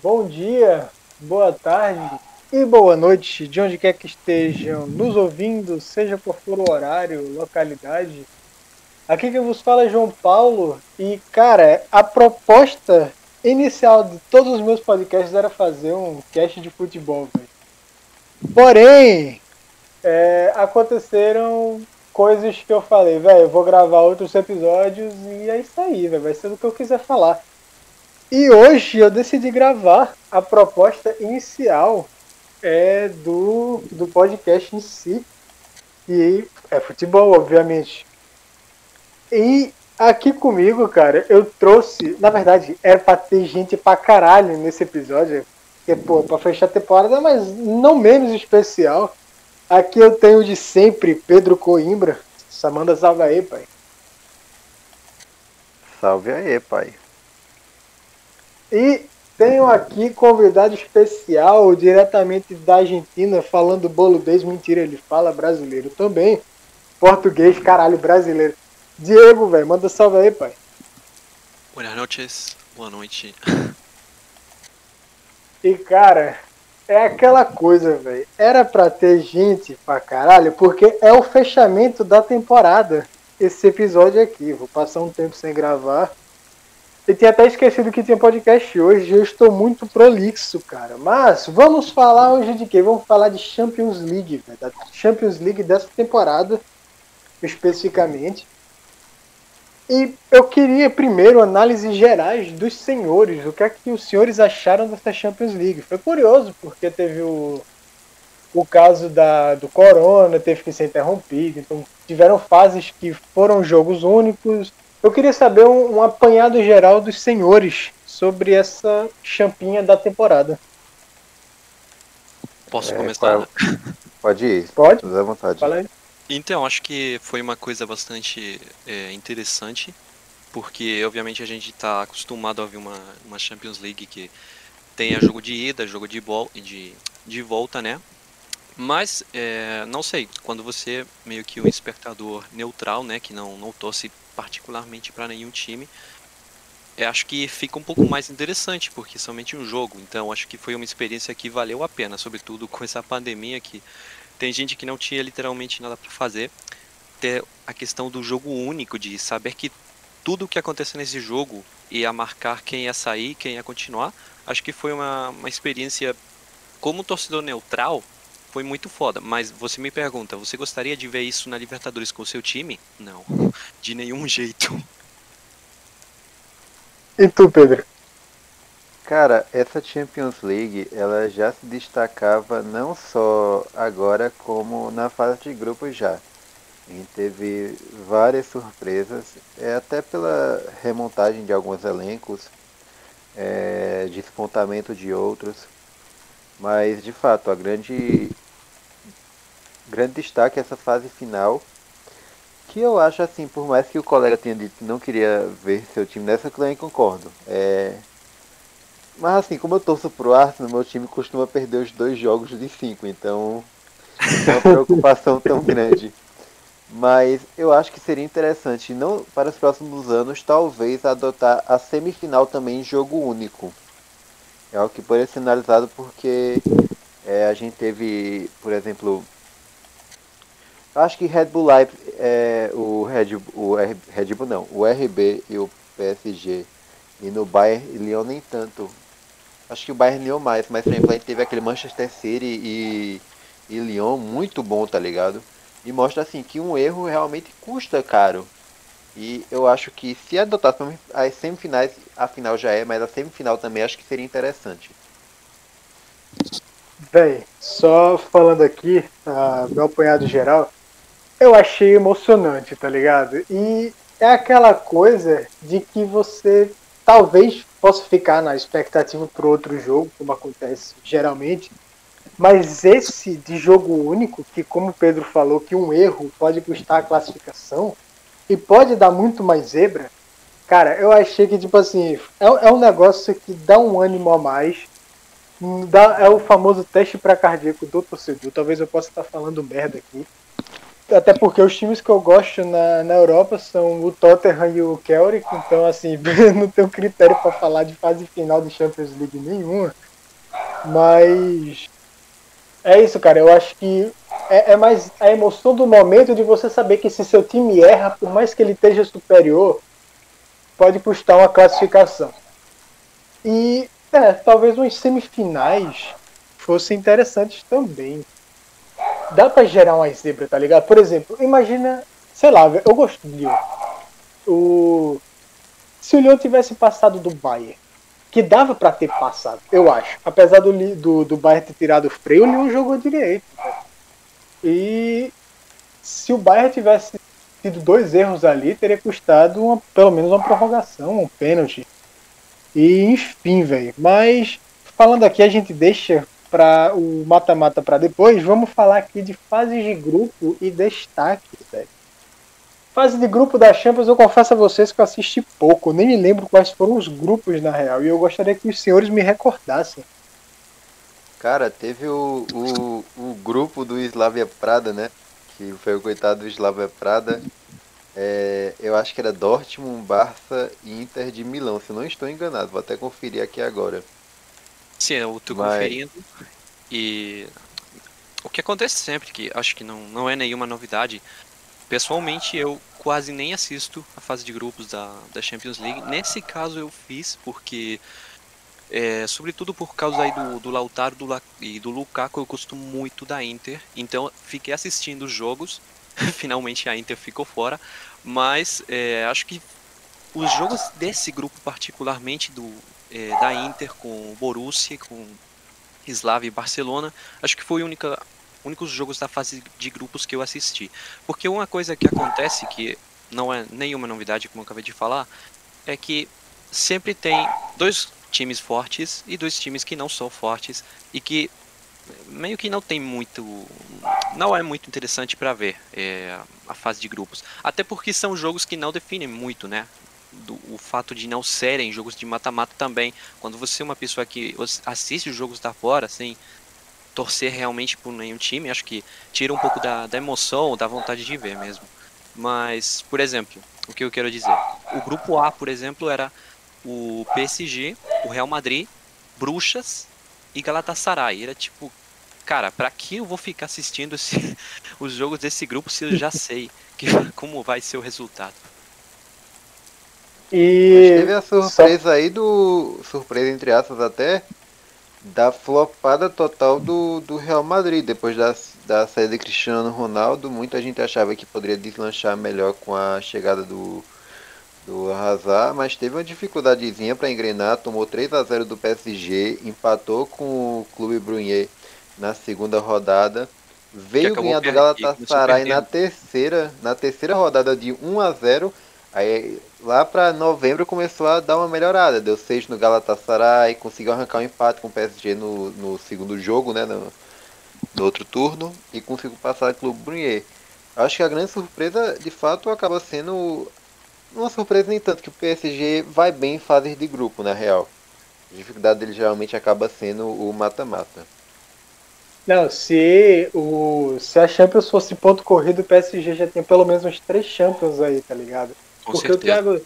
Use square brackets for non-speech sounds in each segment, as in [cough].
bom dia, boa tarde e boa noite, de onde quer que estejam nos ouvindo, seja por for o horário, localidade. Aqui quem vos fala é João Paulo e, cara, a proposta inicial de todos os meus podcasts era fazer um cast de futebol, véio. Porém, é, aconteceram coisas que eu falei, velho, eu vou gravar outros episódios e é isso aí, velho, vai ser do que eu quiser falar. E hoje eu decidi gravar a proposta inicial é do, do podcast em si. E é futebol, obviamente. E aqui comigo, cara, eu trouxe. Na verdade, era pra ter gente pra caralho nesse episódio. Que, pô, pra fechar a temporada, mas não menos especial. Aqui eu tenho de sempre Pedro Coimbra. Samanda, salve aí, pai. Salve aí, pai. E tenho aqui convidado especial diretamente da Argentina, falando boludez. Mentira, ele fala brasileiro também. Português, caralho, brasileiro. Diego, velho, manda salve aí, pai. Boas noites, boa noite. E cara, é aquela coisa, velho. Era pra ter gente pra caralho, porque é o fechamento da temporada. Esse episódio aqui. Vou passar um tempo sem gravar. Eu tinha até esquecido que tinha podcast hoje. Eu estou muito prolixo, cara. Mas vamos falar hoje de quê? Vamos falar de Champions League, velho. Da Champions League dessa temporada, especificamente. E eu queria primeiro análises gerais dos senhores. O que é que os senhores acharam dessa Champions League? Foi curioso, porque teve o, o caso da, do Corona, teve que ser interrompido. Então tiveram fases que foram jogos únicos. Eu queria saber um, um apanhado geral dos senhores sobre essa champinha da temporada. Posso é, começar? Pode ir. Pode? Dá vontade. Fala aí. Então, acho que foi uma coisa bastante é, interessante, porque obviamente a gente está acostumado a ver uma, uma Champions League que tenha jogo de ida, jogo de, de, de volta, né? Mas, é, não sei, quando você meio que um espectador neutral, né, que não, não torce particularmente para nenhum time, eu acho que fica um pouco mais interessante, porque somente um jogo. Então, acho que foi uma experiência que valeu a pena, sobretudo com essa pandemia que tem gente que não tinha literalmente nada para fazer. Ter a questão do jogo único, de saber que tudo o que aconteceu nesse jogo ia marcar quem ia sair, quem ia continuar. Acho que foi uma, uma experiência, como torcedor neutral, foi muito foda. Mas você me pergunta, você gostaria de ver isso na Libertadores com o seu time? Não, [laughs] de nenhum jeito. E tu, Pedro? Cara, essa Champions League, ela já se destacava não só agora, como na fase de grupos já. A gente teve várias surpresas, é, até pela remontagem de alguns elencos, é, despontamento de outros. Mas, de fato, a grande, grande destaque essa fase final, que eu acho assim, por mais que o colega tenha dito que não queria ver seu time nessa, eu também concordo. É, mas assim, como eu torço pro Arsenal, meu time costuma perder os dois jogos de cinco, então não é uma preocupação tão grande. Mas eu acho que seria interessante, não para os próximos anos, talvez adotar a semifinal também em jogo único. É algo que pode ser analisado porque é, a gente teve, por exemplo, acho que Red Bull Leipzig, é, o, Red, o Red Bull não, o RB e o PSG e no Bayern e Lyon nem tanto. Acho que o Bayern Lyon mais, mas por exemplo, a gente teve aquele Manchester City e, e Lyon muito bom, tá ligado? E mostra assim que um erro realmente custa caro. E eu acho que se adotar as semifinais, a final já é, mas a semifinal também acho que seria interessante. Bem, só falando aqui, uh, meu apanhado geral, eu achei emocionante, tá ligado? E é aquela coisa de que você talvez possa ficar na expectativa para outro jogo, como acontece geralmente. Mas esse de jogo único, que como o Pedro falou, que um erro pode custar a classificação e pode dar muito mais zebra, cara, eu achei que, tipo assim, é, é um negócio que dá um ânimo a mais. Dá, é o famoso teste para cardíaco do torcedor. Talvez eu possa estar falando merda aqui. Até porque os times que eu gosto na, na Europa são o Tottenham e o Celtic, então assim, [laughs] não tenho critério para falar de fase final de Champions League nenhuma. Mas é isso, cara. Eu acho que é, é, mais a emoção do momento de você saber que se seu time erra, por mais que ele esteja superior, pode custar uma classificação. E é, talvez umas semifinais fossem interessantes também. Dá pra gerar uma zebra, tá ligado? Por exemplo, imagina, sei lá, eu gosto do Lyon. O... Se o Lyon tivesse passado do Bayern, que dava para ter passado, eu acho. Apesar do, do, do Bayern ter tirado o freio, o Lyon jogou direito. E se o Bayern tivesse tido dois erros ali, teria custado uma, pelo menos uma prorrogação, um pênalti. E enfim, velho. Mas falando aqui, a gente deixa para o mata-mata para depois. Vamos falar aqui de fases de grupo e destaques, velho. Fase de grupo da Champions, eu confesso a vocês que eu assisti pouco, nem me lembro quais foram os grupos na real, e eu gostaria que os senhores me recordassem. Cara, teve o, o, o grupo do Slavia Prada, né? Que foi o coitado do Slavia Prada. É, eu acho que era Dortmund, Barça e Inter de Milão, se não estou enganado. Vou até conferir aqui agora. Sim, eu tô Mas... conferindo. E o que acontece sempre, que acho que não, não é nenhuma novidade, pessoalmente eu quase nem assisto a fase de grupos da, da Champions League. Nesse caso eu fiz porque, é, sobretudo por causa aí do, do Lautaro do, e do Lukaku, eu gosto muito da Inter. Então fiquei assistindo os jogos. [laughs] Finalmente a Inter ficou fora. Mas é, acho que os jogos desse grupo, particularmente do, é, da Inter com o Borussia, com Slavia e Barcelona, acho que foi o única, únicos jogos da fase de grupos que eu assisti. Porque uma coisa que acontece, que não é nenhuma novidade, como eu acabei de falar, é que sempre tem dois times fortes e dois times que não são fortes e que meio que não tem muito não é muito interessante para ver é, a fase de grupos até porque são jogos que não definem muito né do, o fato de não serem jogos de mata-mata também. Quando você é uma pessoa que assiste os jogos da fora, sem torcer realmente por nenhum time, acho que tira um pouco da, da emoção, da vontade de ver mesmo. Mas, por exemplo, o que eu quero dizer? O grupo A, por exemplo, era o PSG, o Real Madrid, Bruxas e Galatasaray. Era tipo, cara, para que eu vou ficar assistindo esse, [laughs] os jogos desse grupo se eu já sei que, [laughs] como vai ser o resultado? E teve a surpresa Só... aí do. Surpresa entre aspas até. Da flopada total do, do Real Madrid. Depois da, da saída de Cristiano Ronaldo, muita gente achava que poderia deslanchar melhor com a chegada do, do Hazard, mas teve uma dificuldadezinha para engrenar, tomou 3 a 0 do PSG, empatou com o Clube Brunier na segunda rodada, veio ganhar do Galatasaray na terceira, na terceira rodada de 1 a 0 Aí lá para novembro começou a dar uma melhorada. Deu 6 no Galatasaray, conseguiu arrancar um empate com o PSG no, no segundo jogo, né? No, no outro turno, e conseguiu passar o Clube Brunier. Acho que a grande surpresa, de fato, acaba sendo uma surpresa nem tanto que o PSG vai bem em fases de grupo, na real. A dificuldade dele geralmente acaba sendo o mata-mata. Não, se, o, se a Champions fosse ponto corrido, o PSG já tem pelo menos uns três Champions aí, tá ligado? Com porque certeza. o Thiago,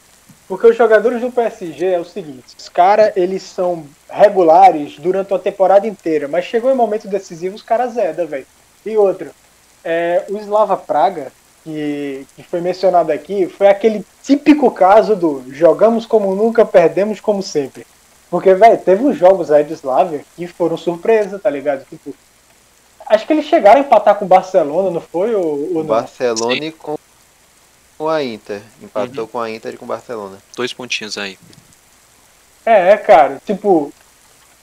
porque os jogadores do PSG é o seguinte, os caras eles são regulares durante a temporada inteira, mas chegou em momento decisivo os caras zeda, velho. E outro, é, o Slava Praga, que, que foi mencionado aqui, foi aquele típico caso do jogamos como nunca, perdemos como sempre. Porque, velho, teve uns jogos aí de Slavia que foram surpresa, tá ligado? Tipo, acho que eles chegaram a empatar com o Barcelona, não foi? Ou, ou Barcelona e com com a Inter. Empatou uhum. com a Inter e com o Barcelona. Dois pontinhos aí. É, cara, tipo,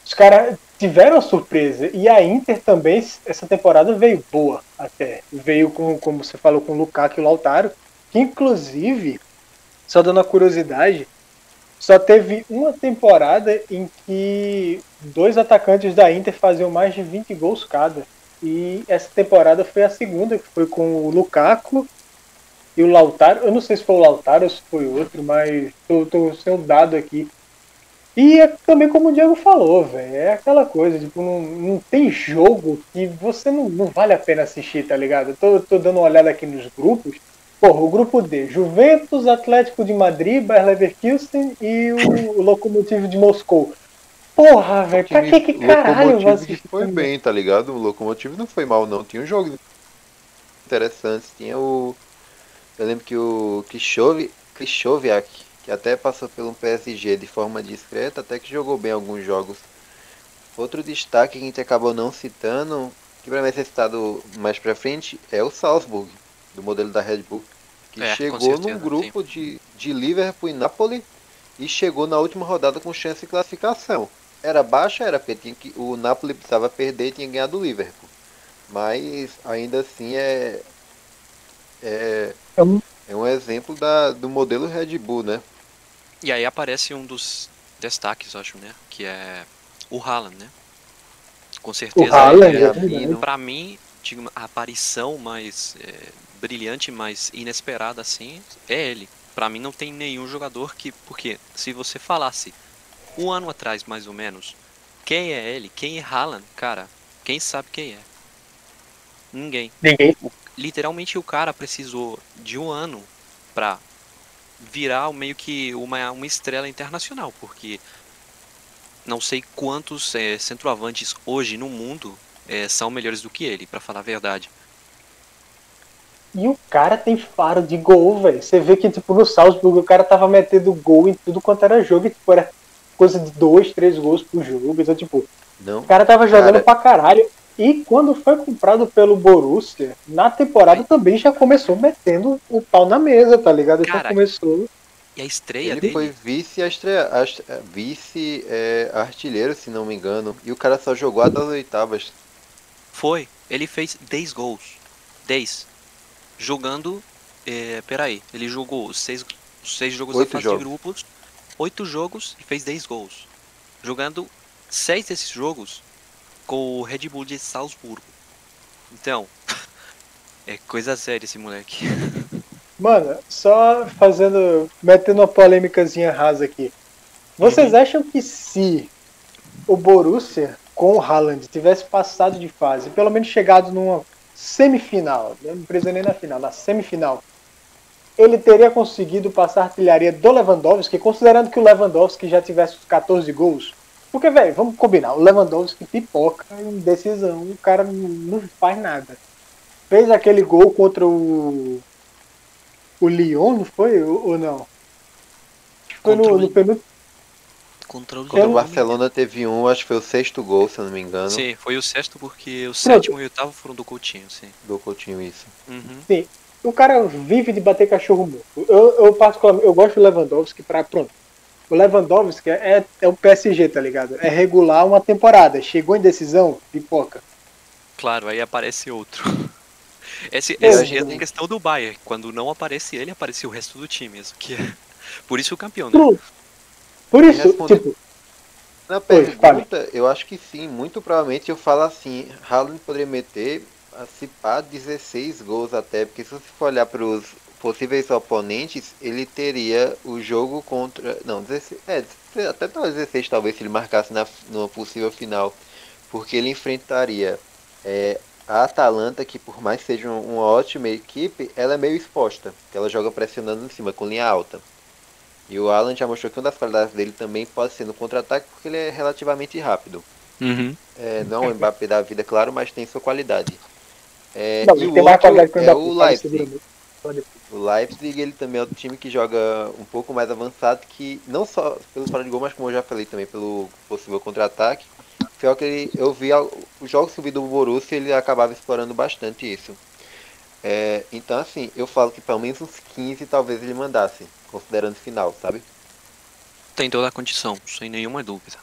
os caras tiveram surpresa. E a Inter também, essa temporada veio boa até. Veio com, como você falou, com o Lukaku e o Lautaro. Que inclusive, só dando a curiosidade, só teve uma temporada em que dois atacantes da Inter faziam mais de 20 gols cada. E essa temporada foi a segunda, que foi com o Lukaku e o Lautaro, eu não sei se foi o Lautaro ou se foi outro, mas tô, tô sem dado aqui. E é também como o Diego falou, velho, é aquela coisa, tipo, não, não tem jogo que você não, não vale a pena assistir, tá ligado? Eu tô, tô dando uma olhada aqui nos grupos. Porra, o grupo D, Juventus, Atlético de Madrid, Bayer Leverkusen e o, o Lokomotiv de Moscou. Porra, velho, pra que que caralho eu vou assistir? foi bem, tá ligado? O Lokomotiv não foi mal não, tinha um jogo interessantes, tinha o... Eu lembro que o Krishoviak que até passou pelo PSG de forma discreta, até que jogou bem alguns jogos. Outro destaque que a gente acabou não citando, que vai ser citado mais pra frente, é o Salzburg, do modelo da Red Bull, que é, chegou certeza, num grupo de, de Liverpool e Napoli e chegou na última rodada com chance de classificação. Era baixa, era porque que, o Napoli precisava perder e tinha ganhado o Liverpool. Mas ainda assim é, é, é um, é um exemplo da, do modelo Red Bull, né? E aí aparece um dos destaques, acho, né? Que é o Haaland, né? Com certeza, Haaland, é, é para mim, a aparição mais é, brilhante, mais inesperada assim, é ele. Para mim não tem nenhum jogador que, porque se você falasse um ano atrás, mais ou menos, quem é ele, quem é Haaland, cara, quem sabe quem é? Ninguém. Ninguém. Literalmente o cara precisou de um ano pra virar meio que uma, uma estrela internacional, porque não sei quantos é, centroavantes hoje no mundo é, são melhores do que ele, para falar a verdade. E o cara tem faro de gol, velho. Você vê que, tipo, no Salzburg o cara tava metendo gol em tudo quanto era jogo, e, tipo, era coisa de dois, três gols por jogo. Então, tipo, não, o cara tava jogando cara... pra caralho. E quando foi comprado pelo Borussia, na temporada também já começou metendo o pau na mesa, tá ligado? Já começou. E a estreia ele dele? foi vice, estreia, vice é, artilheiro, se não me engano. E o cara só jogou até as oitavas. Foi. Ele fez 10 gols. 10. Jogando. É, peraí. Ele jogou 6 seis jogos Oito da fase jogos. de grupos. 8 jogos e fez 10 gols. Jogando 6 desses jogos com o Red Bull de Salzburgo. Então. [laughs] é coisa séria esse moleque. Mano, só fazendo. metendo uma polêmicazinha rasa aqui. Vocês uhum. acham que se o Borussia com o Haaland tivesse passado de fase, pelo menos chegado numa semifinal, não precisa nem na final, na semifinal, ele teria conseguido passar a artilharia do Lewandowski, considerando que o Lewandowski já tivesse os 14 gols? Porque, velho, vamos combinar, o Lewandowski pipoca em decisão, o cara não faz nada. Fez aquele gol contra o o Lyon, não foi? Ou, não? Foi no, no penúltimo. Contra o, Contra o Barcelona teve um, acho que foi o sexto gol, se eu não me engano. Sim, foi o sexto porque o sétimo e o oitavo foram do Coutinho, sim. Do Coutinho, isso. Uhum. Sim. O cara vive de bater cachorro morto. Eu, eu particularmente, eu gosto do Lewandowski pra, pronto. O Lewandowski é, é o PSG, tá ligado? É regular uma temporada. Chegou em decisão, pipoca. Claro, aí aparece outro. [laughs] Esse, essa é a questão do Bayern. Quando não aparece ele, aparece o resto do time mesmo. Que é... [laughs] Por isso o campeão, né? Por isso, tipo... Na pergunta, eu acho que sim. Muito provavelmente eu falo assim, Haaland poderia meter, se pá, 16 gols até. Porque se você for olhar para os possíveis oponentes, ele teria o jogo contra... Não, 16... É, até 16 talvez se ele marcasse na, no possível final. Porque ele enfrentaria é, a Atalanta, que por mais seja uma ótima equipe, ela é meio exposta, que ela joga pressionando em cima, com linha alta. E o Alan já mostrou que uma das qualidades dele também pode ser no contra-ataque, porque ele é relativamente rápido. Uhum. É, não é o Mbappé da vida, claro, mas tem sua qualidade. É, não, e o outro é o Leipzig. O Leipzig ele também é outro time que joga um pouco mais avançado, que não só pelo fora de gol, mas como eu já falei também, pelo possível contra-ataque. Pior que ele, eu vi os jogos que eu vi do Borussia, ele acabava explorando bastante isso. É, então, assim, eu falo que pelo menos uns 15 talvez ele mandasse, considerando final, sabe? Tem toda a condição, sem nenhuma dúvida.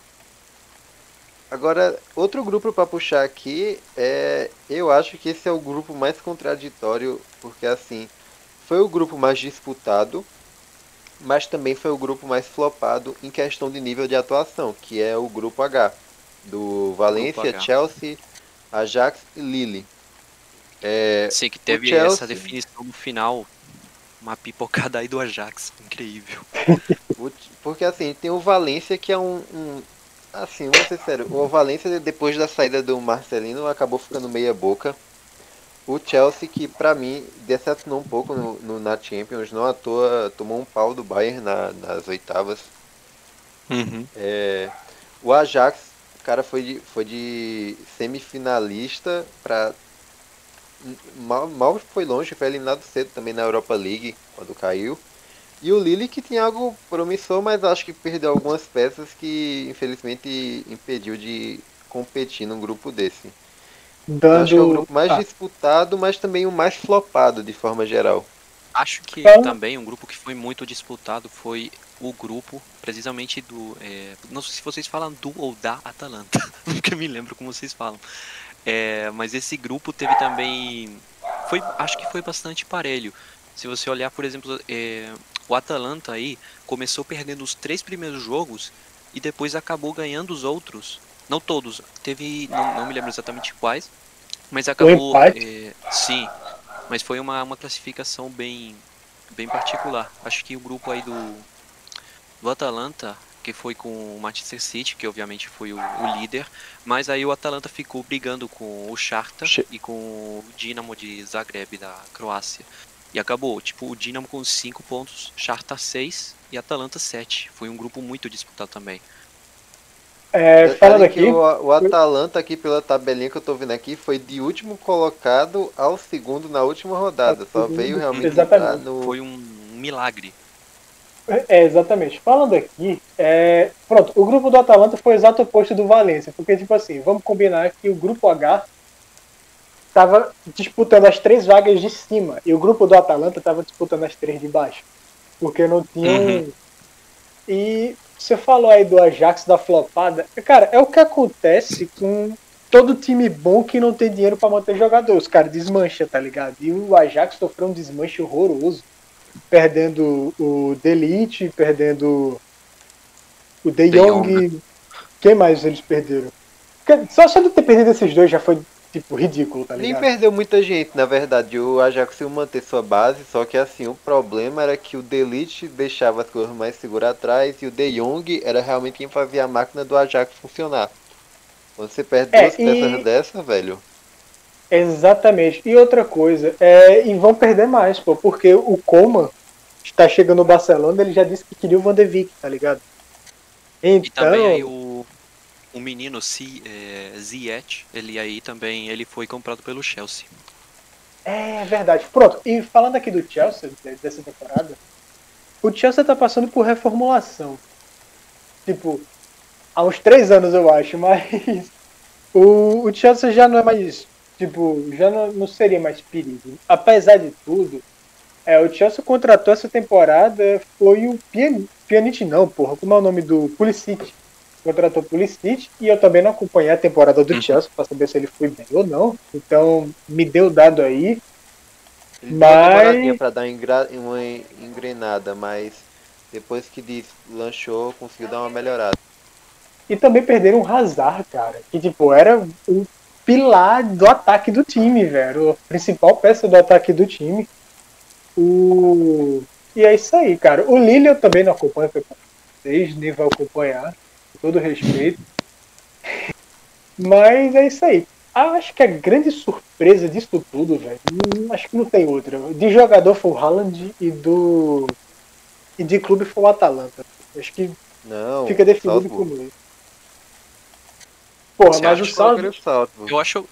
Agora, outro grupo para puxar aqui, é, eu acho que esse é o grupo mais contraditório, porque assim, foi o grupo mais disputado, mas também foi o grupo mais flopado em questão de nível de atuação, que é o grupo H do Valência, Chelsea, Ajax e Lille. É, Sei que teve Chelsea... essa definição no final uma pipocada aí do Ajax. Incrível. [laughs] Porque assim, tem o Valência que é um. um assim, vou ser sério, o Valência depois da saída do Marcelino acabou ficando meia boca. O Chelsea que pra mim decepcionou um pouco no, no, na Champions, não à toa tomou um pau do Bayern na, nas oitavas. Uhum. É, o Ajax, o cara foi de, foi de semifinalista para mal, mal foi longe, foi eliminado cedo também na Europa League quando caiu. E o Lille que tinha algo promissor, mas acho que perdeu algumas peças que infelizmente impediu de competir num grupo desse. Dando... Acho que é o grupo mais ah. disputado, mas também o mais flopado de forma geral. Acho que então... também um grupo que foi muito disputado foi o grupo, precisamente do. É, não sei se vocês falam do ou da Atalanta, [laughs] nunca me lembro como vocês falam. É, mas esse grupo teve também. Foi, acho que foi bastante parelho. Se você olhar, por exemplo, é, o Atalanta aí começou perdendo os três primeiros jogos e depois acabou ganhando os outros. Não todos, teve. Não, não me lembro exatamente quais. Mas acabou. É, sim. Mas foi uma, uma classificação bem, bem particular. Acho que o grupo aí do, do Atalanta que foi com o Manchester City, que obviamente foi o, o, líder, mas aí o Atalanta ficou brigando com o Shakhtar che e com o Dinamo de Zagreb da Croácia. E acabou, tipo, o Dinamo com 5 pontos, Shakhtar 6 e Atalanta 7. Foi um grupo muito disputado também. É, falando aqui, o, o, Atalanta aqui pela tabelinha que eu tô vendo aqui foi de último colocado ao segundo na última rodada. Só veio realmente Exatamente. no Foi um milagre. É, exatamente. Falando aqui, é, pronto, o grupo do Atalanta foi o exato oposto do Valência, porque, tipo assim, vamos combinar que o grupo H estava disputando as três vagas de cima e o grupo do Atalanta estava disputando as três de baixo, porque não tinham. Uhum. E você falou aí do Ajax da flopada, cara, é o que acontece com todo time bom que não tem dinheiro para manter jogador. Os caras desmancha, tá ligado? E o Ajax sofreu um desmanche horroroso perdendo o Delite, perdendo o De Jong. Quem mais eles perderam? Só, só de ter perdido esses dois já foi tipo ridículo, tá ligado? Nem perdeu muita gente, na verdade. O Ajax conseguiu manter sua base, só que assim, o problema era que o Delite deixava as coisas mais seguras atrás e o De Jong era realmente quem fazia a máquina do Ajax funcionar. Quando você perde é, duas e... peças dessa, velho. Exatamente. E outra coisa, é, e vão perder mais, pô, porque o Coma está chegando no Barcelona, ele já disse que queria o Van de Beek, tá ligado? Então... E também aí o, o menino C, é, Ziyech, ele aí também, ele foi comprado pelo Chelsea. É verdade. Pronto, e falando aqui do Chelsea, dessa temporada, o Chelsea tá passando por reformulação. Tipo, há uns três anos eu acho, [laughs] mas o, o Chelsea já não é mais tipo, já não, não seria mais perigo. Apesar de tudo, é, o Chelsea contratou essa temporada, foi o Pian, Pianite não, porra, como é o nome do Pulisic. Contratou Pulisic e eu também não acompanhei a temporada do uhum. Chelsea para saber se ele foi bem ou não. Então, me deu dado aí. Ele mas... para dar uma engrenada, mas depois que deslanchou, conseguiu dar uma melhorada. E também perderam o Hazard, cara, que tipo, era o pilar do ataque do time, velho. A principal peça do ataque do time. O... E é isso aí, cara. O Lille eu também não acompanho, vocês nem vai acompanhar, com todo respeito. Mas é isso aí. Acho que a grande surpresa disso tudo, velho, acho que não tem outra. De jogador foi o Haaland e do. E de clube foi o Atalanta. Acho que não, fica definido como isso. Porra, Você mas o salto. Eu acho.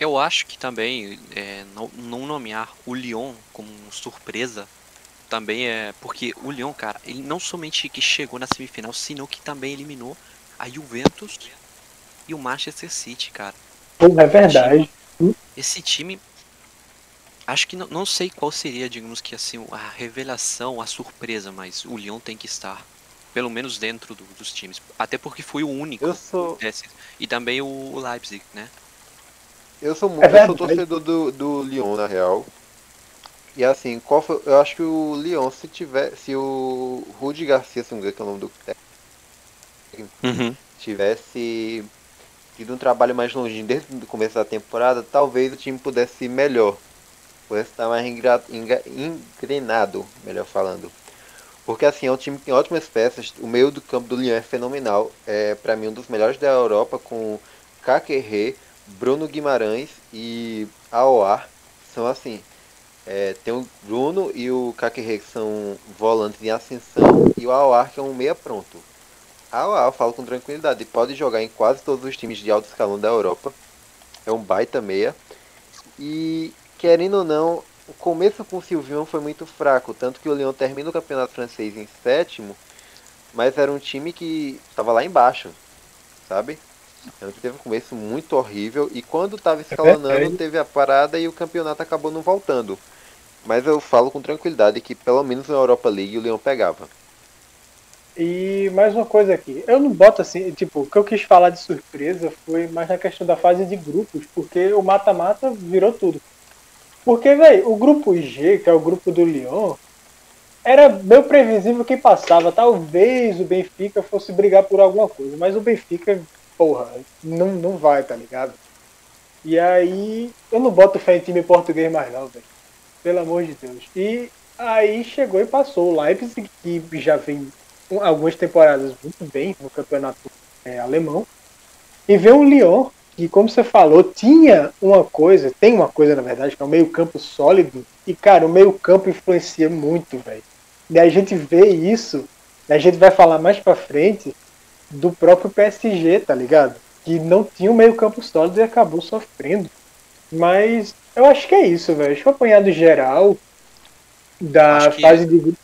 Eu acho que também é, não, não nomear o Lyon como surpresa também é porque o Lyon, cara, ele não somente que chegou na semifinal, sino que também eliminou a Juventus e o Manchester City, cara. É verdade. Esse time, acho que não, não sei qual seria, digamos que assim, a revelação, a surpresa, mas o Lyon tem que estar pelo menos dentro do, dos times. Até porque foi o único. Eu sou. E também o Leipzig, né? Eu sou muito. É eu sou torcedor do, do Lyon, na real. E assim, qual foi, eu acho que o Lyon, se tiver. Se o Rudi Garcia, se não me engano, que é o nome do uhum. tivesse tido um trabalho mais longe desde o começo da temporada, talvez o time pudesse ir melhor. Parece estar mais engrenado, melhor falando. Porque assim, é um time que tem ótimas peças. O meio do campo do Lyon é fenomenal. É para mim um dos melhores da Europa com Kakerre, Bruno Guimarães e Aouar. São assim. É, tem o Bruno e o Kakerre que são volantes em ascensão e o Aouar que é um meia pronto. Aouar eu falo com tranquilidade, pode jogar em quase todos os times de alto escalão da Europa. É um baita meia. E querendo ou não, o começo com o Silvion foi muito fraco, tanto que o Lyon termina o campeonato francês em sétimo, mas era um time que estava lá embaixo, sabe? Era um que teve um começo muito horrível e quando estava escalonando teve a parada e o campeonato acabou não voltando. Mas eu falo com tranquilidade que pelo menos na Europa League o Leão pegava. E mais uma coisa aqui, eu não boto assim, tipo, o que eu quis falar de surpresa foi mais na questão da fase de grupos, porque o mata-mata virou tudo. Porque, velho, o grupo G, que é o grupo do Lyon, era meio previsível que passava. Talvez o Benfica fosse brigar por alguma coisa, mas o Benfica, porra, não, não vai, tá ligado? E aí, eu não boto fé em time português mais não, velho. Pelo amor de Deus. E aí chegou e passou o Leipzig, que já vem algumas temporadas muito bem no campeonato é, alemão. E vê um Lyon que, como você falou, tinha uma coisa, tem uma coisa na verdade, que é o meio-campo sólido. E, cara, o meio-campo influencia muito, velho. E a gente vê isso, a gente vai falar mais pra frente do próprio PSG, tá ligado? Que não tinha um meio-campo sólido e acabou sofrendo. Mas eu acho que é isso, velho. Acho que o apanhado geral da fase de.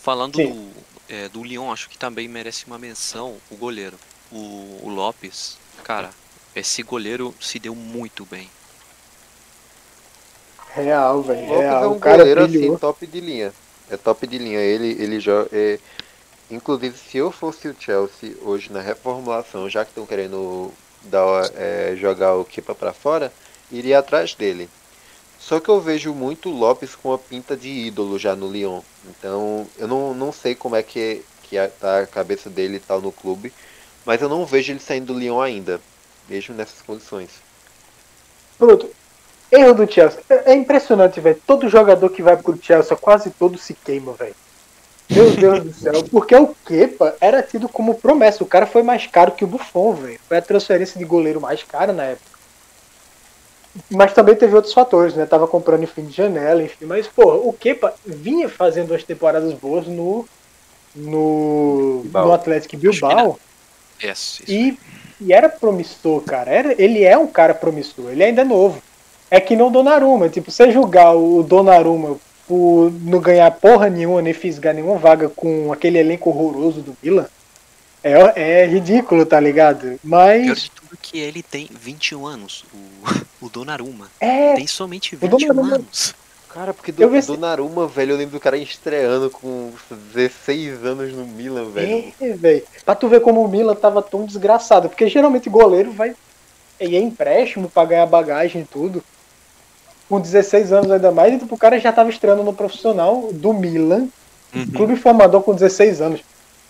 Falando do, é, do Lyon, acho que também merece uma menção o goleiro. O, o Lopes, cara, esse goleiro se deu muito bem. Real, velho. Real. É um goleiro assim, top de linha. É top de linha. Ele, ele joga. É... Inclusive, se eu fosse o Chelsea hoje na reformulação, já que estão querendo dar, é, jogar o Kepa para fora, iria atrás dele. Só que eu vejo muito o Lopes com a pinta de ídolo já no Lyon. Então, eu não, não sei como é que, que tá a cabeça dele e tal no clube. Mas eu não vejo ele saindo do Lyon ainda mesmo nessas condições. Pronto. Erro do Chelsea. É, é impressionante, velho. Todo jogador que vai pro Chelsea, quase todo se queima, velho. Meu Deus do céu. [laughs] Porque o Kepa era tido como promessa. O cara foi mais caro que o Buffon, velho. Foi a transferência de goleiro mais cara na época. Mas também teve outros fatores, né? Tava comprando em fim de janela, enfim. Mas, pô, o Kepa vinha fazendo as temporadas boas no. No, no Atlético Bilbao. Yes, e e era promissor, cara. Era, ele é um cara promissor, ele ainda é novo. É que não o Donnarumma. Tipo, você julgar o Donnarumma por não ganhar porra nenhuma, nem fisgar nenhuma vaga com aquele elenco horroroso do Milan, é, é ridículo, tá ligado? Mas. Pior de tudo que ele tem 21 anos, o, [laughs] o Donnarumma. É. Tem somente 21 anos. Cara, porque do, do Naruma, velho, eu lembro do cara estreando com 16 anos no Milan, velho. É, velho. Pra tu ver como o Milan tava tão desgraçado. Porque geralmente goleiro vai. E é empréstimo pra ganhar bagagem e tudo. Com 16 anos ainda mais, e tipo, o cara já tava estreando no profissional do Milan. Uhum. Clube formador com 16 anos.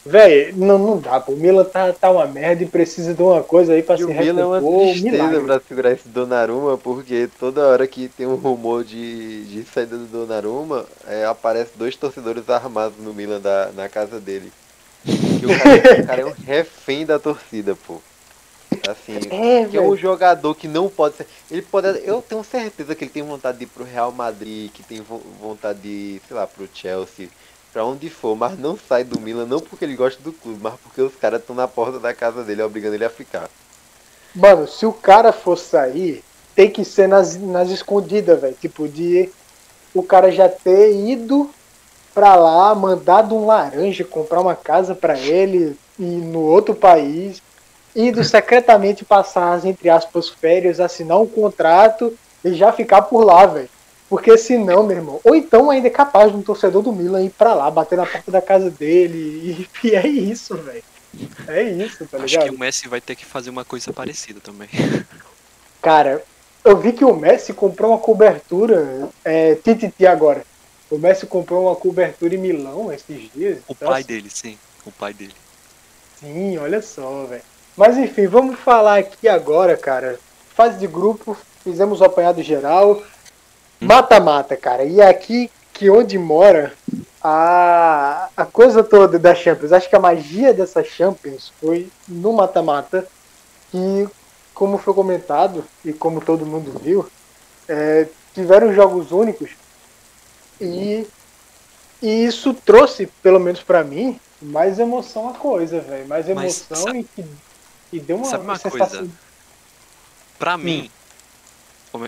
Véi, não, não dá, pô. O Milan tá, tá uma merda e precisa de uma coisa aí pra e se recompor. O Milan é uma tristeza pra segurar esse Donnarumma, porque toda hora que tem um rumor de, de saída do Donnarumma, é, aparece dois torcedores armados no Milan da, na casa dele. E o cara, [laughs] o cara é um refém da torcida, pô. Assim, é, que é um jogador que não pode ser. Ele pode. Eu tenho certeza que ele tem vontade de ir pro Real Madrid, que tem vontade de, ir, sei lá, pro Chelsea pra onde for, mas não sai do Milan, não porque ele gosta do clube, mas porque os caras estão na porta da casa dele, obrigando ele a ficar. Mano, se o cara for sair, tem que ser nas, nas escondidas, velho. Tipo, de o cara já ter ido pra lá, mandado um laranja comprar uma casa para ele e no outro país, indo secretamente passar as, entre aspas, férias, assinar um contrato e já ficar por lá, velho. Porque senão, meu irmão, ou então ainda é capaz de um torcedor do Milan ir pra lá, bater na porta da casa dele, e, e é isso, velho. É isso, tá ligado? Acho que o Messi vai ter que fazer uma coisa parecida também. Cara, eu vi que o Messi comprou uma cobertura, é, Tititi agora. O Messi comprou uma cobertura em Milão esses dias. O então, pai assim, dele, sim. O pai dele. Sim, olha só, velho. Mas enfim, vamos falar aqui agora, cara. Fase de grupo, fizemos o apanhado geral. Mata-mata, cara. E é aqui que onde mora a, a coisa toda da Champions. Acho que a magia dessa Champions foi no mata-mata. Que, como foi comentado e como todo mundo viu, é, tiveram jogos únicos. E, e isso trouxe, pelo menos para mim, mais emoção à coisa, velho. Mais emoção sabe, e e deu uma, sabe uma sensação. coisa? Pra mim,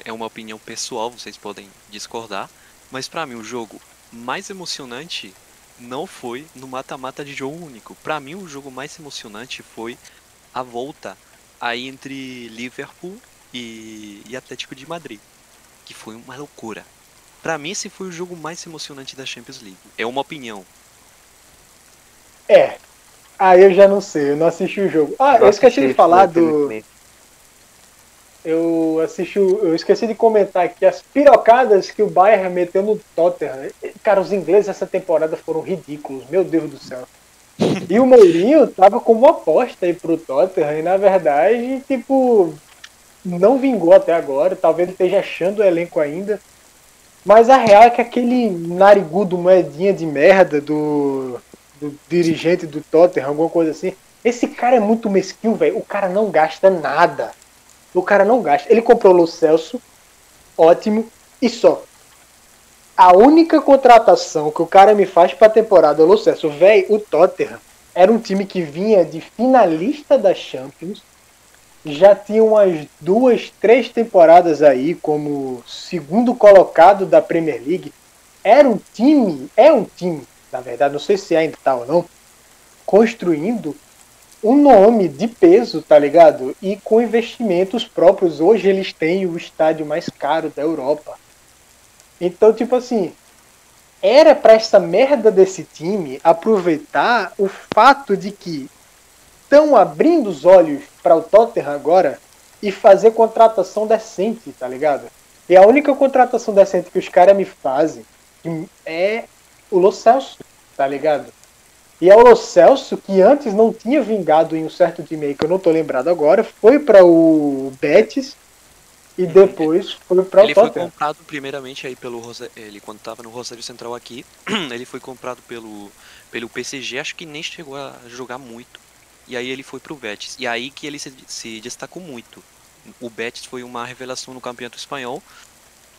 é uma opinião pessoal, vocês podem discordar, mas pra mim o jogo mais emocionante não foi no mata-mata de jogo único. Pra mim o jogo mais emocionante foi a volta aí entre Liverpool e, e Atlético de Madrid, que foi uma loucura. Pra mim esse foi o jogo mais emocionante da Champions League. É uma opinião. É. Aí eu já não sei, eu não assisti o jogo. Ah, eu esqueci de falar do. Eu assisti, eu esqueci de comentar aqui as pirocadas que o Bayern meteu no Tottenham. Cara, os ingleses essa temporada foram ridículos, meu Deus do céu. E o Mourinho tava como uma aposta aí pro Tottenham, e na verdade, tipo, não vingou até agora. Talvez ele esteja achando o elenco ainda. Mas a real é que aquele narigudo moedinha de merda do, do dirigente do Tottenham, alguma coisa assim, esse cara é muito mesquinho, velho. O cara não gasta nada. O cara não gasta. Ele comprou o Lo Celso, ótimo, e só. A única contratação que o cara me faz pra temporada é o Lo Celso. Véi, o Tottenham era um time que vinha de finalista da Champions. Já tinha umas duas, três temporadas aí como segundo colocado da Premier League. Era um time, é um time, na verdade, não sei se ainda tá ou não, construindo um nome de peso, tá ligado? E com investimentos próprios. Hoje eles têm o estádio mais caro da Europa. Então, tipo assim, era pra essa merda desse time aproveitar o fato de que estão abrindo os olhos para o Tottenham agora e fazer contratação decente, tá ligado? E a única contratação decente que os caras me fazem é o Lo Celso, tá ligado? E é o Lo Celso, que antes não tinha vingado em um certo time aí, que eu não tô lembrado agora, foi para o Betis e depois foi para o Ele foi comprado primeiramente aí pelo Rosa... ele quando tava no Rosário Central aqui, [clears throat] ele foi comprado pelo pelo PCG, acho que nem chegou a jogar muito. E aí ele foi pro Betis. E aí que ele se, se destacou muito. O Betis foi uma revelação no Campeonato Espanhol.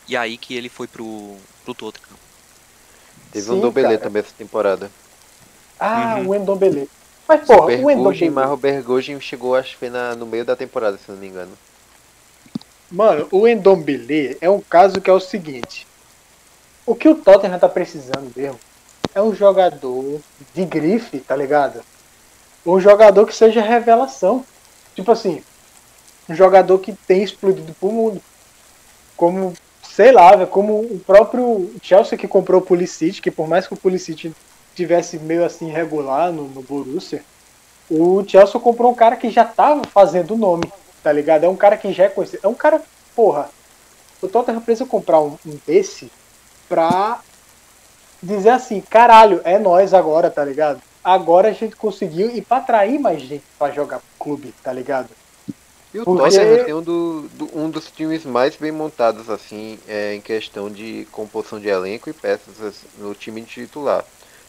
E aí que ele foi pro pro Tottenham. Teve Sim, um Dobelé cara. também essa temporada. Ah, Uhum. o Endombele. Mas, porra, o Bergogen, Endombele... mas o Bergogen chegou, acho que foi na, no meio da temporada, se não me engano. Mano, o Endombele é um caso que é o seguinte. O que o Tottenham tá precisando mesmo é um jogador de grife, tá ligado? Um jogador que seja revelação. Tipo assim, um jogador que tem explodido pro mundo. Como, sei lá, como o próprio Chelsea que comprou o Pulisic, que por mais que o Pulisic tivesse meio assim regular no, no Borussia, o Chelsea comprou um cara que já tava fazendo nome, tá ligado? É um cara que já é conhecido. É um cara, porra, o Tottenham precisa comprar um, um desse pra dizer assim, caralho, é nós agora, tá ligado? Agora a gente conseguiu e pra atrair mais gente pra jogar pro clube, tá ligado? E o Porque- Tottenham tem um, do, do- um dos times mais bem montados, assim, é, em questão de composição de elenco e peças assim, no time titular.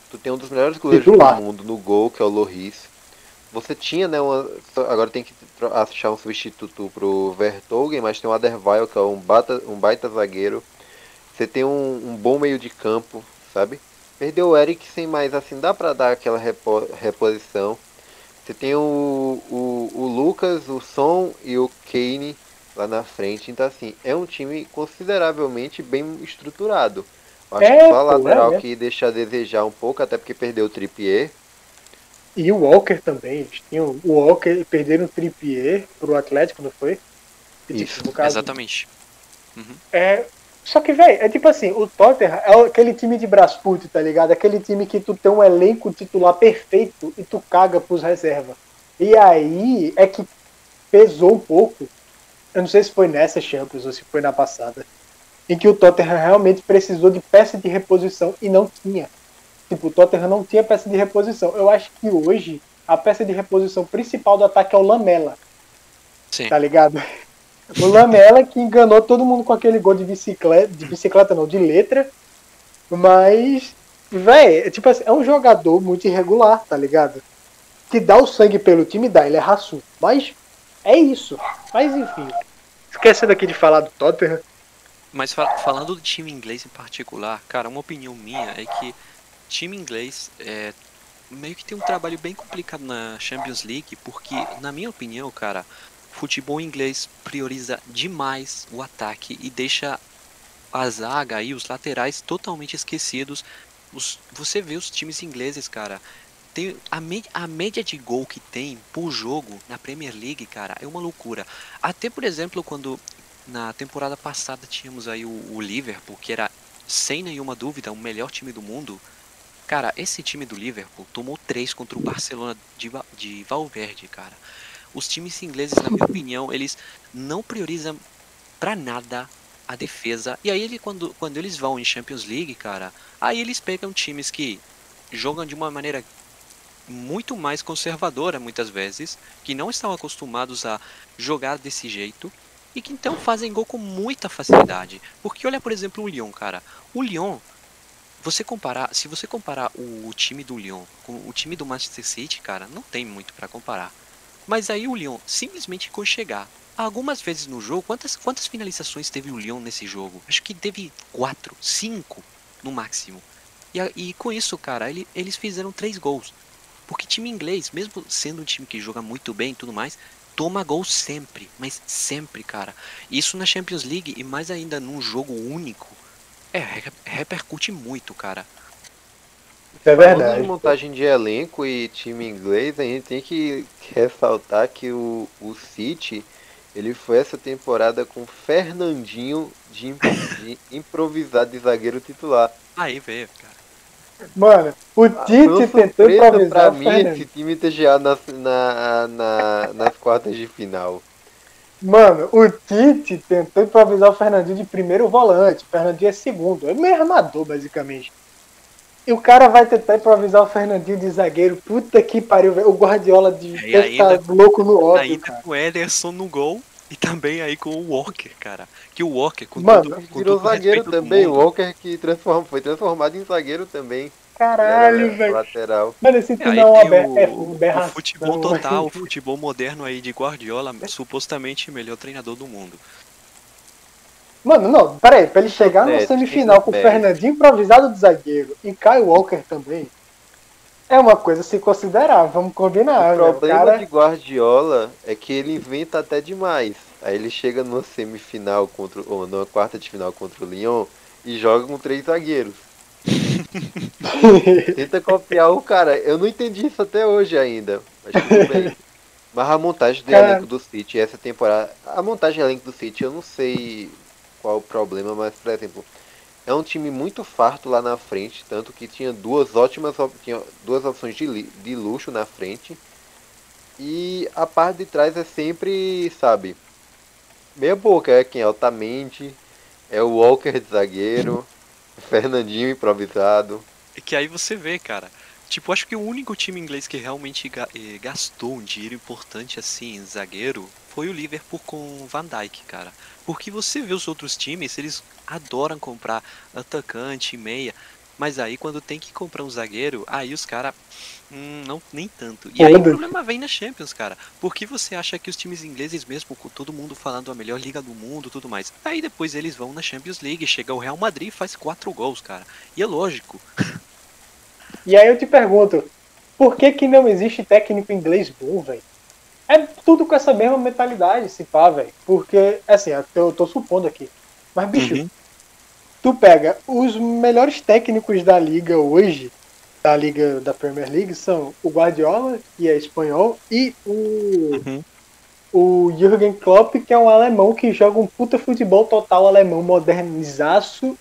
Tu tem um dos melhores goleiros Titular. do mundo no gol, que é o Loris. Você tinha, né, uma, agora tem que achar um substituto pro Vertonghen, mas tem o Aderweil, que é um, bata, um baita zagueiro. Você tem um, um bom meio de campo, sabe? Perdeu o Eriksen, mas assim, dá pra dar aquela repo- reposição. Você tem o, o, o Lucas, o Son e o Kane lá na frente. Então, assim, é um time consideravelmente bem estruturado. Acho É, que só a lateral é que deixa a desejar um pouco, até porque perdeu o Trippier. E o Walker também. Eles tinham o Walker e perderam o Trippier pro Atlético, não foi? E, tipo, Isso, caso, Exatamente. É. Só que, velho, é tipo assim, o Tottenham é aquele time de Brasfoot, tá ligado? Aquele time que tu tem um elenco titular perfeito e tu caga pros reservas. E aí é que pesou um pouco. Eu não sei se foi nessa Champions ou se foi na passada. Em que o Tottenham realmente precisou de peça de reposição e não tinha. Tipo, o Tottenham não tinha peça de reposição. Eu acho que hoje a peça de reposição principal do ataque é o Lamela Sim. tá ligado? O Lamela que enganou todo mundo com aquele gol de bicicleta, de bicicleta não, de letra. Mas, velho, é tipo assim, é um jogador muito irregular, tá ligado? Que dá o sangue pelo time, dá, ele é raçudo. Mas é isso. Mas enfim. Esquecendo aqui de falar do Tottenham. Mas fa falando do time inglês em particular, cara, uma opinião minha é que time inglês é, meio que tem um trabalho bem complicado na Champions League, porque, na minha opinião, cara, futebol inglês prioriza demais o ataque e deixa a zaga e os laterais totalmente esquecidos. Os, você vê os times ingleses, cara, tem a, a média de gol que tem por jogo na Premier League, cara, é uma loucura. Até, por exemplo, quando na temporada passada tínhamos aí o, o Liverpool, que era sem nenhuma dúvida o melhor time do mundo. Cara, esse time do Liverpool tomou três contra o Barcelona de, de Valverde, cara. Os times ingleses, na minha opinião, eles não priorizam pra nada a defesa. E aí ele quando, quando eles vão em Champions League, cara, aí eles pegam times que jogam de uma maneira muito mais conservadora muitas vezes, que não estão acostumados a jogar desse jeito e que então fazem gol com muita facilidade. Porque olha, por exemplo, o Lyon, cara. O Lyon, você comparar, se você comparar o, o time do Lyon com o time do Manchester City, cara, não tem muito para comparar. Mas aí o Lyon simplesmente chegar algumas vezes no jogo, quantas, quantas finalizações teve o Lyon nesse jogo? Acho que teve quatro, cinco no máximo. E, e com isso, cara, ele, eles fizeram três gols. Porque time inglês, mesmo sendo um time que joga muito bem e tudo mais, toma gol sempre, mas sempre, cara. Isso na Champions League e mais ainda num jogo único, é, repercute muito, cara. É verdade. Falando de montagem de elenco e time inglês, a gente tem que ressaltar que o, o City ele foi essa temporada com Fernandinho de, de improvisado de zagueiro titular. Aí veio, cara. Mano, o ah, Tite tentou improvisar pra mim esse time ter chegado nas, na, na, nas quartas de final. Mano, o Tite tentou improvisar o Fernandinho de primeiro volante. O Fernandinho é segundo. É meio armador, basicamente. E o cara vai tentar improvisar o Fernandinho de zagueiro. Puta que pariu, velho. O Guardiola de é, tá louco no óbvio, Ainda cara. com o Ederson no gol. E também aí com o Walker, cara. Que o Walker, com Mano, todo, com virou zagueiro também. O Walker que transform, foi transformado em zagueiro também. Caralho, velho. Lateral. Mano, esse é, não é, é o, é o futebol total, o futebol moderno aí de Guardiola, supostamente melhor treinador do mundo. Mano, não, peraí, pra ele chegar no semifinal com o Fernandinho improvisado de zagueiro e Kyle Walker também, é uma coisa a se considerar, vamos combinar. O problema cara... de Guardiola é que ele inventa até demais. Aí ele chega numa semifinal contra, ou numa quarta de final contra o Lyon e joga com três zagueiros. [laughs] Tenta copiar o cara. Eu não entendi isso até hoje ainda. Mas tudo [laughs] bem. Mas a montagem do cara... elenco do City essa temporada. A montagem do elenco do City eu não sei qual o problema, mas, por exemplo, é um time muito farto lá na frente, tanto que tinha duas ótimas tinha duas opções de, de luxo na frente. E a parte de trás é sempre, sabe, meia boca, é quem é Altamente, é o Walker de zagueiro, [laughs] Fernandinho improvisado. É que aí você vê, cara. Tipo, acho que o único time inglês que realmente eh, gastou um dinheiro importante assim em zagueiro foi o Liverpool com o Van Dijk, cara. Porque você vê os outros times, eles adoram comprar atacante, meia. Mas aí quando tem que comprar um zagueiro, aí os caras. Hum, não, nem tanto. E aí o problema vem na Champions, cara. Porque você acha que os times ingleses, mesmo com todo mundo falando a melhor liga do mundo tudo mais. Aí depois eles vão na Champions League, chega o Real Madrid e faz quatro gols, cara. E é lógico. E aí eu te pergunto, por que que não existe técnico inglês bom, velho? É tudo com essa mesma mentalidade, se pá, velho. Porque, assim, eu tô supondo aqui. Mas, bicho, uhum. tu pega os melhores técnicos da liga hoje, da liga da Premier League, são o Guardiola, que é espanhol, e o, uhum. o Jürgen Klopp, que é um alemão que joga um puta futebol total alemão, modernizaço,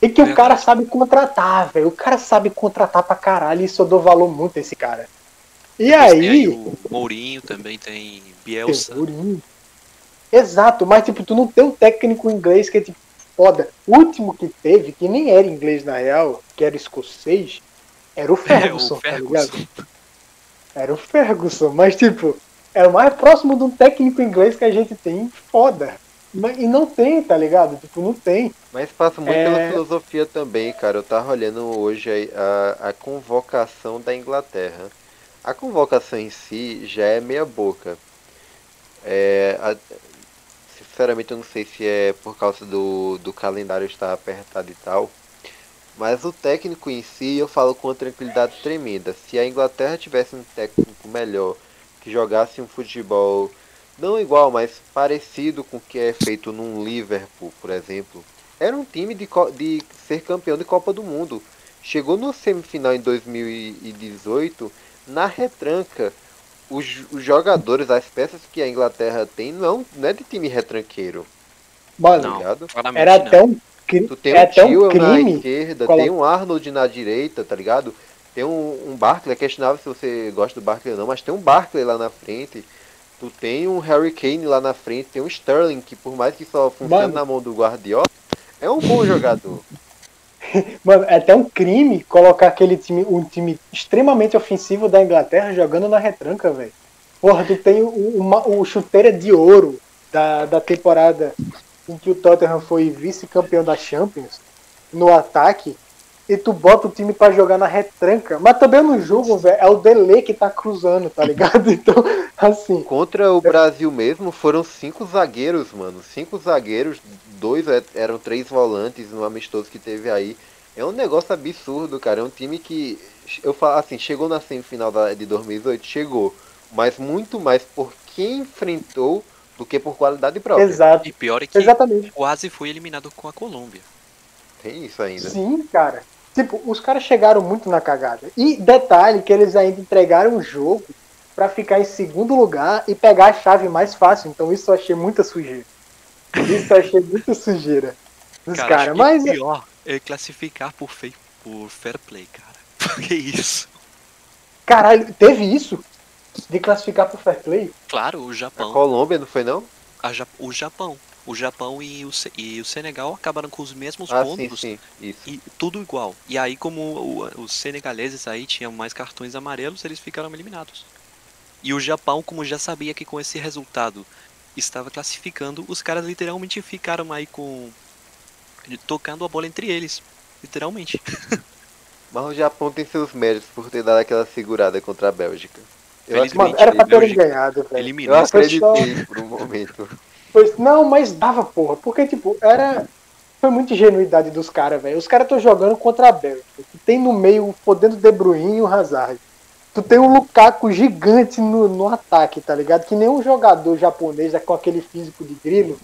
e que é. o cara sabe contratar, velho. O cara sabe contratar pra caralho, e isso eu dou valor muito a esse cara. E aí, aí. O Mourinho também tem Bielsa. Mourinho. Exato, mas tipo, tu não tem um técnico inglês que é tipo foda. O último que teve, que nem era inglês na real, que era escocês, era o Ferguson, é, o Ferguson. tá ligado? Era o Ferguson, mas tipo, é o mais próximo de um técnico inglês que a gente tem foda. E não tem, tá ligado? Tipo, não tem. Mas passa muito É. pela filosofia também, cara. Eu tava olhando hoje a, a convocação da Inglaterra. A convocação em si já é meia boca. É, a- sinceramente eu não sei se é por causa do, do calendário estar apertado e tal. Mas o técnico em si eu falo com uma tranquilidade tremenda. Se a Inglaterra tivesse um técnico melhor, que jogasse um futebol não igual, mas parecido com o que é feito num Liverpool, por exemplo, era um time de, de ser campeão de Copa do Mundo. Chegou no semifinal em 2018 na retranca. Os, os jogadores, as peças que a Inglaterra tem, não, não é de time retranqueiro, Mano, tá Não. ligado? Claramente era não. até um, Tu tem um até um Tio na esquerda, tem um Arnold na direita, tá ligado? Tem um, um Barkley, é questionável se você gosta do Barkley ou não, mas tem um Barkley lá na frente. Tu tem um Harry Kane lá na frente, tem um Sterling, que por mais que só funcione Mano. na mão do Guardiola, é um bom jogador. [laughs] Mano, é até um crime colocar aquele time, um time extremamente ofensivo da Inglaterra jogando na retranca, velho. Porra, tu tem o, o chuteira de ouro da, da temporada em que o Tottenham foi vice-campeão da Champions no ataque e tu bota o time pra jogar na retranca. Mas também no jogo, velho, é o Dele que tá cruzando, tá ligado? [laughs] Então, assim, Contra o Brasil mesmo, foram cinco zagueiros, mano. Cinco zagueiros, dois é- eram três volantes no amistoso que teve aí. É um negócio absurdo, cara. É um time que, eu falo assim, chegou na semifinal da- de 2018, chegou. Mas muito mais por quem enfrentou do que por qualidade própria. exato. E pior é que Exatamente. quase foi eliminado com a Colômbia. Tem isso ainda. Sim, cara. Tipo, os caras chegaram muito na cagada. E detalhe que eles ainda entregaram o jogo pra ficar em segundo lugar e pegar a chave mais fácil. Então isso eu achei muita sujeira. Isso eu achei muita sujeira dos Cara, caras. que Mas o pior é classificar por, fei- por fair play, cara. [laughs] Que isso? caralho, teve isso de classificar pro fair play? Claro, o A Japão. Colômbia, não foi não? a Ja- o Japão. O Japão e o, e o Senegal acabaram com os mesmos Ah, sim, pontos. sim. Isso. E tudo igual. E aí, como o- os senegaleses aí tinham mais cartões amarelos, eles ficaram eliminados. E o Japão, como já sabia que com esse resultado estava classificando, os caras literalmente ficaram aí com. tocando a bola entre eles. Literalmente. [laughs] Mas o Japão tem seus méritos por ter dado aquela segurada contra a Bélgica. Eu Felizmente, Mano, era pra terem ganhado, velho. Eliminou. eu acreditei [laughs] por um momento. Pois, não, mas dava, porra. Porque, tipo, era. Foi muita ingenuidade dos caras, velho. Os caras estão jogando contra a Bélgica. Tu tem no meio, podendo De Bruyne e o Hazard. Tu tem um Lukaku gigante no, no ataque, tá ligado? Que nenhum jogador japonês com aquele físico de grilo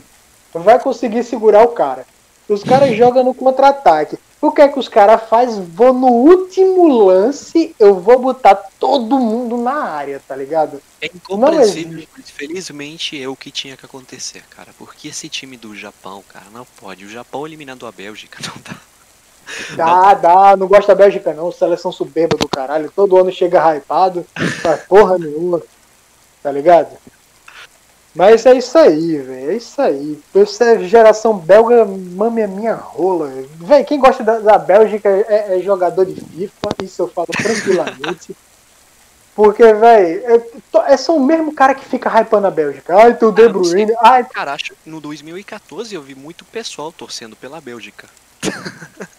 vai conseguir segurar o cara. Os caras jogam no contra-ataque. O que é que os caras fazem? Vou no último lance, eu vou botar todo mundo na área, tá ligado? É incompreensível, mas felizmente é o que tinha que acontecer, cara. Porque esse time do Japão, cara, não pode. O Japão eliminando a Bélgica [laughs] não dá. Dá, dá, não gosta da Bélgica não, seleção soberba do caralho, todo ano chega hypado, faz porra nenhuma, tá ligado? Mas é isso aí, velho, é isso aí. Essa geração belga mame a minha rola. Véi, quem gosta da, da Bélgica é, é jogador de FIFA, isso eu falo tranquilamente. [laughs] Porque, velho, é, é só o mesmo cara que fica hypando a Bélgica. Ai, tu De. Bruyne, ai, Cara, acho que no 2014 eu vi muito pessoal torcendo pela Bélgica. [laughs]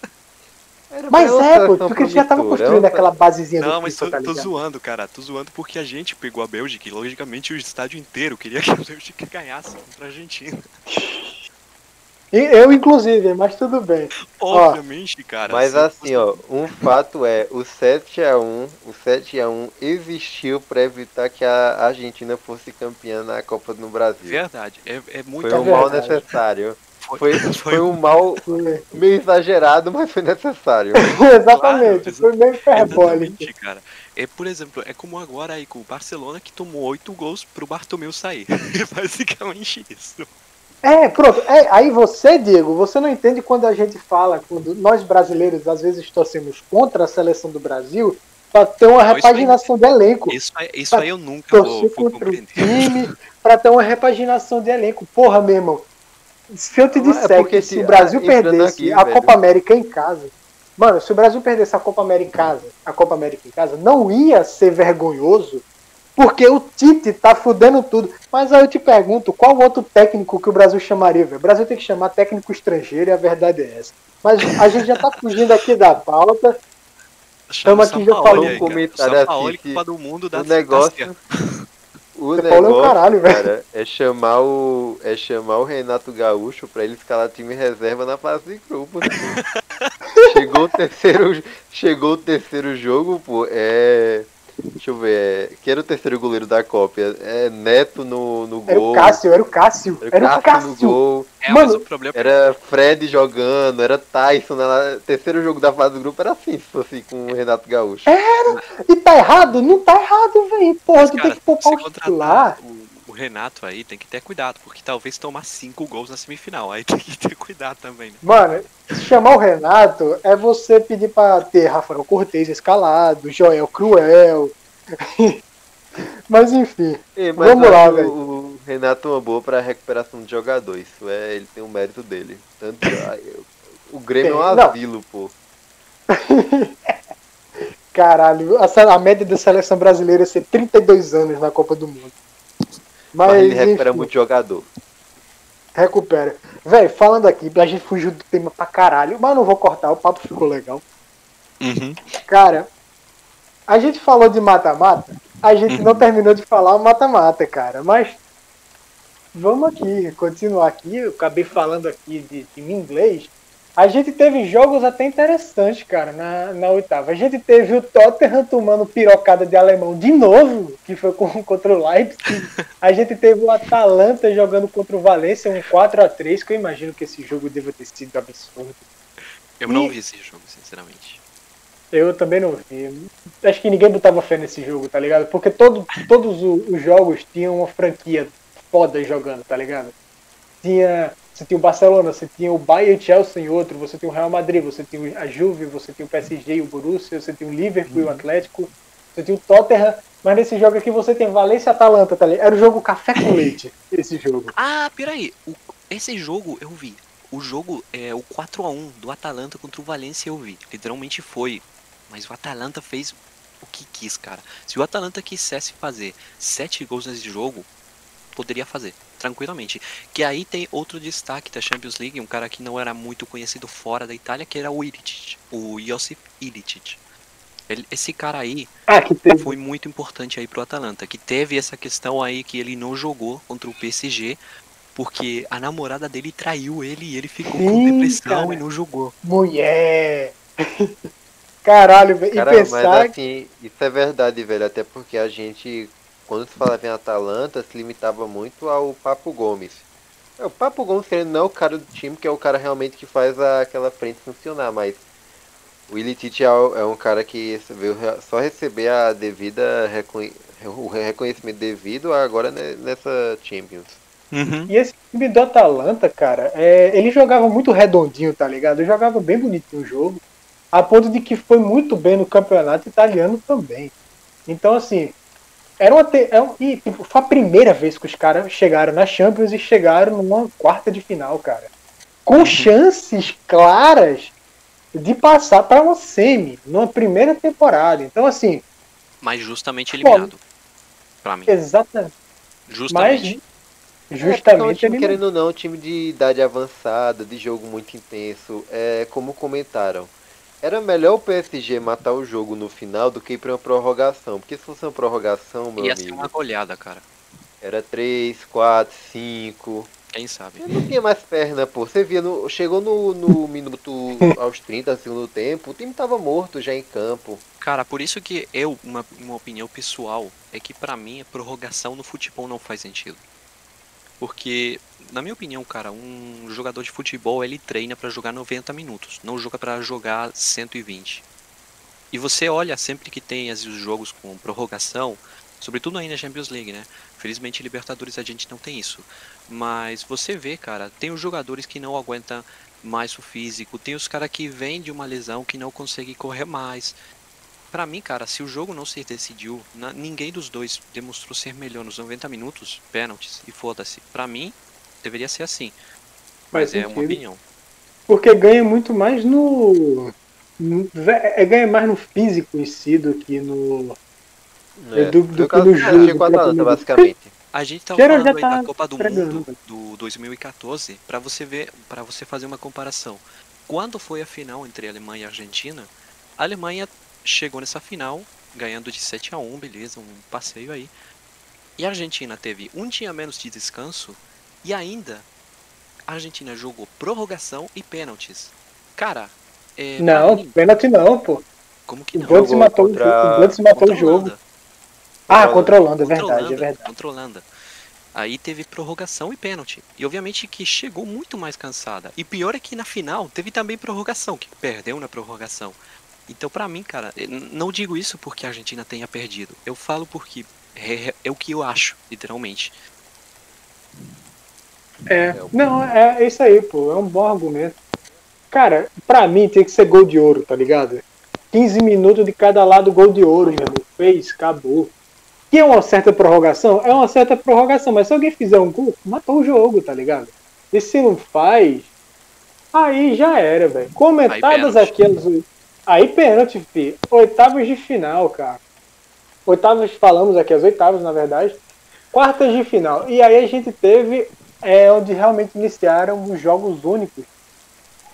Era mas é, pô, porque já tava promissora, construindo uma- aquela basezinha do Não, mas FIFA, tô, tá tô zoando, cara. Tô zoando porque a gente pegou a Bélgica e, logicamente, o estádio inteiro queria [laughs] que a Bélgica ganhasse contra a Argentina. Eu, inclusive, mas tudo bem. Obviamente, cara. Mas assim, ó, um fato é, o 7x1, o 7x1 existiu para evitar que a Argentina fosse campeã na Copa no Brasil. Verdade, é, é muito Foi um É mal necessário. Foi, Foi, [laughs] foi foi um mal Foi- [laughs] meio exagerado, mas foi necessário. [laughs] Exatamente, foi meio hiperbólico. Exatamente, cara. É, por exemplo, é como agora aí com o Barcelona que tomou oito gols pro Bartomeu sair. É basicamente isso. É, pronto. É, aí você, Diego, você não entende quando a gente fala, quando nós brasileiros às vezes torcemos contra a seleção do Brasil para ter uma Não, isso aí- repaginação de elenco. Isso, aí- isso aí eu nunca vou, vou contra o compreender. time para ter uma repaginação de elenco. Porra, meu irmão. Se eu te é disser porque que se- se o Brasil perdesse aqui, a velho. Copa América em casa, mano, se o Brasil perdesse a Copa América em casa, a Copa América em casa, não ia ser vergonhoso Porque o Tite tá fudendo tudo. Mas aí eu te pergunto, qual outro técnico que o Brasil chamaria, velho? O Brasil tem que chamar técnico estrangeiro e a verdade é essa. Mas a gente já tá fugindo aqui da pauta. Chama Tamo aqui, já falou um comentário O Sampaoli, assim que Copa do Mundo da o negócio, da- o São Paulo é o negócio, caralho, velho. cara, é chamar o é chamar o Renato Gaúcho pra ele escalar time reserva na fase de grupos. pô. [laughs] chegou o terceiro, chegou o terceiro jogo, pô, é Deixa eu ver, é, quem era o terceiro goleiro da Copa? É Neto no, no Era o gol. Cássio, era o Cássio. Era Era o no Cássio. gol. É, Mano, mas o problema Era Fred jogando, era Tyson. Na terceiro jogo da fase do grupo era assim, se fosse com o Renato Gaúcho. E tá errado? Não tá errado, velho. Porra, Mas, tu cara, tem que poupar o titular. o, o Renato aí tem que ter cuidado, porque talvez tomar cinco gols na semifinal. Aí [laughs] tem que ter cuidado também, né? Mano, chamar o Renato é você pedir pra ter Rafael Cortez escalado, Joel Cruel. [laughs] Mas enfim, Ei, mas Vamos lá, velho. O Renato é uma boa pra recuperação de jogador. Isso é, ele tem um mérito dele. Tanto, eu- o Grêmio é um não. asilo, pô. [laughs] caralho, a, a média da seleção brasileira é ser 32 anos na Copa do Mundo. Mas, Mas, ele recupera enfim, muito jogador. recupera. Véi, falando aqui, a gente fugiu do tema pra caralho, mas não vou cortar, o papo ficou legal. Uhum. Cara, a gente falou de mata-mata, a gente não terminou de falar o mata-mata, cara, mas vamos aqui, continuar aqui, eu acabei falando aqui de time inglês. A gente teve jogos até interessantes, cara, na, na oitava. A gente teve o Tottenham tomando pirocada de alemão de novo, que foi com- [laughs] contra o Leipzig. A gente teve o Atalanta jogando contra o Valência, um 4 a 3 que eu imagino que esse jogo deva ter sido absurdo. Eu não E- vi esse jogo, sinceramente. Eu também não vi. Acho que ninguém botava fé nesse jogo, tá ligado? Porque todo, todos os jogos tinham uma franquia foda jogando, tá ligado? Tinha, você tinha o Barcelona, você tinha o Bayern Chelsea em outro, você tinha o Real Madrid, você tinha a Juve, você tinha o PSG e o Borussia, você tinha o Liverpool e o Atlético, você tinha o Tottenham, mas nesse jogo aqui você tem Valência e Atalanta, tá ligado? Era o jogo café com [laughs] leite, esse jogo. Ah, peraí. O, esse jogo eu vi. O jogo é o 4x1 do Atalanta contra o Valência eu vi. Literalmente foi. Mas o Atalanta fez o que quis, cara. Se o Atalanta quisesse fazer sete gols nesse jogo, poderia fazer, tranquilamente. Que aí tem outro destaque da Champions League, um cara que não era muito conhecido fora da Itália, que era o Ilicic, o Josip Ilicic. Ele- esse cara aí Ah, que teve. foi muito importante aí pro Atalanta, que teve essa questão aí que ele não jogou contra o PSG, porque a namorada dele traiu ele e ele ficou com Sim, depressão cara. e não jogou. Mulher! [laughs] Caralho, velho. E pensar mas assim, isso é verdade, velho. Até porque a gente, quando se falava em Atalanta, se limitava muito ao Papo Gomes. É, O Papo Gomes ele não é o cara do time, que é o cara realmente que faz a- aquela frente funcionar, mas o Ilicic é, é um cara que veio só receber a devida reconhe- o reconhecimento devido agora ne- nessa Champions. E esse time do Atalanta, cara, é, ele jogava muito redondinho, tá ligado? Ele jogava bem bonitinho o jogo, a ponto de que foi muito bem no campeonato italiano também. Então, assim, era uma te- é um- e, tipo, foi a primeira vez que os caras chegaram na Champions e chegaram numa quarta de final, cara. Com chances claras de passar para uma semi, numa primeira temporada. Então, assim, Mas justamente eliminado. Pra mim. exatamente. Justamente. Mas, É, é um justamente, time, ele querendo ou não, um time de idade avançada, de jogo muito intenso. É, como comentaram, era melhor o PSG matar o jogo no final do que ir pra uma prorrogação. Porque se fosse uma prorrogação, meu Ia ser amigo, uma goleada, cara. era 3, 4, 5. Quem sabe? Não tinha mais perna, pô. Você via, no, chegou no, no [laughs] minuto aos 30 do segundo tempo, o time tava morto já em campo. Cara, por isso que eu, uma, uma opinião pessoal, é que pra mim a prorrogação no futebol não faz sentido. Porque, na minha opinião, cara, um jogador de futebol ele treina pra jogar 90 minutos, não joga pra jogar 120. E você olha sempre que tem os jogos com prorrogação, sobretudo aí na Champions League, né? Felizmente Libertadores a gente não tem isso. Mas você vê, cara, tem os jogadores que não aguentam mais o físico, tem os caras que vêm de uma lesão que não conseguem correr mais. Pra mim, cara, se o jogo não se decidiu, na- ninguém dos dois demonstrou ser melhor nos 90 minutos, pênaltis e foda-se. Pra mim, deveria ser assim. Mas Faz é uma opinião. Porque ganha muito mais no. no- é, ganha mais no físico em si do que no. É, do- foi do o caso que no do jogo, propriamente. basicamente. A gente tava Cheiro falando tá da Copa do entregando, Mundo velho. do 2014 pra você ver, para você fazer uma comparação. Quando foi a final entre Alemanha e Argentina, a Alemanha chegou nessa final ganhando de 7 a 1, beleza, um passeio aí. E a Argentina teve um dia menos de descanso e ainda a Argentina jogou prorrogação e pênaltis. Cara, é, Não, mim, pênalti não, pô. como que O não? Götze Jogou matou, o contra- jogo. o Götze matou Contra o jogo. Ah, Holanda, é verdade, é verdade. Holanda. Aí teve prorrogação e pênalti. E obviamente que chegou muito mais cansada. E pior é que na final teve também prorrogação, que perdeu na prorrogação. Então pra mim, cara, não digo isso porque a Argentina tenha perdido. Eu falo porque é, é o que eu acho, literalmente. É, não, é, é isso aí, pô. É um bom argumento. Cara, pra mim tem que ser gol de ouro, tá ligado? 15 minutos de cada lado, gol de ouro, meu irmão. Fez, acabou. Que é uma certa prorrogação? É uma certa prorrogação, mas se alguém fizer um gol, matou o jogo, tá ligado? E se não faz, aí já era, velho. Comentadas aquelas. Aí pênalti, fi. Oitavas de final, cara. Oitavas, falamos aqui, as oitavas, na verdade. Quartas de final. E aí a gente teve é onde realmente iniciaram os jogos únicos,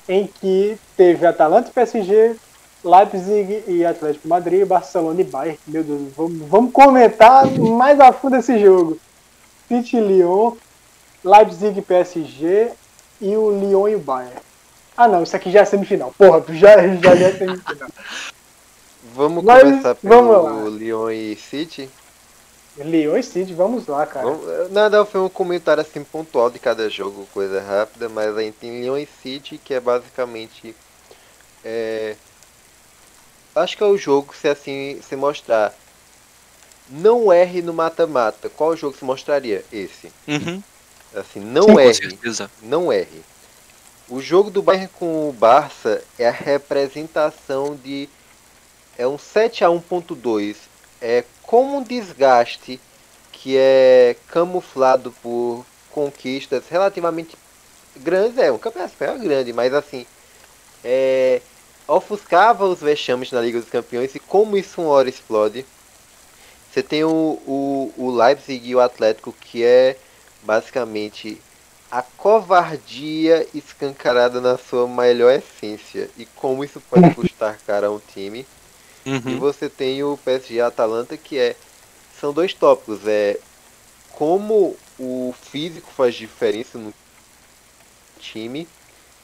em que teve Atalanta e PSG, Leipzig e Atlético Madrid, Barcelona e Bayern. Meu Deus, vamos, vamos comentar mais a fundo esse jogo. City Lyon, Leipzig PSG e o Lyon e o Bayern. Ah não, isso aqui já é semifinal. Porra, já, já é semifinal. [laughs] Vamos Mas, começar pelo vamos. Lyon e City. Lyon e City, vamos lá, cara. Vamos- Nada, foi um comentário assim pontual de cada jogo, coisa rápida, mas a gente tem Lyon e City, que é basicamente. é, Acho que é o jogo se assim se mostrar. Não erre no mata-mata. Qual jogo se mostraria? Esse. Uhum, Assim, não Sim, erre. certeza. Não erre. O jogo do Bayern com o Barça é a representação de. É um 7 a 1.2. É como um desgaste que é camuflado por conquistas relativamente grandes. É um campeonato espanhol grande, mas assim. É, ofuscava os vexames na Liga dos Campeões e como isso uma hora explode. Você tem o, o, o Leipzig e o Atlético que é basicamente a covardia escancarada na sua melhor essência e como isso pode [laughs] custar cara a um time. E Uhum. você tem o PSG e Atalanta que é são dois tópicos, é como o físico faz diferença no time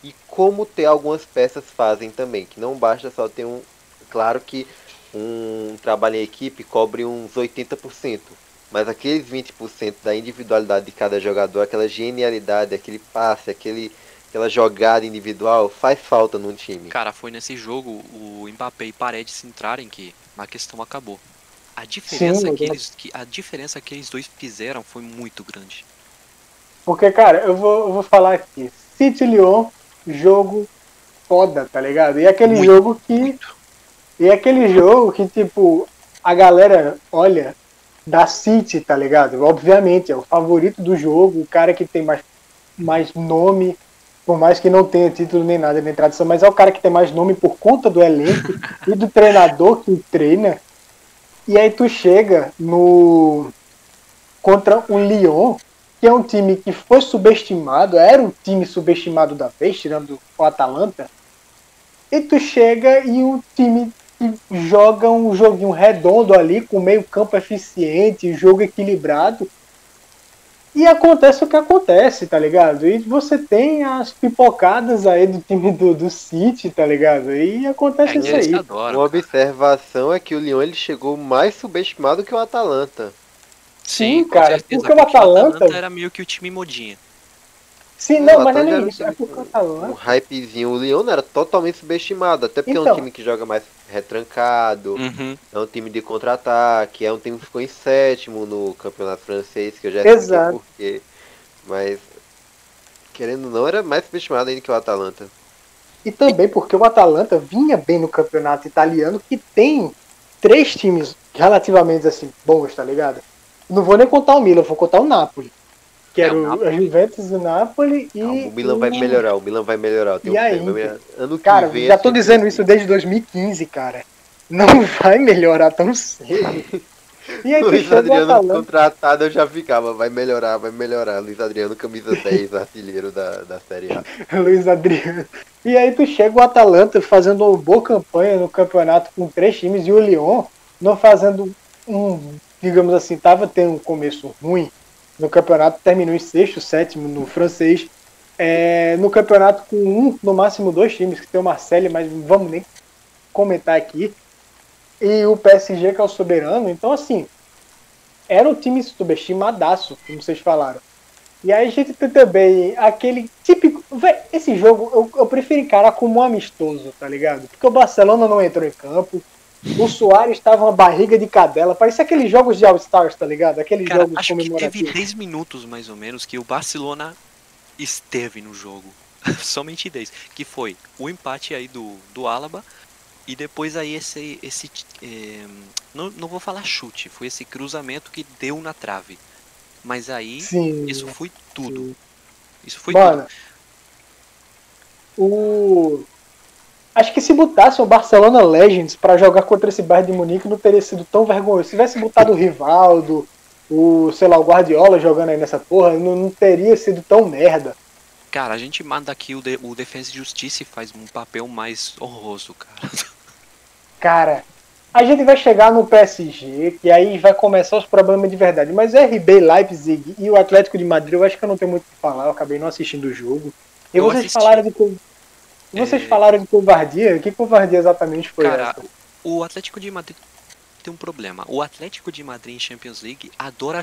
e como ter algumas peças fazem também, que não basta só ter um, claro que um trabalho em equipe cobre uns 80%, mas aqueles 20% da individualidade de cada jogador, aquela genialidade, aquele passe, aquele aquela jogada individual faz falta num time. Cara, foi nesse jogo o Mbappé e Paredes entrarem que a questão acabou. A diferença, Sim, que, eles, que, a diferença que eles dois fizeram foi muito grande. Porque, cara, eu vou, eu vou falar aqui. City Lyon, jogo foda, tá ligado? E aquele Muito, jogo que. Muito. E aquele jogo que, tipo, a galera olha da City, tá ligado? Obviamente, é o favorito do jogo, o cara que tem mais, mais nome, por mais que não tenha título nem nada, nem tradição, mas é o cara que tem mais nome por conta do elenco [laughs] e do treinador que treina. E aí tu chega no contra o Lyon, que é um time que foi subestimado, era o time subestimado da vez, tirando o Atalanta. E tu chega e um time que joga um joguinho redondo ali, com meio campo eficiente, jogo equilibrado. E acontece o que acontece, tá ligado? E você tem as pipocadas aí do time do, do City, tá ligado? E acontece É, isso aí. adoram. Uma observação é que o Lyon ele chegou mais subestimado que o Atalanta. Sim, com cara, certeza, porque o Atalanta- era meio que o time modinha. Sim, não, mas não é isso. um É time porque o hypezinho. O Lyon era totalmente subestimado, até porque é um Então. time que joga mais retrancado, Uhum. é um time de contra-ataque, é um time que ficou em sétimo no campeonato francês, que eu já expliquei Exato. por quê. Mas, querendo ou não, era mais subestimado ainda que o Atalanta. E também porque o Atalanta vinha bem no campeonato italiano, que tem três times relativamente assim bons, tá ligado? Não vou nem contar o Milan, vou contar o Napoli. Que É, era o o, a Juventus, o Napoli e. Não, o Milan vai melhorar, o Milan vai melhorar. E Inter? melhorar. Ano que Cara, vem já a tô dizendo isso League. desde 2015, cara. Não [laughs] vai melhorar tão cedo. E aí [laughs] Luiz Adriano Atalanta. contratado eu já ficava, vai melhorar, vai melhorar. Luiz Adriano, camisa [laughs] 10, artilheiro da, da Série A. Luiz Adriano. E aí tu chega o Atalanta fazendo uma boa campanha no campeonato com três times e o Lyon não fazendo um, digamos assim, tava tendo um começo ruim no campeonato, terminou em sexto, sétimo no francês. É, no campeonato com um, no máximo dois times, que tem o Marseille, mas vamos nem comentar aqui. E o PSG que é o soberano. Então, assim, era um time subestimadaço, como vocês falaram. E aí a gente tem também aquele típico. Véi, esse jogo eu, eu prefiro encarar como um amistoso, tá ligado? Porque o Barcelona não entrou em campo. O Soares estava uma barriga de cadela. Parece aqueles jogos de All-Stars, tá ligado? Aqueles Cara, jogos acho que teve comemorativos. 10 minutos mais ou menos que o Barcelona esteve no jogo. [laughs] Somente 10. Que foi o empate aí do, do Álaba e depois aí esse. esse eh, não, não vou falar chute, foi esse cruzamento que deu na trave. Mas aí Sim. isso foi tudo. sim. Isso foi Mano, tudo. o. Acho que se botasse o Barcelona Legends pra jogar contra esse Bayern de Munique não teria sido tão vergonhoso. Se tivesse botado o Rivaldo, o, sei lá, o Guardiola jogando aí nessa porra, não, não teria sido tão merda. Cara, a gente manda aqui o, de, o Defensa e Justiça e faz um papel mais horroroso, cara. Cara, a gente vai chegar no PSG, que aí vai começar os problemas de verdade. Mas o RB Leipzig e o Atlético de Madrid, eu acho que eu não tenho muito o que falar, eu acabei não assistindo o jogo. E Eu vocês assisti. falaram de. Vocês É. falaram de covardia? Que covardia exatamente foi Cara, essa? o Atlético de Madrid tem um problema. O Atlético de Madrid em Champions League adora,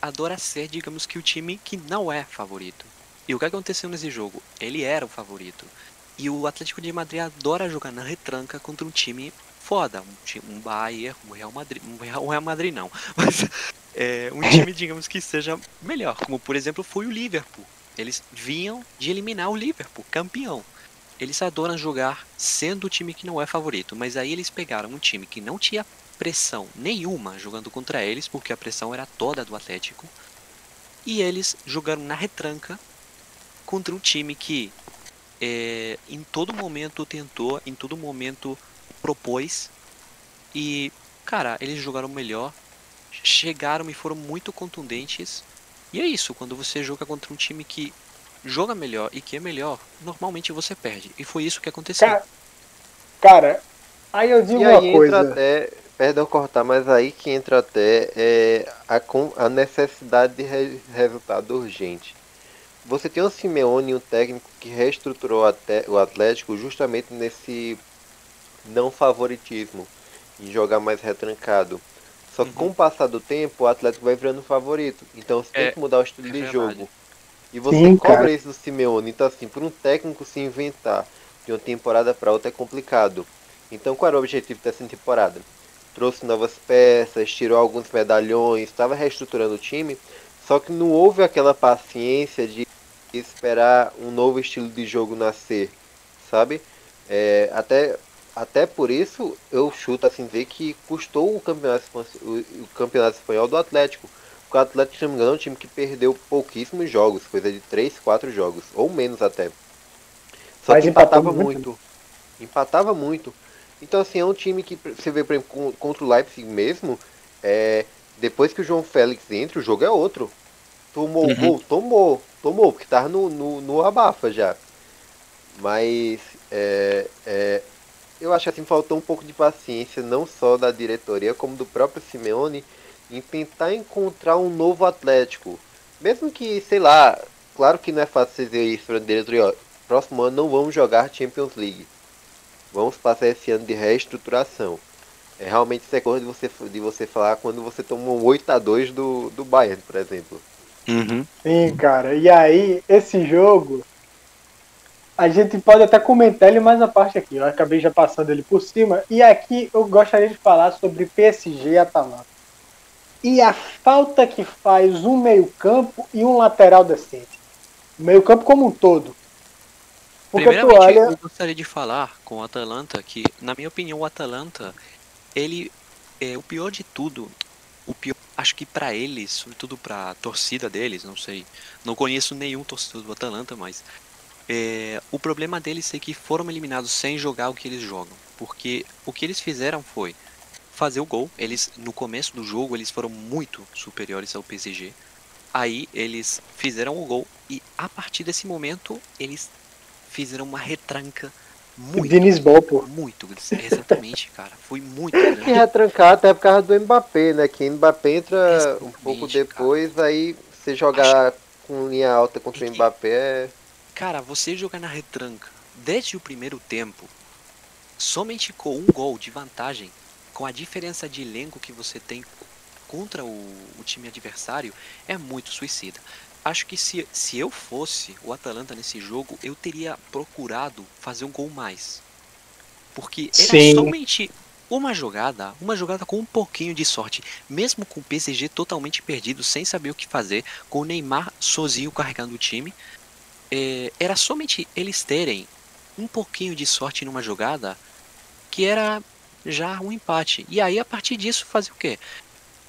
adora ser, digamos que, o time que não é favorito. E o que aconteceu nesse jogo? Ele era o favorito. E o Atlético de Madrid adora jogar na retranca contra um time foda. Um, um Bayern, um Real Madrid. Um Real, um Real Madrid não. [laughs] Mas é, um time, digamos que seja melhor. Como, por exemplo, foi o Liverpool. Eles vinham de eliminar o Liverpool, campeão. Eles adoram jogar sendo o time que não é favorito, mas aí eles pegaram um time que não tinha pressão nenhuma jogando contra eles, porque a pressão era toda do Atlético, e eles jogaram na retranca contra um time que é, em todo momento tentou, em todo momento propôs, e cara, eles jogaram melhor, chegaram e foram muito contundentes, e é isso, quando você joga contra um time que joga melhor e que é melhor, normalmente você perde. E foi isso que aconteceu. Cara, cara, aí eu digo E uma aí coisa. entra até, perdão cortar, mas aí que entra até é, a, com- a necessidade de re- resultado urgente. Você tem o Simeone, um técnico que reestruturou até o Atlético justamente nesse não favoritismo, em jogar mais retrancado. Só que Uhum. com o passar do tempo, o Atlético vai virando favorito. Então você É, tem que mudar o estilo é de verdade. jogo. E você Sim, cobra cara. isso do Simeone. Então, assim, por um técnico se inventar de uma temporada para outra é complicado. Então, qual era o objetivo dessa temporada? Trouxe novas peças, tirou alguns medalhões, estava reestruturando o time. Só que não houve aquela paciência de esperar um novo estilo de jogo nascer, sabe? É, até, até por isso eu chuto assim dizer que custou o campeonato, o campeonato espanhol do Atlético. Porque o Atlético, se não me engano, é um time que perdeu pouquíssimos jogos, coisa de 3, 4 jogos, ou menos até. Só Mas que empatava muito, muito. Empatava muito. Então assim, é um time que você vê, por exemplo, contra o Leipzig mesmo, é, depois que o João Félix entra, o jogo é outro. Tomou o Uhum. gol? Tomou. Tomou, porque tava no, no, no abafa já. Mas é, é, eu acho que assim faltou um pouco de paciência, não só da diretoria, como do próprio Simeone, em tentar encontrar um novo Atlético. Mesmo que, sei lá, claro que não é fácil você dizer isso para diretoria, ó, próximo ano não vamos jogar Champions League. Vamos passar esse ano de reestruturação. É realmente essa coisa de você, de você falar quando você toma um 8x2 do, do Bayern, por exemplo. Uhum. Sim, cara. E aí, esse jogo, a gente pode até comentar ele mais na parte aqui. Eu acabei já passando ele por cima. E aqui eu gostaria de falar sobre PSG e Atalanta. E a falta que faz um meio-campo e um lateral decente. O meio-campo como um todo. Porque Primeiramente, olha. eu gostaria de falar com o Atalanta que, na minha opinião, o Atalanta, ele é o pior de tudo. O pior, acho que pra eles, sobretudo pra torcida deles, não sei. Não conheço nenhum torcedor do Atalanta, mas é, o problema deles é que foram eliminados sem jogar o que eles jogam. Porque o que eles fizeram foi fazer o gol. Eles no começo do jogo eles foram muito superiores ao PSG. Aí eles fizeram o gol e a partir desse momento eles fizeram uma retranca muito. Denis Ball, pô. Muito, exatamente, cara. Foi muito Que grande. retrancar até por causa do Mbappé, né? Que Mbappé entra um pouco cara. depois, aí você jogar com linha alta contra o É que- Mbappé é. Cara, você jogar na retranca desde o primeiro tempo, somente com um gol de vantagem, com a diferença de elenco que você tem contra o, o time adversário, é muito suicida. Acho que se, se eu fosse o Atalanta nesse jogo, eu teria procurado fazer um gol mais. Porque era Sim. somente uma jogada, uma jogada com um pouquinho de sorte, mesmo com o PSG totalmente perdido, sem saber o que fazer, com o Neymar sozinho carregando o time, é, era somente eles terem um pouquinho de sorte numa jogada que era já um empate. E aí, a partir disso, fazer o quê?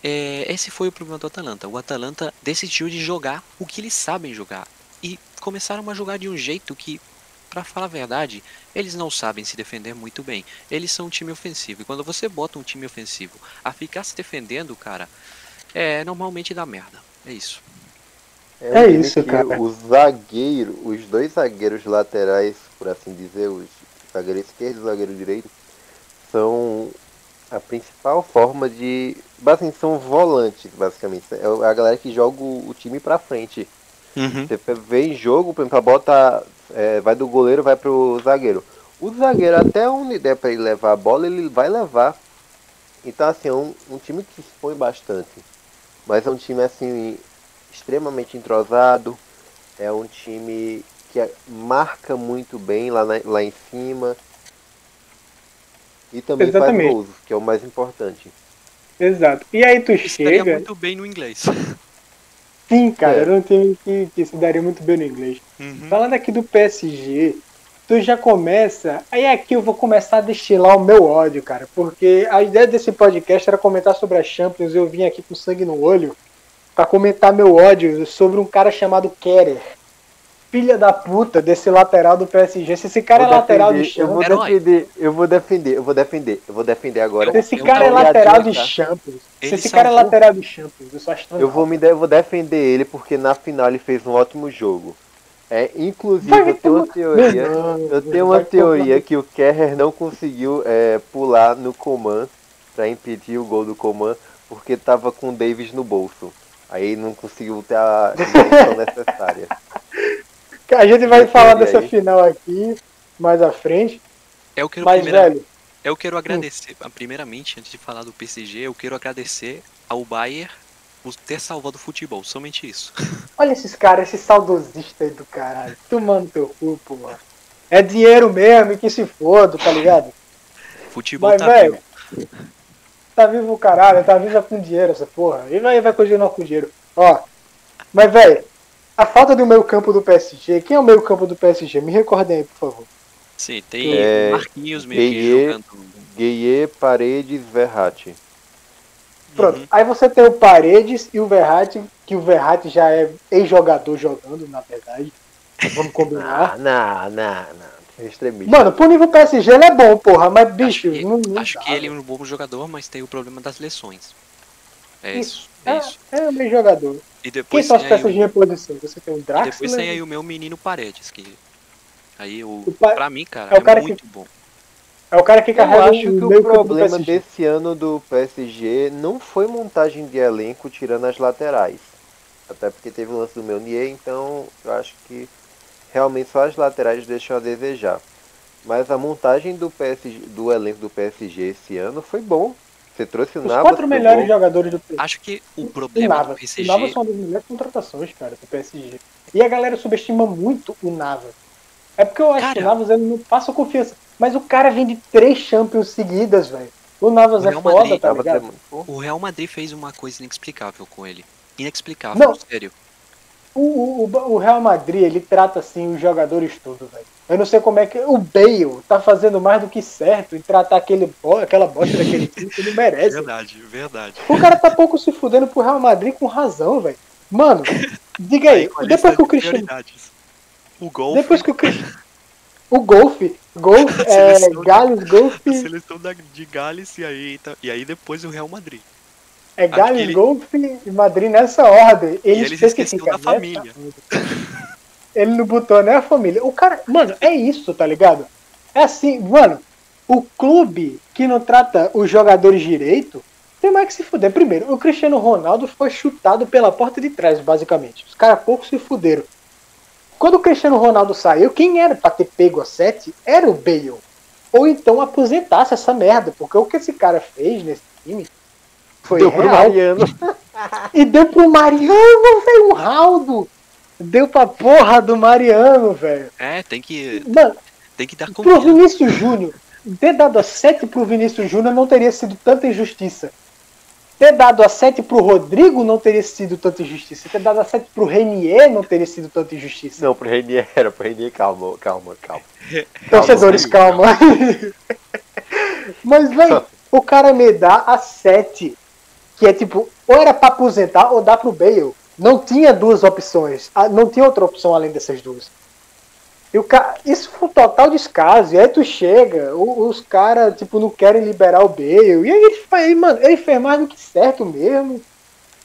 É, esse foi o problema do Atalanta. O Atalanta decidiu de jogar o que eles sabem jogar. E começaram a jogar de um jeito que, pra falar a verdade, eles não sabem se defender muito bem. Eles são um time ofensivo. E quando você bota um time ofensivo a ficar se defendendo, cara, é normalmente dá merda. É isso. É time isso, cara. O zagueiro, os dois zagueiros laterais, por assim dizer, os zagueiro esquerdo e o zagueiro direito, são a principal forma de. Basicamente, são volantes, basicamente. É a galera que joga o time pra frente. Você vê em jogo, por exemplo, bota. é, vai do goleiro, vai pro zagueiro. O zagueiro, até onde der pra ele levar a bola, ele vai levar. Então, assim, é um, um time que se expõe bastante. Mas é um time, assim, extremamente entrosado. É um time que marca muito bem lá, na- lá em cima. E também Exatamente. faz gols, que é o mais importante. Exato. E aí tu Estaria chega. muito bem no inglês. [laughs] Sim, cara, É. era um time que, que se daria muito bem no inglês. Uhum. Falando aqui do PSG, tu já começa. Aí aqui eu vou começar a destilar o meu ódio, cara. Porque a ideia desse podcast era comentar sobre a Champions. Eu vim aqui com sangue no olho pra comentar meu ódio sobre um cara chamado Kerer. Filha da puta desse lateral do PSG. Se esse cara Vou é lateral de defender, eu vou Champions. Herói. defender, eu vou defender, eu vou defender, eu vou defender agora. Se esse Eu cara é lateral de. Champions. Se Ele esse cara é lateral de Champions, eu só acho tão Eu vou me de- eu vou defender ele porque na final ele fez um ótimo jogo. É, inclusive Vai eu tenho uma teoria, Não, eu tenho uma teoria que o Kerrer não conseguiu é, pular no Coman pra impedir o gol do Coman porque tava com o Davis no bolso. Aí não conseguiu ter a dimensão [laughs] necessária. A gente vai falar aí? dessa final aqui mais à frente. Eu quero Mas, primeira- velho, Eu quero agradecer, primeiramente, antes de falar do PSG, eu quero agradecer ao Bayern por ter salvado o futebol, somente isso. [laughs] olha esses caras, esses saudosistas aí do caralho. Tomando teu cu, porra. É dinheiro mesmo, e que se foda, tá ligado? Futebol Mas, tá velho, vivo. tá vivo o caralho, tá vivo é com dinheiro essa porra. E vai, vai continuar com dinheiro. Ó, mas, velho, a falta do meio campo do PSG, quem é o meio campo do PSG? Me recordem aí, por favor. Sim, tem É, Marquinhos meio que Gueye, jogando. Gueye, Paredes, Verratti. Pronto, Uhum. aí você tem o Paredes e o Verratti, que o Verratti já é ex-jogador jogando, na verdade. Vamos combinar. Ah, não, não, não. Extremista. Mano, pro nível PSG ele é bom, porra, mas bicho, Acho que, não, não acho dá, que ele é um bom jogador, mas tem o problema das lesões. É Isso. é, é, isso. é um bem jogador. E Quem depois são as tem aí peças de o, reposição? Você tem o e depois tem aí o meu menino Paredes, que aí o, O Pa- pra mim, cara, é é, o cara que- muito bom. é o cara que Eu carrega acho que o problema desse ano do PSG não foi montagem de elenco tirando as laterais. Até porque teve o lance do Meunier, então eu acho que realmente só as laterais deixam a desejar. Mas a montagem do PSG, do elenco do PSG esse ano foi bom. Você trouxe o Os Navas. quatro foi melhores jogadores do PSG. Acho que o O problema do Navas. O PSG Navas são uma das melhores contratações, cara, do PSG. E a galera subestima muito o Navas. É porque eu acho Cara. que o Navas ele não passa confiança. Mas o cara vem de três Champions seguidas, velho. O Navas O é Real foda, Madrid tá Tava ligado? O Real Madrid fez uma coisa inexplicável com ele. Inexplicável, Não. sério. O, o, o- o Real Madrid, ele trata assim os jogadores todos, velho. Eu não sei como é que. O Bale tá fazendo mais do que certo em tratar aquele, aquela bosta daquele time que ele merece. Verdade, verdade. O cara tá pouco se fudendo pro Real Madrid com razão, velho. Mano, diga aí, [laughs] com a depois que o de Cristiano. O gol Depois que o Cristiano. O golfe, golfe, [laughs] é, Gales, golfe. Seleção da, de Gales e aí, tá, e aí depois o Real Madrid. É Gales, Aquele... golfe e Madrid nessa ordem. Eles, eles esqueceram da família. [laughs] Ele não botou nem a família. O cara, mano, é isso, tá ligado? É assim, mano, o clube que não trata os jogadores direito tem mais que se fuder. Primeiro, o Cristiano Ronaldo foi chutado pela porta de trás, basicamente. Os caras pouco se fuderam. Quando o Cristiano Ronaldo saiu, quem era pra ter pego a 7 era o Bale. Ou então aposentasse essa merda, porque o que esse cara fez nesse time foi deu real. pro Mariano. [laughs] E deu pro Mariano, velho, um raldo. Deu pra porra do Mariano, velho. É, tem que. Mano, tem que dar confiança. Pro Vinícius Júnior, ter dado a 7 pro Vinícius Júnior não teria sido tanta injustiça. Ter dado a 7 pro Rodrigo não teria sido tanta injustiça. Ter dado a 7 pro Renier não teria sido tanta injustiça. Não, pro Renier [laughs] era, pro Renier, calma, calma, calma. [laughs] Torcedores, calma. [laughs] Mas, velho, o cara me dá a 7. Que é tipo, ou era pra aposentar ou dá pro Bale. Não tinha duas opções. Ah, não tinha outra opção além dessas duas. E o cara, isso foi um total descaso. E aí tu chega, os caras, tipo, não querem liberar o Bale. E aí ele, aí, mano, ele fez mais do que certo mesmo.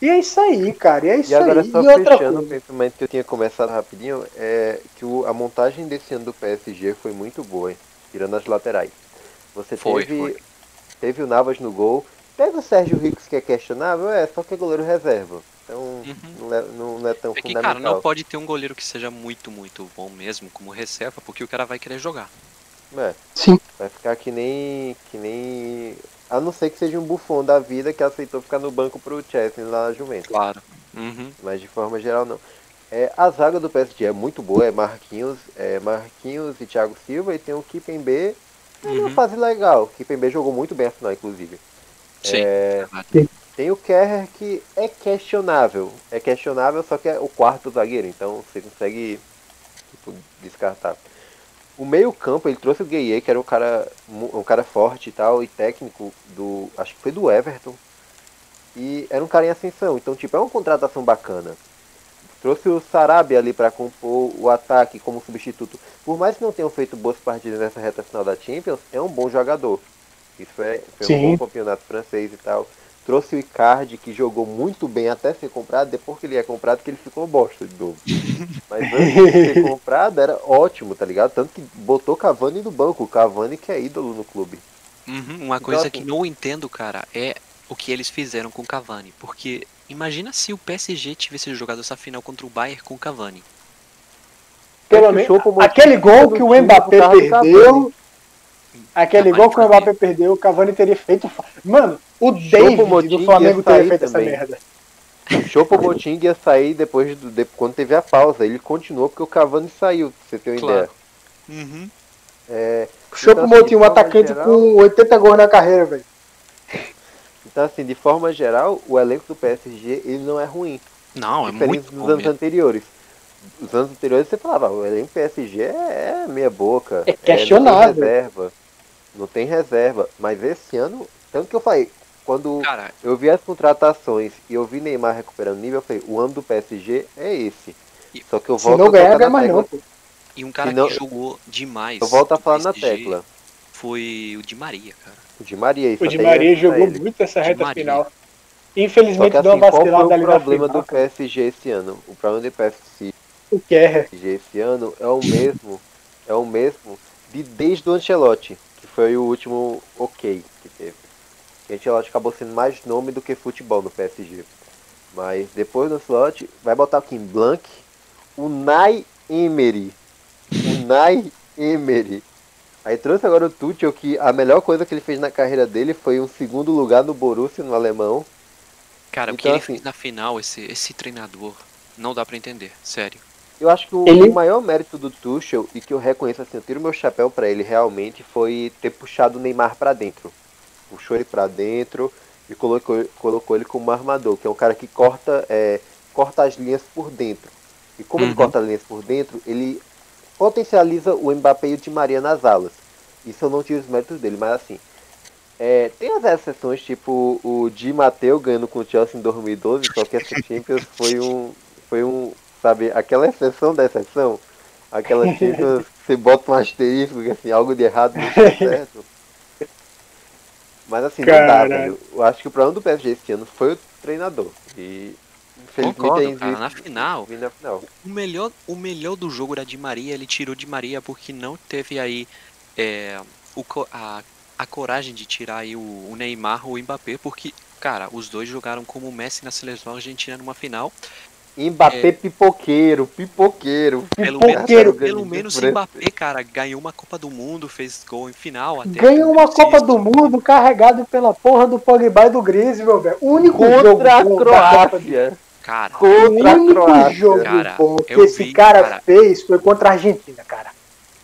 E é isso aí, cara. E é isso e agora aí. Só e fechando o pensamento que eu tinha começado rapidinho, é que o, a montagem desse ano do PSG foi muito boa, hein? tirando as laterais. Você foi, teve, foi. teve o Navas no gol, teve o Sérgio Ricos que é questionável, é, só que é goleiro reserva. Então uhum. não, é, não, é, tão é que, fundamental. Cara, não pode ter um goleiro que seja muito, muito bom mesmo, como reserva, porque o cara vai querer jogar. É. Sim. Vai ficar que nem. que nem. A não ser que seja um bufão da vida que aceitou ficar no banco pro Chelsea lá na Juventus. Claro. Uhum. Mas de forma geral não. É, a zaga do PSG é muito boa, é Marquinhos, é Marquinhos e Thiago Silva e tem o Kipembe uhum. uma fase legal. O Kipembe jogou muito bem a final, inclusive. Sim. É, tem o Kerr que é questionável. É questionável, só que é o quarto zagueiro, então você consegue tipo, descartar. O meio campo, ele trouxe o Gueye, que era um cara, um cara forte e tal, e técnico do. Acho que foi do Everton. E era um cara em ascensão. Então, tipo, é uma contratação bacana. Trouxe o Sarabia ali para compor o ataque como substituto. Por mais que não tenham feito boas partidas nessa reta final da Champions, é um bom jogador. Isso é, foi um bom campeonato francês e tal. Trouxe o Icardi, que jogou muito bem até ser comprado, depois que ele é comprado, que ele ficou bosta de novo. [laughs] Mas antes de ser comprado, era ótimo, tá ligado? Tanto que botou Cavani no banco, o Cavani que é ídolo no clube. Uhum, uma então, coisa assim, que não entendo, cara, é o que eles fizeram com o Cavani. Porque imagina se o PSG tivesse jogado essa final contra o Bayern com o Cavani. Pelo menos aquele gol que o Mbappé perdeu Aquele gol que o Mbappé perdeu, o Cavani teria feito. Mano, o David do Flamengo teria feito também. essa merda. O Chopo Moting ia sair depois do, de, quando teve a pausa. Ele continuou porque o Cavani saiu, pra você ter uma claro. ideia. Uhum. É, o Chopo então, Moting, assim, um atacante geral... com 80 gols na carreira, velho. [laughs] Então, assim, de forma geral, o elenco do PSG ele não é ruim. Não, é muito dos anos mesmo. anteriores. Os anos anteriores você falava, o elenco PSG é meia boca. É questionável. É, reserva não tem reserva. Mas esse ano, tanto que eu falei, quando Cara, eu vi as contratações e eu vi Neymar recuperando nível, eu falei, o ano do PSG é esse. E, Só que eu volto se não ganhar, ganha mais não. E um cara não, que jogou demais. Eu volto a falar na tecla. Foi o Di Maria, cara. O Di Maria, isso O Di Maria jogou muito essa reta final. Infelizmente que, assim, deu uma assim, vacilada ali. O problema do PSG esse ano, o problema do PSG, o que é? PSG esse ano é o mesmo, é o mesmo de desde o Ancelotti foi o último ok que teve. Ancelotti acabou sendo mais nome do que futebol no PSG. Mas depois do slot, vai botar aqui em Blanc, o Nai Emery. O Nai Emery. Aí trouxe agora o Tuchel, que a melhor coisa que ele fez na carreira dele foi um segundo lugar no Borussia, no alemão. Cara, então, o que ele assim, fez na final, esse, esse treinador, não dá para entender, sério. Eu acho que o, ele... o, maior mérito do Tuchel, e que eu reconheço assim, eu tiro meu chapéu para ele realmente, foi ter puxado o Neymar para dentro. Puxou ele para dentro e colocou, colocou ele como armador, que é um cara que corta, é, corta as linhas por dentro. E como uhum. ele corta as linhas por dentro, ele potencializa o Mbappé e o Di Maria nas alas. Isso eu não tiro os méritos dele, mas assim, é, tem as exceções, tipo o Di Matteo ganhando com o Chelsea em 2012, só que essa Champions foi um, foi um, sabe, aquela exceção da exceção, aquela Champions [laughs] você bota um asterisco, assim, algo de errado não tá certo. Mas assim, Caralho. não dá, velho. Eu acho que o problema do PSG esse ano foi o treinador. E Concordo, cara, na final, na final. O melhor, o melhor do jogo era de Maria, ele tirou de Maria porque não teve aí é, o, a, a coragem de tirar aí o, o Neymar ou o Mbappé, porque, cara, os dois jogaram como o Messi na seleção argentina numa final Mbappé é... pipoqueiro, pipoqueiro. Pelo, pipoqueiro. Menos, pelo menos Mbappé, cara, ganhou uma Copa do Mundo, fez gol em final. Até ganhou uma Copa do Mundo carregado pela porra do Pogba e do Griezmann, velho. O único Contra jogo a Croácia. Cara, contra o único a Croácia. jogo cara, bom que esse vi, cara, cara, fez foi contra a Argentina, cara.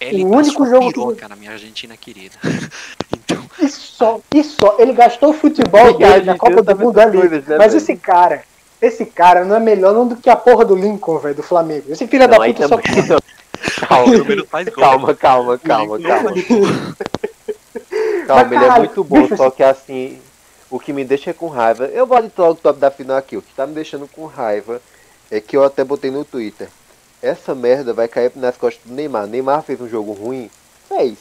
Ele o único jogo piroca que... na minha Argentina querida. [laughs] então... E só, e só, ele gastou o futebol dele na Copa do Mundo ali. Coisas, né, mas velho? esse cara, esse cara não é melhor não do que a porra do Lincoln, velho, do Flamengo. Esse filho não, da puta só. [laughs] calma, calma, calma, calma, calma. Calma, ele é muito bom, só que assim, o que me deixa com raiva. Eu vou aditar o top da final aqui. O que tá me deixando com raiva é que eu até botei no Twitter. Essa merda vai cair nas costas do Neymar. Neymar fez um jogo ruim? Fez.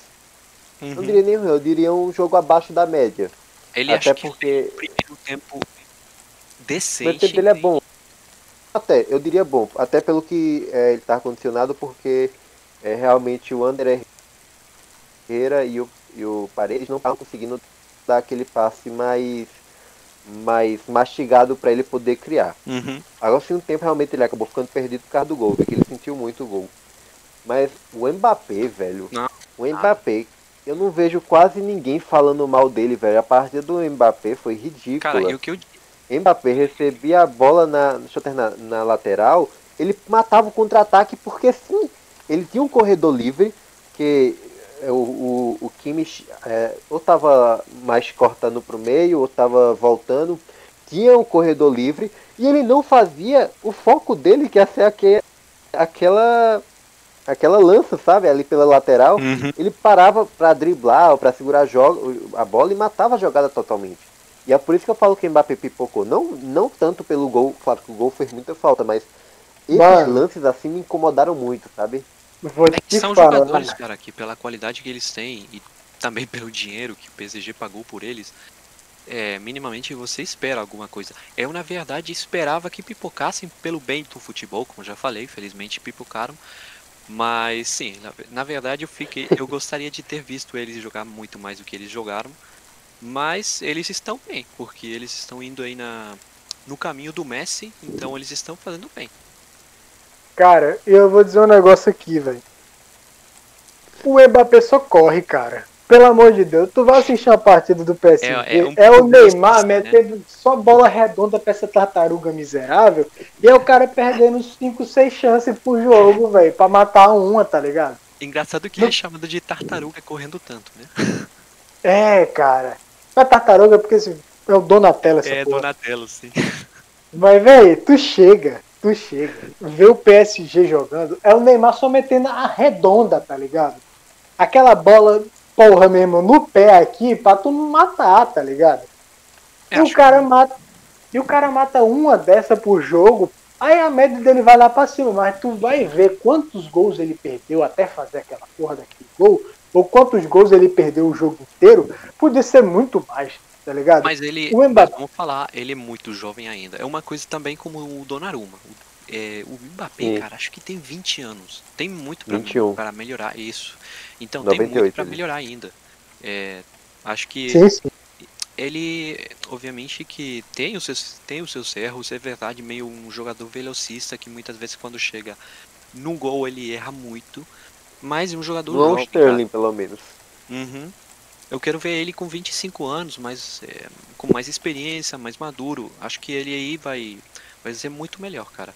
Uhum. Não diria nem ruim, eu diria um jogo abaixo da média. Ele até porque. Que primeiro tempo decente. O tempo dele é bom. Até, eu diria bom. Até pelo que é, ele está condicionado, porque é, realmente o André Herrera e o, e o Paredes não estavam conseguindo dar aquele passe mais mais mastigado para ele poder criar. Uhum. Agora, sim, um tempo realmente ele acabou ficando perdido por causa do gol, porque ele sentiu muito o gol. Mas o Mbappé, velho, não. o Mbappé, eu não vejo quase ninguém falando mal dele, velho. A partida do Mbappé foi ridícula. Cara, e o que eu Mbappé recebia a bola na, na, na lateral, ele matava o contra-ataque porque sim, ele tinha um corredor livre que é, o, o, o Kimmich é, ou estava mais cortando para o meio ou estava voltando, tinha um corredor livre e ele não fazia o foco dele que ia ser aquele, aquela aquela lança, sabe, ali pela lateral, uhum. ele parava para driblar ou para segurar a bola e matava a jogada totalmente. E é por isso que eu falo que o Mbappé pipocou. Não, não tanto pelo gol, claro que o gol fez muita falta, mas esses Mano. lances assim me incomodaram muito, sabe? Vou é que são falar. jogadores, cara, que pela qualidade que eles têm e também [laughs] pelo dinheiro que o PSG pagou por eles, é, minimamente você espera alguma coisa. Eu, na verdade, esperava que pipocassem pelo bem do futebol, como já falei, felizmente pipocaram. Mas sim, na, na verdade eu fiquei. Eu gostaria de ter visto eles jogar muito mais do que eles jogaram. Mas eles estão bem, porque eles estão indo aí na, no caminho do Messi, então eles estão fazendo bem. Cara, eu vou dizer um negócio aqui, velho. O Mbappé só corre, cara. Pelo amor de Deus, tu vai assistir a partida do PSG. É, é, um é o Neymar né? metendo só bola redonda pra essa tartaruga miserável. E é o cara perdendo 5, 6 chances por jogo, velho. Pra matar uma, tá ligado? Engraçado que é chamado de tartaruga correndo tanto, né? É, cara. É tartaruga porque é o Donatello essa É, porra. Donatello, sim. Mas, velho, tu chega, tu chega, vê o PSG jogando, é o Neymar só metendo a redonda, tá ligado? Aquela bola, porra mesmo, no pé aqui pra tu matar, tá ligado? É, e o cara que... mata. E o cara mata uma dessa por jogo, aí a média dele vai lá pra cima, mas tu vai ver quantos gols ele perdeu até fazer aquela porra daquele gol ou quantos gols ele perdeu o jogo inteiro, podia ser muito mais, tá ligado? Mas ele, o Mbappé... vamos falar, ele é muito jovem ainda. É uma coisa também como o Donnarumma. É, o Mbappé, Sim. cara, acho que tem 20 anos. Tem muito para melhorar isso. Então 98, tem muito para melhorar ainda. É, acho que sim, sim. ele, obviamente, que tem os seus, tem os seus erros. É verdade, meio um jogador velocista que muitas vezes quando chega no gol ele erra muito. Mas um jogador Não jovem, Sterling, cara. pelo menos. Uhum. Eu quero ver ele com 25 anos, mas é, com mais experiência, mais maduro. Acho que ele aí vai, vai ser muito melhor, cara.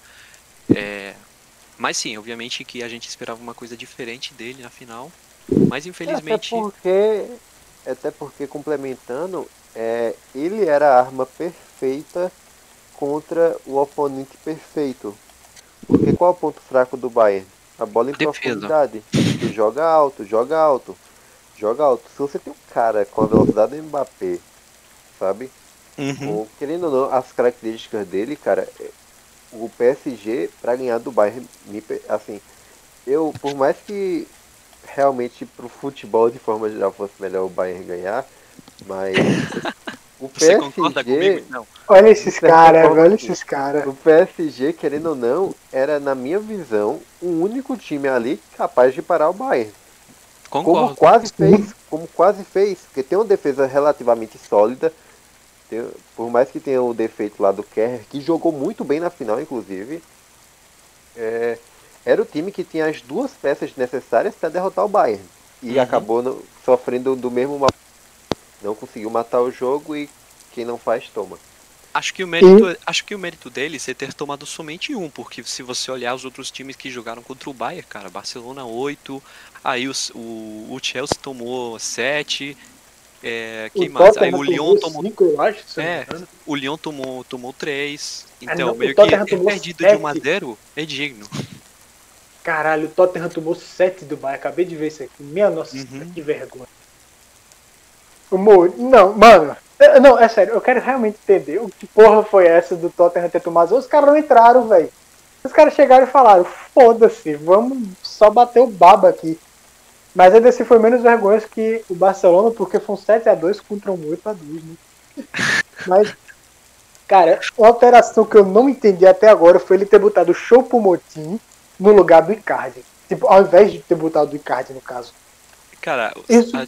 É, mas sim, obviamente que a gente esperava uma coisa diferente dele na final. Mas infelizmente. Até porque, até porque complementando, é, ele era a arma perfeita contra o oponente perfeito. Porque qual é o ponto fraco do Bayern? A bola em Defesa. profundidade. Você joga alto, joga alto, joga alto. Se você tem um cara com a velocidade do Mbappé, sabe? Uhum. Ou, querendo ou não, as características dele, cara, é, o PSG, para ganhar do Bayern, assim, eu, por mais que realmente pro futebol de forma geral fosse melhor o Bayern ganhar, mas [laughs] o Você concorda comigo? PSG, Não. Olha esses caras, olha esses caras. o PSG, querendo ou não, era na minha visão o único time ali capaz de parar o Bayern. Como Concordo. quase fez, como quase fez, porque tem uma defesa relativamente sólida. tem- por mais que tenha o defeito lá do Kerr, que jogou muito bem na final, inclusive. é, era o time que tinha as duas peças necessárias para derrotar o Bayern. E Uhum. acabou no- sofrendo do mesmo mal. Não conseguiu matar o jogo e quem não faz, toma. Acho que o mérito, acho que o mérito deles é ter tomado somente um, porque se você olhar os outros times que jogaram contra o Bayern, cara, Barcelona 8, aí os- o, o Chelsea tomou 7, é, quem O mais? Aí o Lyon tomou, cinco, eu acho, não É. o Lyon tomou, tomou 3. Ah, Então, não, o meio que tomou perdido de 1 a sete. 0 é digno. Caralho, o Tottenham tomou 7 do Bayern. Acabei de ver isso aqui. Minha nossa, Uhum. que vergonha. O. Não, mano. Não, é sério. Eu quero realmente entender o que porra foi essa do Tottenham ter tomado. Os caras não entraram, velho. Os caras chegaram e falaram: foda-se, vamos só bater o baba aqui. Mas ainda assim foi menos vergonhoso que o Barcelona, porque foi um 7x2 contra um 8x2, né? [laughs] Mas, cara, uma alteração que eu não entendi até agora foi ele ter botado o Choupo-Moting no lugar do Icardi. Tipo, ao invés de ter botado o Icardi, no caso. Cara, Isso- a-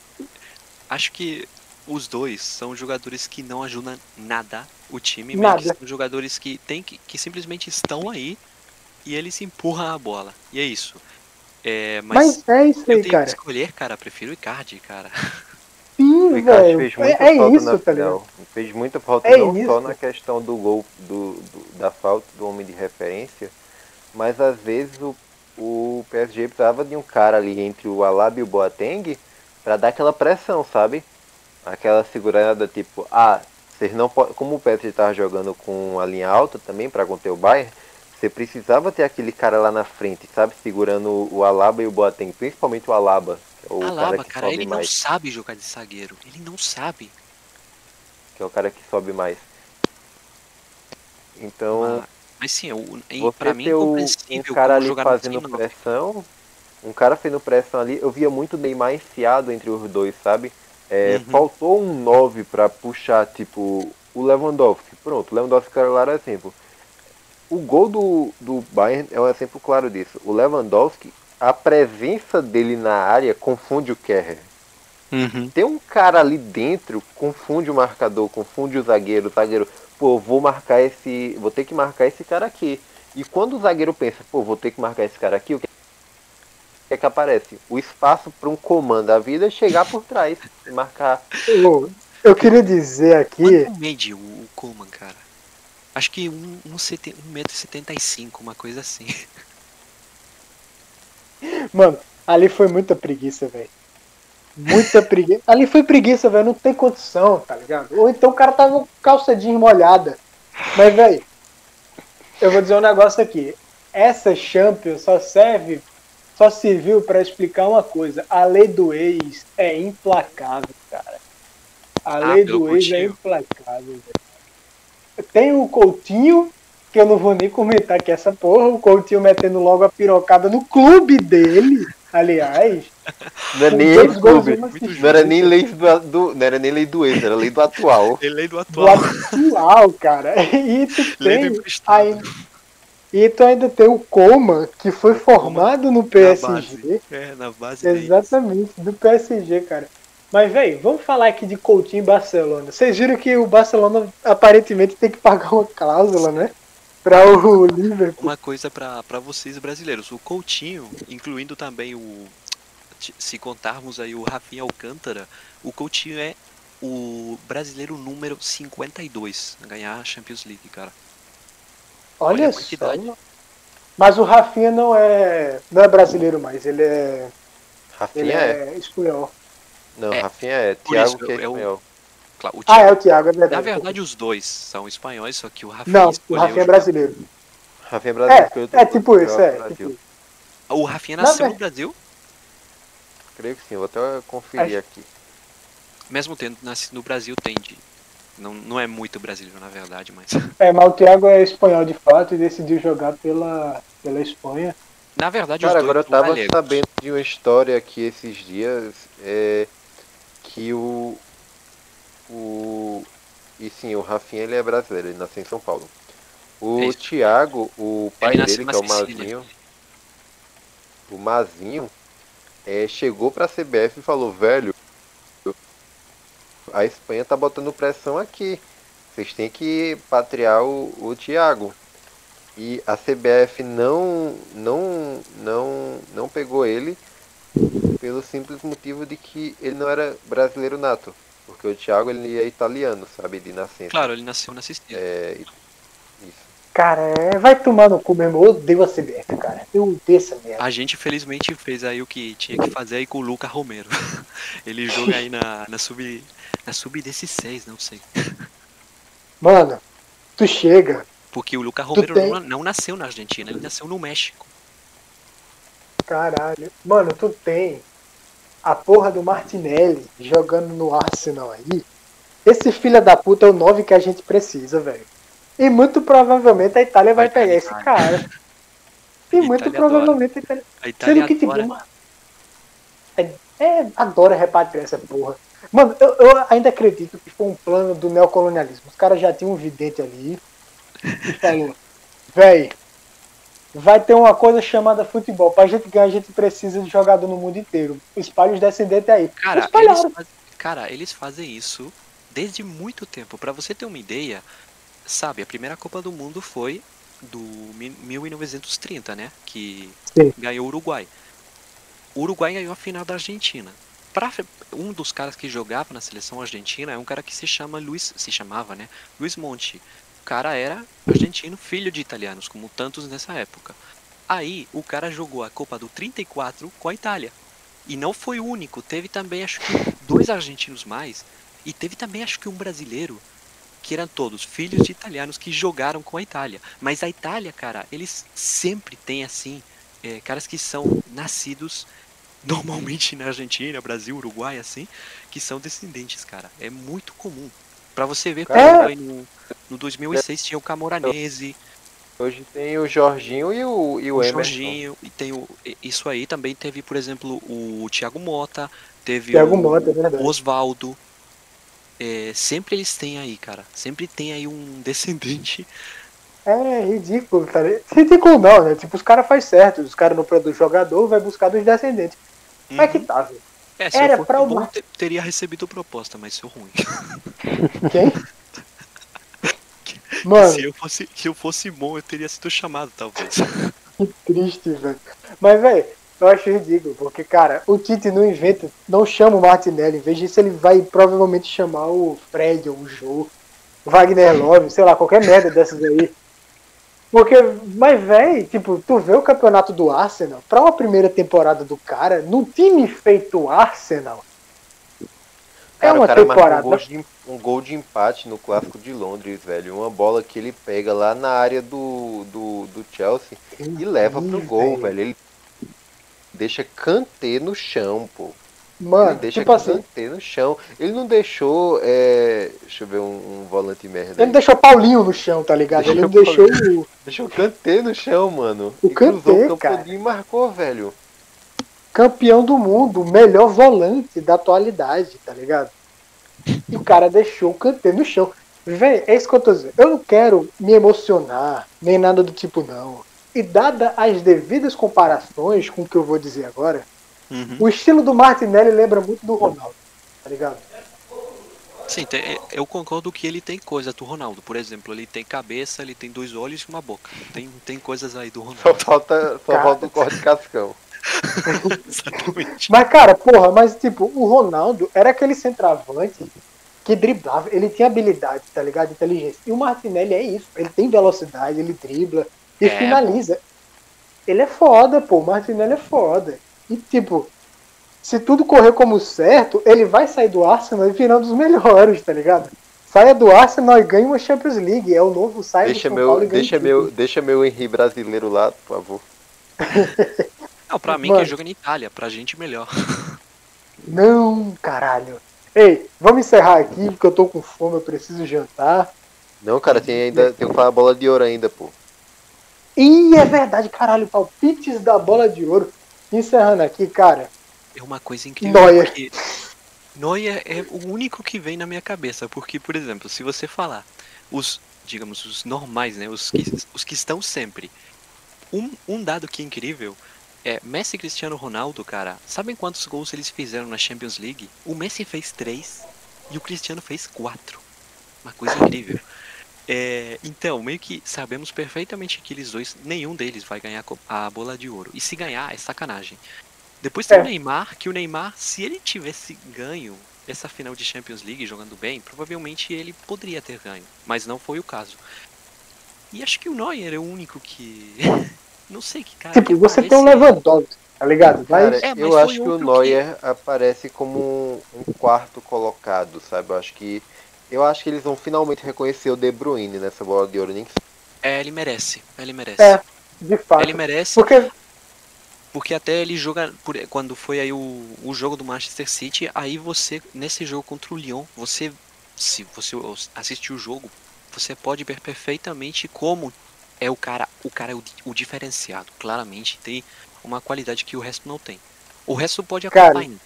acho que os dois são jogadores que não ajudam nada o time, meio que Nada. são jogadores que tem que, que simplesmente estão aí e eles empurram a bola. E é isso. É, mas, Mas, é isso eu aí, tenho cara. que escolher, cara, prefiro o Icardi, cara. Sim, O velho. fez muita É, é falta isso, na tá final. Fez muita falta É não isso. só na questão do gol, do, do- da falta do homem de referência, mas às vezes o, o PSG precisava de um cara ali entre o Alaba e o Boateng para dar aquela pressão, sabe? Aquela segurada tipo, ah, vocês não podem. Como o PSG estava jogando com a linha alta também para conter o Bayern, você precisava ter aquele cara lá na frente, sabe? Segurando o Alaba e o Boateng, principalmente o Alaba, é o Alaba, cara que cara, sobe ele não mais. sabe jogar de zagueiro. Ele não sabe. que é o cara que sobe mais. Então, Mas, mas sim, o- pra mim é um cara ali fazendo não. pressão, um cara fazendo pressão ali, eu via muito Neymar enfiado entre os dois, sabe? É, Uhum. Faltou um 9 pra puxar, tipo, o Lewandowski. Pronto, o Lewandowski um claro exemplo. O gol do, do Bayern é um exemplo claro disso. O Lewandowski, a presença dele na área confunde o Kerrer. Uhum. Tem um cara ali dentro, confunde o marcador, confunde o zagueiro, o zagueiro, pô, vou marcar esse. Vou ter que marcar esse cara aqui. E quando o zagueiro pensa, pô, vou ter que marcar esse cara aqui, o que é que aparece? O espaço para um comando da vida é chegar por trás e marcar. Ô, Eu queria dizer aqui. Quanto mede o, o Coleman, cara? Acho que um, um, seten- 1,75m, uma coisa assim. Mano, ali foi muita preguiça, velho. Muita preguiça. Ali foi preguiça, velho. Não tem condição, tá ligado? Ou então o cara tava com calça jeans molhada. Mas, velho, eu vou dizer um negócio aqui. Essa Champions só serve, só serviu pra explicar uma coisa. A lei do ex é implacável, cara. A Ah, lei do ex é Coutinho. implacável, velho. Tem o Coutinho, que eu não vou nem comentar que essa porra, o Coutinho metendo logo a pirocada no clube dele, aliás. [laughs] Não é Com nem clube. Não era nem lei do, do- não era nem lei do ex, era lei do atual. [laughs] É do do atual. atual, cara. [laughs] E tu Lei do tem. E tu ainda tem o Coman, que foi formado no Na PSG. base. É, na base. Exatamente, do PSG, cara. Mas, velho, vamos falar aqui de Coutinho e Barcelona. Vocês viram que o Barcelona aparentemente tem que pagar uma cláusula, né? Pra o Liverpool. Uma coisa pra vocês brasileiros. O Coutinho, incluindo também o. Se contarmos aí o Rafinha Alcântara, o Coutinho é o brasileiro número 52 a ganhar a Champions League, cara. Olha Olha a só. Mas o Rafinha não é, não é brasileiro mais, ele é, ele Rafinha é. é espanhol. Não, É. Rafinha é. Thiago isso, que é é o- espanhol. Claro, o Ah, é o Thiago, é verdade. Na verdade, os dois são espanhóis, só que o Rafinha Não, o Rafinha é brasileiro. Rafinha é brasileiro. É, é tipo isso, é. Brasil. Tipo, O Rafinha Na nasceu no Brasil, Creio que sim, vou até conferir aqui. mesmo tendo nascido no Brasil, tem de. Não, não é muito brasileiro, na verdade, mas. [laughs] é, mas o Thiago é espanhol de fato e decidiu jogar pela, pela Espanha. Na verdade, Cara, os dois agora eu tava galegos. sabendo de uma história aqui esses dias é, que o. O. E sim, o Rafinha ele é brasileiro, ele nasceu em São Paulo. O É. Thiago, o pai dele, que é o. Mazinho, o Mazinho, é, chegou pra CBF e falou, velho, a Espanha tá botando pressão aqui. Vocês têm que patriar o, o Thiago. E a CBF não, não, não, não pegou ele pelo simples motivo de que ele não era brasileiro nato. Porque o Thiago ele é italiano, sabe, de nascença. Claro, ele nasceu na Sicília. É, isso. Cara, é, vai tomar no cu mesmo. Eu odeio a CBF, cara. Eu odeio essa merda. A gente felizmente fez aí o que tinha que fazer aí com o Luca Romero. [laughs] Ele joga aí na, na sub na sub 16, não sei. Mano, tu chega, Porque o Luca Romero tem- não, não nasceu na Argentina, ele nasceu no México. caralho. Mano, tu tem a porra do Martinelli jogando no Arsenal aí. Esse filho da puta é o 9 que a gente precisa, velho. E muito provavelmente a Itália vai, Vai pegar esse cara. E muito provavelmente a Itália. A Itália Sendo que, tipo, adora. uma... é, é, adora repatriar essa porra. Mano, eu, eu ainda acredito que foi um plano do neocolonialismo. Os caras já tinham um vidente ali e falou, véi, vai ter uma coisa chamada futebol. Pra gente ganhar, a gente precisa de jogador no mundo inteiro. Espalha os descendentes aí. Cara, eles faz- cara, eles fazem isso desde muito tempo. Pra você ter uma ideia, sabe, a primeira Copa do Mundo foi do mi- 1930, né? Que Sim. ganhou o Uruguai. O Uruguai ganhou a final da Argentina. Pra, um dos caras que jogava na seleção argentina é um cara que se chama Luiz, se chamava, né? Luiz Monti. O cara era argentino, filho de italianos, como tantos nessa época. Aí o cara jogou a Copa do 34 com a Itália. E não foi o único, teve também acho que dois argentinos mais e teve também acho que um brasileiro, que eram todos filhos de italianos que jogaram com a Itália. Mas a Itália, cara, eles sempre têm assim, é, caras que são nascidos normalmente na Argentina, Brasil, Uruguai, assim, que são descendentes, cara. É muito comum. Pra você ver, por É. no, no 2006 tinha o Camoranese, Hoje tem o Jorginho e o, e o, o Emerson. Jorginho, e tem o, isso aí também teve, por exemplo, o Thiago Mota, teve Thiago o, Mota, é o Osvaldo. É, sempre eles têm aí, cara. Sempre tem aí um [laughs] descendente. É ridículo, ligado? Ridículo não, né? Tipo, os caras fazem certo. Os caras não produzem jogador, vai buscar dos descendentes. Mas que Uhum. tá, velho. É, se era eu fosse pra bom, teria recebido proposta, mas sou ruim. [laughs] [laughs] Quem? Mano, Se eu fosse, se eu fosse bom, eu teria sido chamado, talvez. que triste, velho. Mas, velho, eu acho ridículo, porque, cara, o Tite não inventa, não chama o Martinelli. Em vez disso, ele vai provavelmente chamar o Fred ou o Jô, o Wagner Love, sei lá, qualquer merda dessas aí. Porque, mas, velho, tipo, tu vê o campeonato do Arsenal, pra uma primeira temporada do cara, num time feito Arsenal, é Cara, uma o cara marcou um temporada. gol, de, um gol de empate no clássico de Londres, velho. Uma bola que ele pega lá na área do, do, do Chelsea e leva pro gol, velho. Ele deixa Kanté no chão, pô. Ele Mano, deixa tipo assim, no chão. Ele não deixou. É... Deixa eu ver um, um volante merda. ele aí. deixou Paulinho no chão, tá ligado? Ele não Deixou deixou o [laughs] Deixou o Kanté no chão, mano. O cruzou Kanté, o cara. e marcou, velho. campeão do mundo, melhor volante da atualidade, tá ligado? E o cara deixou o Kanté no chão. Véi, é isso que eu tô dizendo. Eu não quero me emocionar, nem nada do tipo, não. E dada as devidas comparações com o que eu vou dizer agora, Uhum. o estilo do Martinelli lembra muito do Ronaldo, tá ligado? Sim, tem- eu concordo que ele tem coisa do Ronaldo. Por exemplo, ele tem cabeça, ele tem dois olhos e uma boca. Tem, tem coisas aí do Só Ronaldo. falta, só Cara. falta o corte cascão. Exatamente. [laughs] [laughs] Mas, cara, porra, mas tipo, o Ronaldo era aquele centroavante que driblava, ele tinha habilidade, tá ligado? Inteligência. E o Martinelli é isso, ele tem velocidade, ele dribla e É, finaliza. Ele é foda, pô, o Martinelli é foda. E tipo, se tudo correr como certo, ele vai sair do Arsenal e virar um dos melhores, tá ligado? Saia do Arsenal e ganha uma Champions League, é o novo sai do Deixa São meu, Paulo e ganha deixa tudo. meu, deixa meu Henry brasileiro lá, por favor. [laughs] Não, pra mim Mano. que joga na Itália, pra gente melhor. [laughs] Não, caralho. Ei, vamos encerrar aqui, porque eu tô com fome, eu preciso jantar. Não, cara, tem ainda tem que falar bola de ouro ainda, pô. Ih, é verdade, caralho, palpites da bola de ouro. Encerrando aqui, cara. É uma coisa incrível. Porque Neuer é o único que vem na minha cabeça. Porque, por exemplo, se você falar os, digamos, os normais, né? Os que, os que estão sempre. Um, um dado que é incrível é Messi e Cristiano Ronaldo, cara. Sabem quantos gols eles fizeram na Champions League? O Messi fez três e o Cristiano fez quatro. Uma coisa incrível. É, então, meio que sabemos perfeitamente que eles dois, nenhum deles vai ganhar a bola de ouro. E se ganhar, é sacanagem. Depois tem É. o Neymar, que o Neymar, se ele tivesse ganho essa final de Champions League jogando bem, provavelmente ele poderia ter ganho. Mas não foi o caso. E acho que o Neuer é o único que. [laughs] não sei que cara. que Tipo, você tem um aparece- Lewandowski, tá ligado? Mas Cara, É, mas eu acho que o Neuer aparece como um, um quarto colocado, sabe? Eu acho que eu acho que eles vão finalmente reconhecer o De Bruyne nessa bola de ouro, que É, ele merece. Ele merece. É. de fato. Ele merece Porque Porque até ele joga. por- Quando foi aí o, o jogo do Manchester City, aí você, nesse jogo contra o Lyon, você. Se você assistir o jogo, você pode ver perfeitamente como é o cara. O cara é o, o diferenciado. Claramente tem uma qualidade que o resto não tem. O resto pode Cara, acompanhar.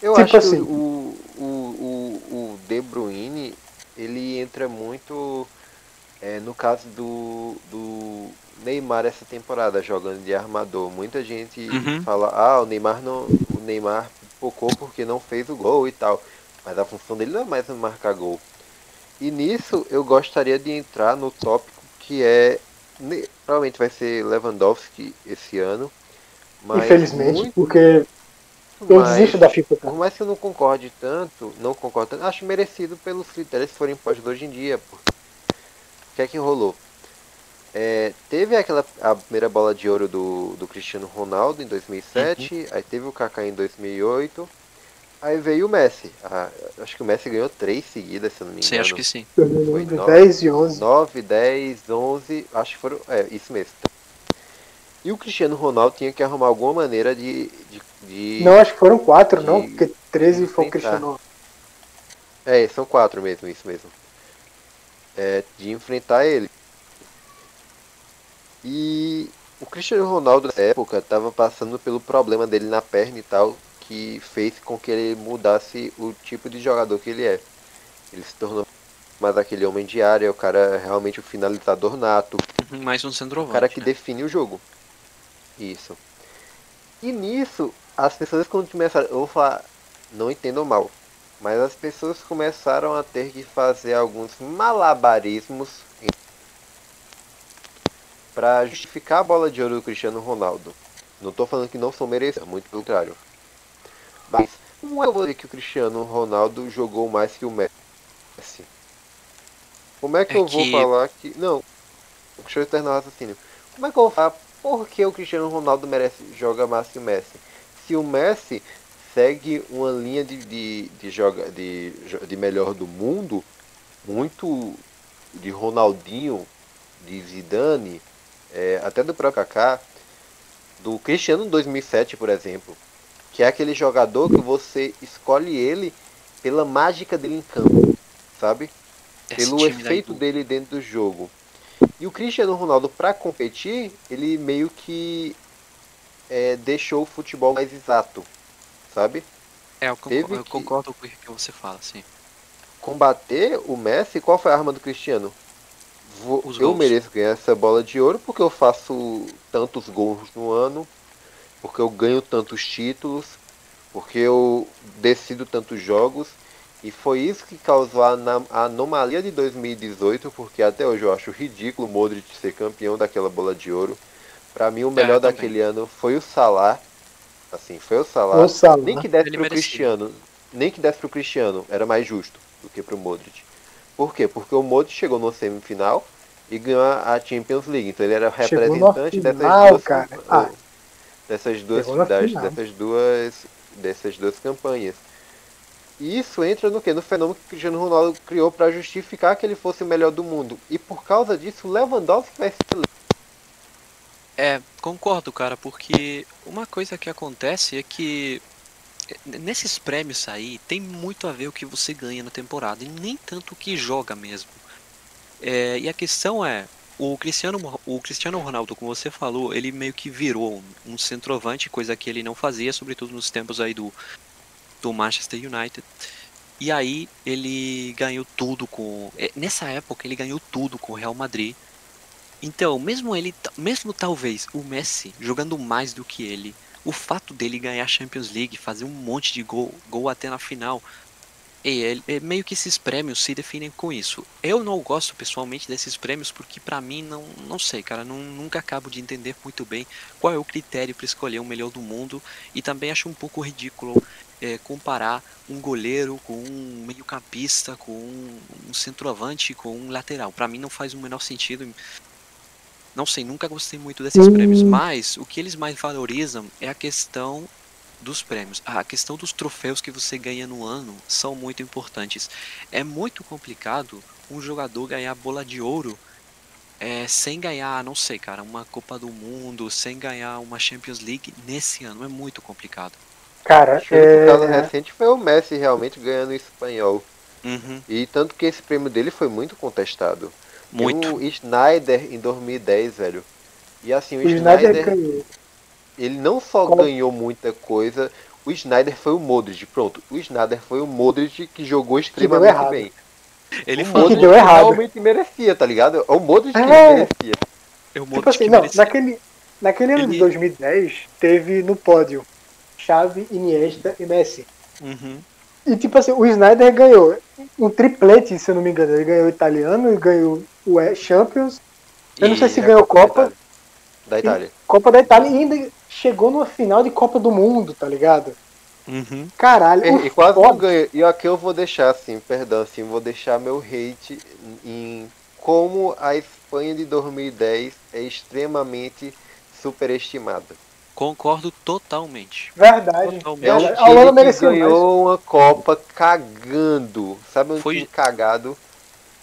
Eu Tipo acho assim. que o, o, o, o De Bruyne, ele entra muito é, no caso do, do Neymar essa temporada jogando de armador. Muita gente Uhum. fala, ah, o Neymar não. O Neymar focou porque não fez o gol e tal. Mas a função dele não é mais marcar gol. E nisso eu gostaria de entrar no tópico que é. Provavelmente vai ser Lewandowski esse ano. Mas infelizmente, muito porque eu mais- desisto da FIFA. por mais que eu não concorde tanto, não concordo tanto, acho merecido pelos critérios que forem impostos hoje em dia. pô. O que é que rolou? É, teve aquela a primeira bola de ouro do, do Cristiano Ronaldo em 2007, aí teve o Kaká em 2008, aí veio o Messi. Ah, acho que o Messi ganhou três seguidas, se eu não me Sim, engano. acho que sim. Lembro, nove. 10 e 11. 9, 10, 11, acho que foram. É, isso mesmo. E o Cristiano Ronaldo tinha que arrumar alguma maneira de. de, de- Não, acho que foram 4, não, de- porque 13 de foi o. Cristiano. É, são quatro mesmo, isso mesmo. É, de enfrentar ele. E o Cristiano Ronaldo nessa época estava passando pelo problema dele na perna e tal, que fez com que ele mudasse o tipo de jogador que ele é. Ele se tornou mais aquele homem de área, o cara é realmente o finalizador nato, Mais um o centroavante. cara que né? define o jogo. Isso. E nisso, as pessoas quando começaram. Eu vou falar, não entendam mal. Mas as pessoas começaram a ter que fazer alguns malabarismos para justificar a bola de ouro do Cristiano Ronaldo. Não tô falando que não são merecidos, muito pelo contrário. Mas como eu vou dizer que o Cristiano Ronaldo jogou mais que o Messi? Como é que É eu vou que- falar que. Não, deixa eu terminar o raciocínio. Como é que eu vou falar por que o Cristiano Ronaldo merece joga mais que o Messi? Se o Messi segue uma linha de, de, de, joga, de, de melhor do mundo, muito de Ronaldinho, de Zidane, é, até do próprio Kaká, do Cristiano 2007, por exemplo, que é aquele jogador que você escolhe ele pela mágica dele em campo, sabe? Pelo efeito dele dentro do jogo. E o Cristiano Ronaldo, para competir, ele meio que é, deixou o futebol mais exato, sabe? É, eu concordo, teve eu que- concordo com o que você fala, sim. Combater o Messi, qual foi a arma do Cristiano? Vou- eu gols. mereço ganhar essa bola de ouro porque eu faço tantos gols no ano, porque eu ganho tantos títulos, porque eu decido tantos jogos. E foi isso que causou a anomalia de 2018, porque até hoje eu acho ridículo o Modric ser campeão daquela bola de ouro. Pra mim o melhor É, daquele ano foi o Salah. Assim, foi o Salah. O Salah. Nem que desse Ele pro merecia. Cristiano. Nem que desse pro Cristiano, era mais justo do que pro Modric. Por quê? Porque o Modric chegou no semifinal e ganhou a Champions League. Então ele era representante dessas final, duas cara. Ah. dessas duas das- dessas duas dessas duas campanhas. E isso entra no que? No fenômeno que o Cristiano Ronaldo criou para justificar que ele fosse o melhor do mundo. E por causa disso, o Lewandowski vai ser É, concordo, cara, porque uma coisa que acontece é que nesses prêmios aí tem muito a ver o que você ganha na temporada e nem tanto o que joga mesmo. É, e a questão é, o Cristiano, o Cristiano Ronaldo, como você falou, ele meio que virou um centroavante, coisa que ele não fazia, sobretudo nos tempos aí do, do Manchester United. E aí ele ganhou tudo com. é, Nessa época ele ganhou tudo com o Real Madrid. Então, mesmo ele, mesmo talvez o Messi jogando mais do que ele, o fato dele ganhar a Champions League, fazer um monte de gol, gol até na final, e ele, é meio que esses prêmios se definem com isso. Eu não gosto pessoalmente desses prêmios porque pra mim não, não sei, cara, não, nunca acabo de entender muito bem qual é o critério para escolher o melhor do mundo e também acho um pouco ridículo é, comparar um goleiro com um meio-campista, com um, um centroavante, com um lateral. Pra mim não faz o menor sentido. Não sei, nunca gostei muito desses Hum. prêmios, mas o que eles mais valorizam é a questão dos prêmios. A questão dos troféus que você ganha no ano são muito importantes. É muito complicado um jogador ganhar bola de ouro é, sem ganhar, não sei, cara, uma Copa do Mundo, sem ganhar uma Champions League nesse ano. É muito complicado. Cara, Acho que o caso é... recente foi o Messi realmente ganhando o espanhol. Uhum, E tanto que esse prêmio dele foi muito contestado. Muito. O Snyder em 2010, velho. E assim, o, o Snyder Snyder, ganhou. ele não só Como- ganhou muita coisa, o Snyder foi o Modric. Pronto, o Snyder foi o Modric que jogou extremamente errado. bem. Ele o falou, Modric deu errado. realmente merecia, tá ligado? É o Modric que É. merecia. eu Tipo assim, não, naquele, naquele ano de Ele- 2010, teve no pódio Xavi, Iniesta e Messi. Uhum. E tipo assim, o Snyder ganhou um triplete, se eu não me engano. Ele ganhou o italiano, ganhou o E- Champions, Eu não sei se E a ganhou Copa Copa. da Itália. Da Itália. Copa da Itália e ainda chegou numa final de Copa do Mundo, tá ligado? Uhum. Caralho, E, e quase não ganha. E aqui eu vou deixar assim, perdão, assim, vou deixar meu hate em como a Espanha de 2010 é extremamente superestimada. Concordo totalmente. Verdade. Totalmente. É um Verdade. A Holanda time que mereceu mais. ganhou uma Copa cagando. Sabe um Foi- time cagado?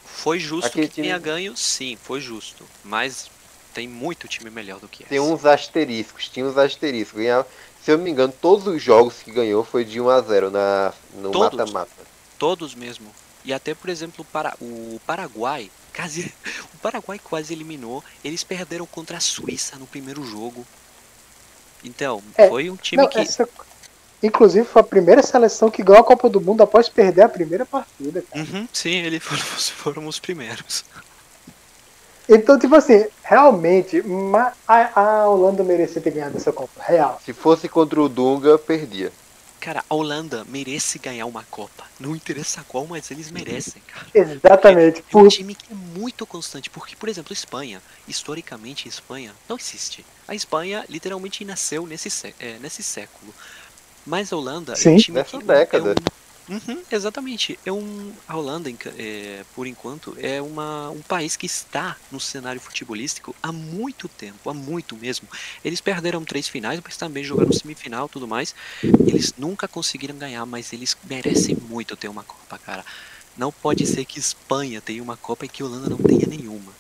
Foi justo Aquele que tenha time- ganho, sim, foi justo. Mas tem muito time melhor do que esse. Tem uns asteriscos, tinha uns asteriscos. Ganhava, se eu não me engano, todos os jogos que ganhou foi de 1 a 0 na, no Todos? mata-mata. Todos mesmo. E até, por exemplo, o, Para... o Paraguai. Quase... [laughs] O Paraguai quase eliminou. Eles perderam contra a Suíça no primeiro jogo. Então, É, foi um time Não, que. essa- Inclusive foi a primeira seleção que ganhou a Copa do Mundo após perder a primeira partida. cara. Uhum, sim, eles [laughs] foram, foram os primeiros. Então, tipo assim, realmente, ma- a, a Holanda merecia ter ganhado essa Copa. Real. Se fosse contra o Dunga, perdia. Cara, a Holanda merece ganhar uma Copa. Não interessa qual, mas eles merecem, cara. Exatamente. É um Por, time que é muito constante, porque, por exemplo, Espanha, historicamente, Espanha não existe. A Espanha literalmente nasceu nesse, é, nesse século. Mas a Holanda é Sim. um time Nessa que década. É um, Uhum, exatamente. É um, a Holanda, é, por enquanto, é uma, um país que está no cenário futebolístico há muito tempo, há muito mesmo. Eles perderam três finais, mas também jogaram semifinal e tudo mais. Eles nunca conseguiram ganhar, mas eles merecem muito ter uma Copa, cara. Não pode ser que Espanha tenha uma Copa e que Holanda não tenha nenhuma.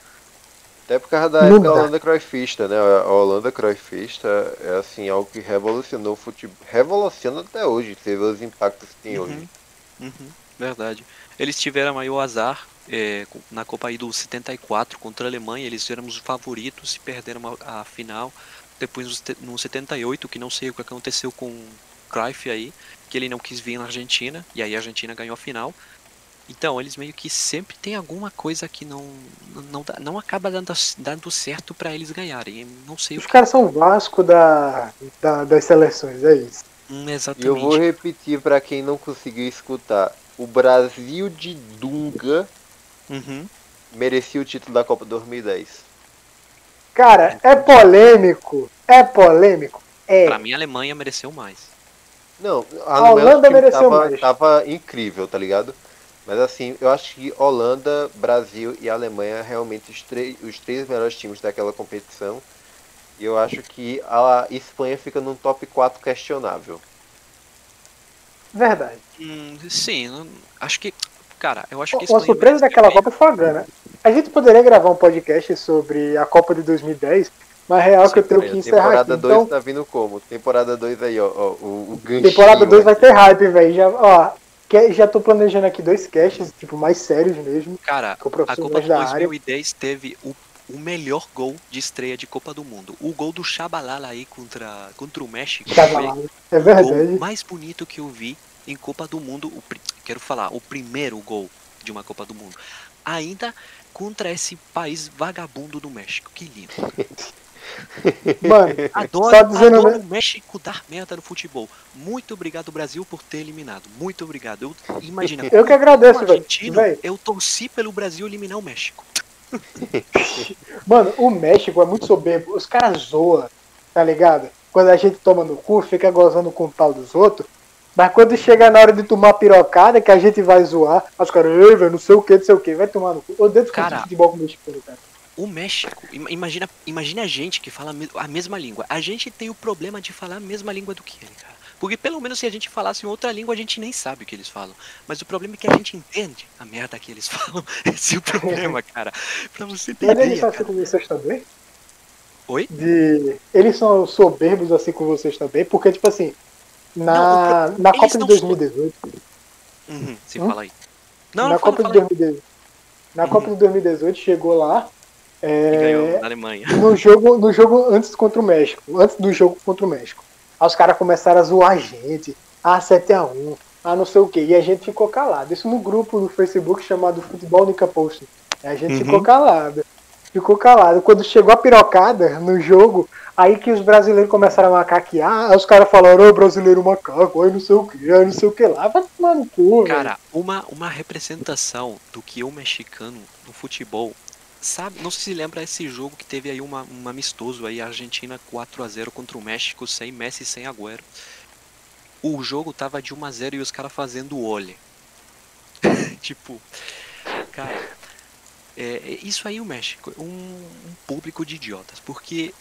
Até por causa da Não época da dá. Holanda Cruyffista, né? A Holanda Cruyffista é assim, algo que revolucionou o futebol. Revoluciona até hoje, você vê os impactos que tem hoje. Uhum, uhum, verdade. Eles tiveram aí o azar é, na Copa aí do 74 contra a Alemanha. Eles eram os favoritos e perderam a, a final. Depois no sete- no 78, que não sei o que aconteceu com o Cruyff aí, que ele não quis vir na Argentina e aí a Argentina ganhou a final. Então, eles meio que sempre tem alguma coisa que não não, não acaba dando, dando certo pra eles ganharem. Não sei os que. caras são o Vasco da, da- das seleções, é isso. Hum, E eu exatamente. vou repetir pra quem não conseguiu escutar. O Brasil de Dunga Uhum. merecia o título da Copa 2010. Cara, é polêmico. É polêmico. É. Pra mim, a Alemanha mereceu mais. Não, a, A Holanda mereceu tava, mais. tava incrível, tá ligado? Mas assim, eu acho que Holanda, Brasil e Alemanha realmente os, três- os três melhores times daquela competição. E eu acho que a Espanha fica num top 4 questionável. Verdade. Hum, sim, não- acho que. Cara, eu acho que Uma surpresa daquela. Copa foi a Gana. A gente poderia gravar um podcast sobre a Copa de 2010, mas real que eu tenho que encerrar aqui. temporada 2 Então, tá vindo como? Temporada 2 aí, ó, ó, o, o temporada 2 vai ter hype, velho. Já, ó, que- já tô planejando aqui dois casts, tipo, mais sérios mesmo. Cara, a Copa de da área. 2010 teve o, o melhor gol de estreia de Copa do Mundo. O gol do Chabalala aí contra, contra o México. Chabalala. É o verdade. gol mais bonito que eu vi em Copa do Mundo. O, quero falar, o primeiro gol de uma Copa do Mundo. Ainda contra esse país vagabundo do México. Que lindo. [laughs] Mano, [laughs] Adoro, dizendo, adoro né? o México dar merda no futebol. Muito obrigado, Brasil, por ter eliminado. Muito obrigado. Eu, imagina, eu que agradeço, velho. eu torci pelo Brasil eliminar o México. [laughs] Mano, o México é muito soberbo. Os caras zoam, tá ligado? Quando a gente toma no cu, fica gozando com o pau dos outros. Mas quando chega na hora de tomar pirocada, que a gente vai zoar, os caras, ei, velho, não sei o que, não sei o que, vai tomar no cu. Eu odeio discutir Cara. futebol com o mexicano, cara. O México, ima- imagina, imagina a gente que fala a me- a mesma língua. A gente tem o problema de falar a mesma língua do que ele, cara. Porque pelo menos se a gente falasse em outra língua, a gente nem sabe o que eles falam. Mas o problema é que a gente entende a merda que eles [laughs] falam. Esse é o problema, cara. Pra você ter Mas eles são assim com vocês também? Oi? De... Eles são soberbos assim com vocês também, porque, tipo assim, na, na eles Copa de não 2018, Uhum, se Hum? fala aí. Não, na não Copa fala de aí. 2018, na Uhum. Copa de 2018 chegou lá, é, ganhou na Alemanha. no jogo, no jogo antes contra o México, antes do jogo contra o México. Aí os caras começaram a zoar a gente, ah, 7x1, ah, não sei o que, e a gente ficou calado. Isso no grupo do Facebook chamado Futebol Nica Post. A gente Uhum. ficou calado. Ficou calado. Quando chegou a pirocada no jogo, aí que os brasileiros começaram a macaquear, aí os caras falaram, ô brasileiro macaco, aí não sei o que, aí não sei o que lá. Vai tomar no cu. Cara, uma, uma representação do que o mexicano no futebol. Sabe, não sei se lembra esse jogo que teve aí uma, um amistoso aí, Argentina 4 a 0 contra o México, sem Messi sem Agüero. O jogo tava de 1 a 0 e os caras fazendo olhe. [laughs] tipo, cara, é, é- isso aí o México, um, um público de idiotas, porque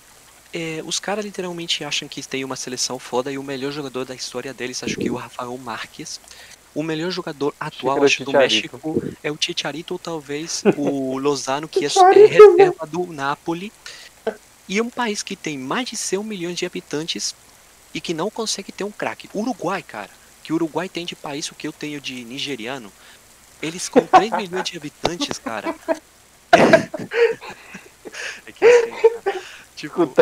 é, os caras literalmente acham que tem uma seleção foda e o melhor jogador da história deles, acho que é o Rafael Marques. O melhor jogador atual, acho, do. México é o Chicharito ou talvez [laughs] o Lozano, que é, é Chicharito, reserva do Napoli. E é um país que tem mais de 100 milhões de habitantes e que não consegue ter um craque. Uruguai, cara, que o Uruguai tem de país o que eu tenho de nigeriano. Eles com 3 [laughs] milhões de habitantes, cara. É que assim, cara. Tipo,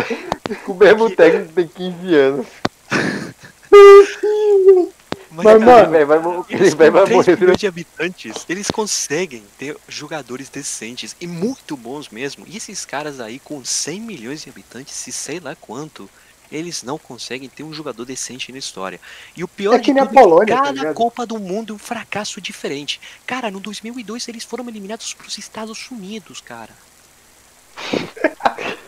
Com o mesmo técnico tem 15 anos. [laughs] Mas, mas, cara, mano, Ele vai, Eles ele vai, vai 3 morrer. milhões de habitantes, eles conseguem ter jogadores decentes e muito bons mesmo. E esses caras aí com 100 milhões de habitantes, se sei lá quanto, eles não conseguem ter um jogador decente na história. E o pior É de que a tudo é Polônia, tá cada ligado? Copa do Mundo é um fracasso diferente. Cara, no 2002 eles foram eliminados pros Estados Unidos, cara. [laughs]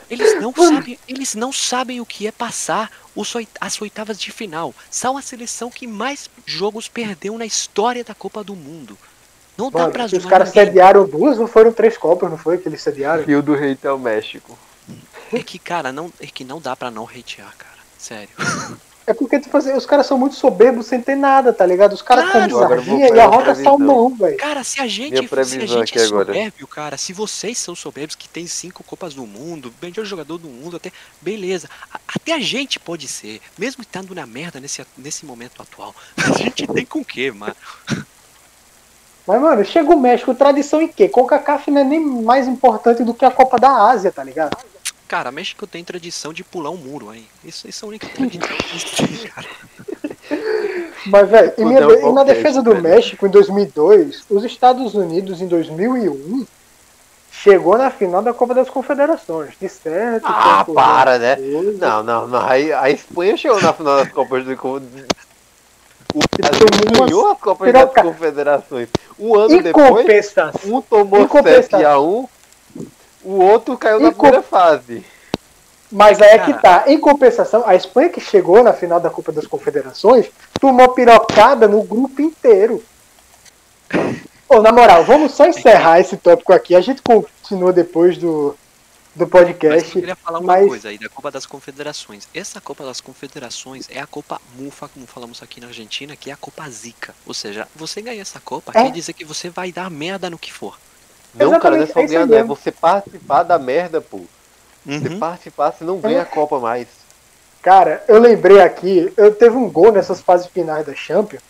Eles não sabem, eles não sabem o que é passar os oit- as oitavas de final. São a seleção que mais jogos perdeu na história da Copa do Mundo. Não dá Mano, pra se os caras ninguém. sediaram duas, não foram três copas, não foi que eles sediaram? Fio do rei até o México. É que, cara, não, é que não dá pra não hatear, cara. Sério. [laughs] É porque, tipo assim, os caras são muito soberbos sem ter nada, tá ligado? Os caras Claro! comem sardinha e a roda previsão. salmão, velho. Cara, se a gente, se a gente é agora. soberbio, cara, se vocês são soberbios que tem cinco Copas do Mundo, melhor jogador do mundo, até. Beleza. A- Até a gente pode ser, mesmo estando na merda nesse, nesse momento atual. [laughs] A gente tem com o quê, mano? Mas, mano, chega o México, tradição em quê? Coca-Cola não é nem mais importante do que a Copa da Ásia, tá ligado? Cara, México tem tradição de pular um muro aí. Isso, isso é a única tradição que têm, cara. Mas, velho, e, minha- e na qualquer, defesa do velho. México, em 2002, os Estados Unidos, em 2001, chegou na final da Copa das Confederações. De certo. Ah, tempo, para, né? coisa. Não, não, não. Aí, a Espanha chegou na final das Copas do O Brasil ganhou as Copas piroca. das Confederações. Um ano Em depois, um tomou em compensação. 7x1, o outro caiu na primeira fase. Mas aí é que Cara. tá. Em compensação, a Espanha que chegou na final da Copa das Confederações tomou pirocada no grupo inteiro. Ô, na moral, vamos só encerrar esse tópico aqui. A gente continua depois do, do Mas eu podcast. queria falar uma mas- coisa aí da Copa das Confederações. Essa Copa das Confederações é a Copa Mufa, como falamos aqui na Argentina, que é a Copa Zica. Ou seja, você ganhar essa Copa É. quer dizer que você vai dar merda no que for. Não, cara, não é só é ganhar, não. É mesmo. você participar da merda, pô. Você Uhum. participar, você não ganha a Copa mais. Cara, eu lembrei aqui, eu teve um gol nessas fases finais da Champions,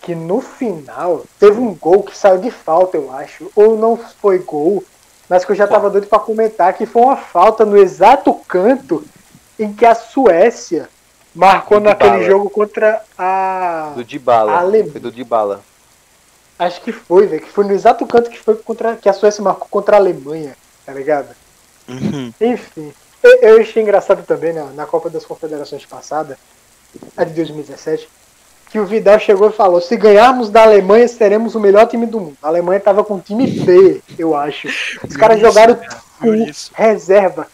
que no final teve um gol que saiu de falta, eu acho, ou não foi gol, mas que eu já tava doido pra comentar, que foi uma falta no exato canto em que a Suécia marcou naquele jogo contra a. Do Dybala. Ale- Foi do Dybala. Acho que foi, velho. Que foi no exato canto que foi contra. que a Suécia marcou contra a Alemanha, tá ligado? Uhum. Enfim. Eu, eu achei engraçado também na, na Copa das Confederações passada, a de 2017, que o Vidal chegou e falou: se ganharmos da Alemanha, seremos o melhor time do mundo. A Alemanha tava com time B, eu acho. Os caras Isso, jogaram isso. reserva.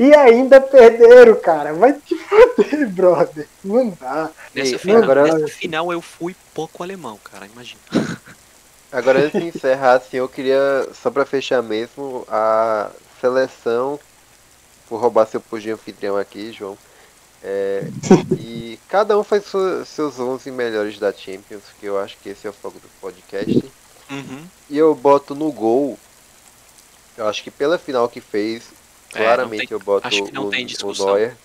E ainda perderam, cara. Vai te foder, brother. Não dá. Nessa, E final, agora- nessa final eu fui pouco alemão, cara, imagina. Agora antes de encerrar, assim, eu queria, só pra fechar mesmo, a seleção, vou roubar seu de anfitrião aqui, João. É, e cada um faz sua- seus 11 melhores da Champions, que eu acho que esse é o foco do podcast. Uhum. E eu boto no gol, eu acho que pela final que fez, É, claramente tem- eu boto acho que não o, tem o discussão. Neuer,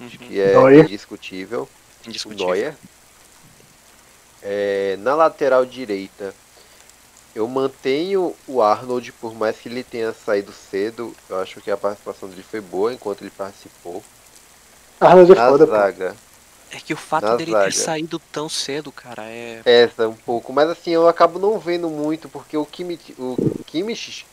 Uhum. que é Neuer. indiscutível. o Indiscutível. Neuer. É, na lateral direita, eu mantenho o Arnold, por mais que ele tenha saído cedo. Eu acho que a participação dele foi boa enquanto ele participou. Arnold é Na foda, pô. zaga, É que o fato Na dele zaga. ter saído tão cedo, cara, é. essa um pouco. Mas assim, eu acabo não vendo muito, porque o Kimmich. O Kimmich.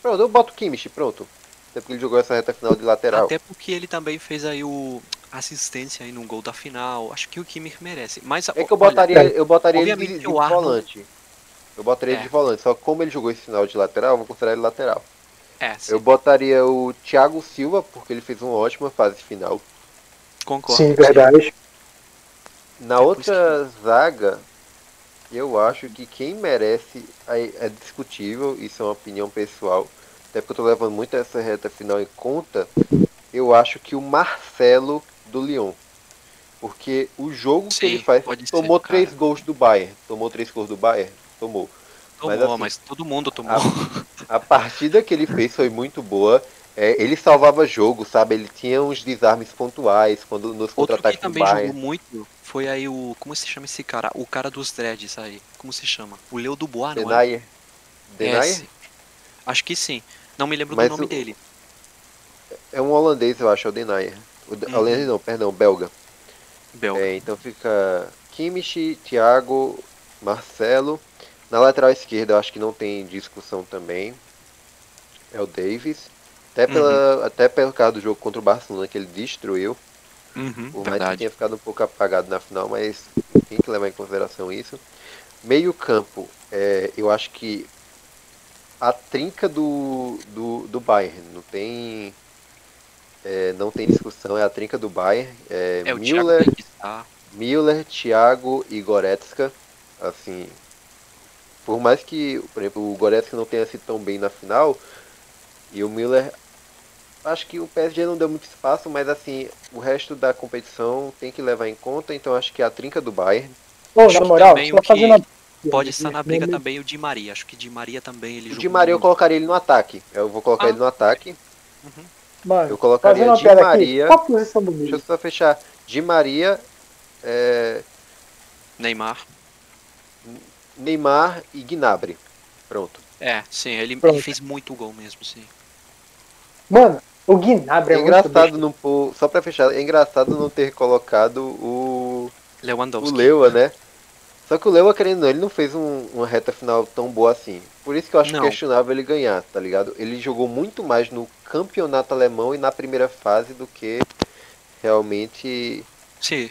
Pronto, eu boto o Kimmich, pronto. Até porque ele jogou essa reta final de lateral. Até porque ele também fez aí o assistência aí no gol da final. Acho que o Kimmich merece. Mas É que eu olha, botaria, eu botaria ele de, de o Arnold- volante. Eu botaria ele É. de volante. Só que como ele jogou esse final de lateral, eu vou considerar ele lateral. é, sim, Eu botaria o Thiago Silva, porque ele fez uma ótima fase final. concordo. Sim, verdade. Na É outra zaga, eu acho que quem merece é, é discutível, isso é uma opinião pessoal, até porque eu tô levando muito essa reta final em conta. Eu acho que o Marcelo do Lyon. Porque o jogo que Sim, ele faz ser, tomou cara. três gols do Bayern. Tomou três gols do Bayern? Tomou. Tomou, Mas mas, assim, todo mundo tomou. A partida que ele fez foi muito boa. É, ele salvava jogo, sabe? Ele tinha uns desarmes pontuais quando nos contra-ataques do também Bayern. jogou muito foi aí o. Como se chama esse cara? O cara dos dreads aí. Como se chama? O Leo Dubois, não é? Denayer. Denayer? Esse. Acho que sim. Não me lembro Mas do nome o- dele. É um holandês, eu acho, é o Denayer. O Uhum. Holandês não, perdão, belga. Belga. É, então fica Kimmich, Thiago, Marcelo. Na lateral esquerda eu acho que não tem discussão também. É o Davis. Até, pela, até pelo caso do jogo contra o Barcelona que ele destruiu. Uhum, que verdade. tenha ficado um pouco apagado na final, mas tem que levar em consideração isso. Meio campo, é, eu acho que a trinca do, do, do Bayern, não tem, é, não tem discussão, é a trinca do Bayern. É, É o Thiago Müller, estar. Müller, Thiago e Goretzka. Assim, por mais que, por exemplo, o Goretzka não tenha sido tão bem na final, e o Müller, acho que o PSG não deu muito espaço, mas assim, o resto da competição tem que levar em conta, então acho que a trinca do Bayern. Pô, na moral, só que fazendo. Pode estar na briga Não, também o Di Maria. Acho que Di Maria também ele O Di Maria eu muito. colocaria ele no ataque. Eu vou colocar Ah. ele no ataque. Mano, Eu colocaria Di Maria. aqui, qual a posição do Deixa eu só fechar. Di Maria, é, Neymar. Neymar e Gnabry. Pronto. É, sim, ele, Pronto. ele fez muito gol mesmo, sim. Mano, o Gnabry É é, engraçado não pôr, só pra fechar, é engraçado não ter colocado o, o Lewandowski. Leua, né? Só que o Leua, querendo não, ele não fez um- uma reta final tão boa assim. Por isso que eu acho Não. questionável ele ganhar, tá ligado? Ele jogou muito mais no campeonato alemão e na primeira fase do que realmente Sim,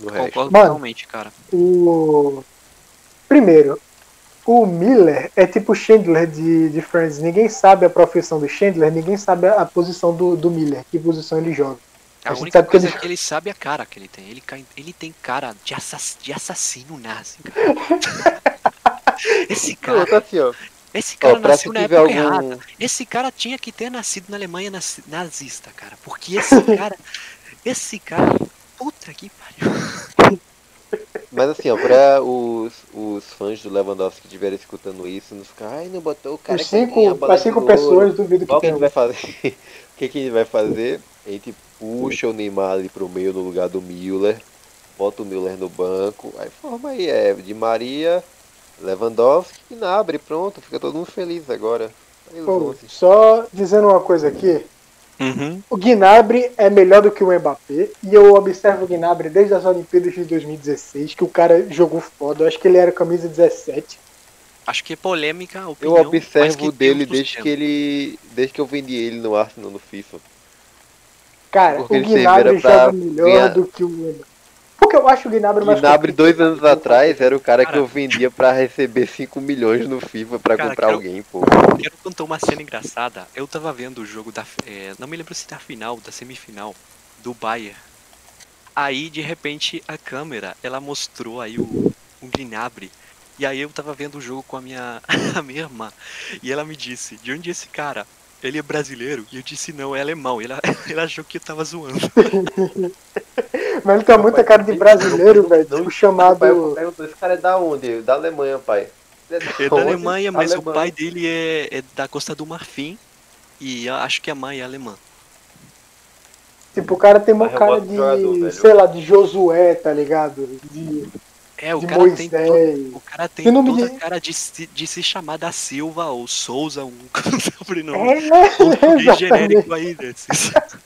no resto. concordo Mano. totalmente, cara. O... Primeiro, o Miller é tipo o Chandler de, de Friends. Ninguém sabe a profissão do Chandler, ninguém sabe a posição do, do Miller, que posição ele joga. A, A única sabe que coisa ele- é que ele sabe a cara que ele tem. Ele, ele tem cara de, assass- de assassino nazi, cara. [laughs] esse cara, Pronto, assim, esse cara Ó, nasceu na época algum. errada. Esse cara tinha que ter nascido na Alemanha nazi- nazista, cara. Porque esse [laughs] cara. esse cara. Puta que pariu. Mas assim, ó, pra os, os fãs do Lewandowski que estiverem escutando isso, não ficar, ai, não botou o cara Os que vai ganhar a cinco, de cinco ouro." pessoas duvido que Qual que vai fazer? [laughs] o que, que a gente vai fazer? A gente puxa o Neymar ali pro meio no lugar do Müller, bota o Müller no banco, aí forma aí, é de Maria, Lewandowski e Nabre, pronto, fica todo mundo feliz agora. Pô, 11. só dizendo uma coisa aqui. Uhum. O Gnabry é melhor do que o Mbappé. E eu observo o Gnabry desde as Olimpíadas de 2016, que o cara jogou foda. Eu acho que ele era camisa 17. Acho que é polêmica a Eu opinião. mas observo que dele desde que ele. Desde que eu vendi ele no Arsenal no FIFA. Cara, Porque o Gnabry joga melhor ganhar- do que o Mbappé. Porque eu acho o Gnabry mais Gnabry dois anos que atrás era o cara que Cara. eu vendia pra receber 5 milhões no FIFA pra Cara, comprar quero- alguém, pô. Quero contar uma cena engraçada. Eu tava vendo o jogo da. é, não me lembro se da final, da semifinal, do Bayern. Aí, de repente, a câmera, ela mostrou aí o, o Gnabry. E aí eu tava vendo o jogo com a minha, [laughs] a minha irmã. E ela me disse, de onde é esse cara? Ele é brasileiro? E eu disse, não, é alemão. E ela, ela achou que eu tava zoando. [laughs] Mas ele tem muita cara de brasileiro, velho. Tipo, chamado. perguntou, esse cara é da onde? Da Alemanha, pai. É da Alemanha, mas o pai dele é, é da Costa do Marfim. E eu acho que a mãe é alemã. Tipo, o cara tem uma Mas eu cara de jogador, sei lá, de Josué, tá ligado? De, É, o de cara tem. to- Moisés. O cara tem toda de- a cara de, se- de se chamar da Silva ou Souza, um [laughs] sobrenome É, português exatamente. genérico aí desses. [laughs]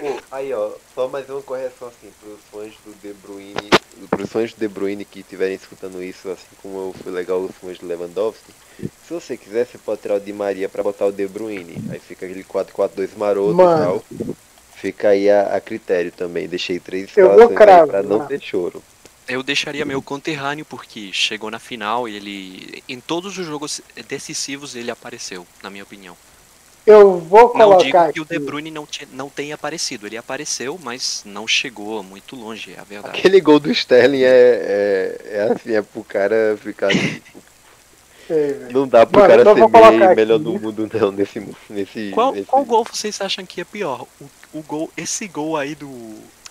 Pô, aí ó, só mais uma correção assim, pros fãs do De Bruyne, pros fãs do De Bruyne que estiverem escutando isso, assim como eu fui legal os fãs do Lewandowski, se você quiser, você pode tirar o Di Maria pra botar o De Bruyne, aí fica aquele 4-4-2 maroto Mano. e tal. Fica aí a, a critério também, deixei três aí pra não ter choro. Eu deixaria meu conterrâneo porque chegou na final e ele. Em todos os jogos decisivos ele apareceu, na minha opinião. Eu vou Não digo colocar que o aqui. De Bruyne não, tinha, não tenha aparecido. Ele apareceu, mas não chegou muito longe, é a verdade. Aquele gol do Sterling é, é, é assim, é pro cara ficar. [laughs] Não dá pro Mano, cara então ser colocar aqui. melhor do mundo não nesse. nesse, Qual, nesse... qual gol vocês acham que é pior? O, o gol, esse gol aí do.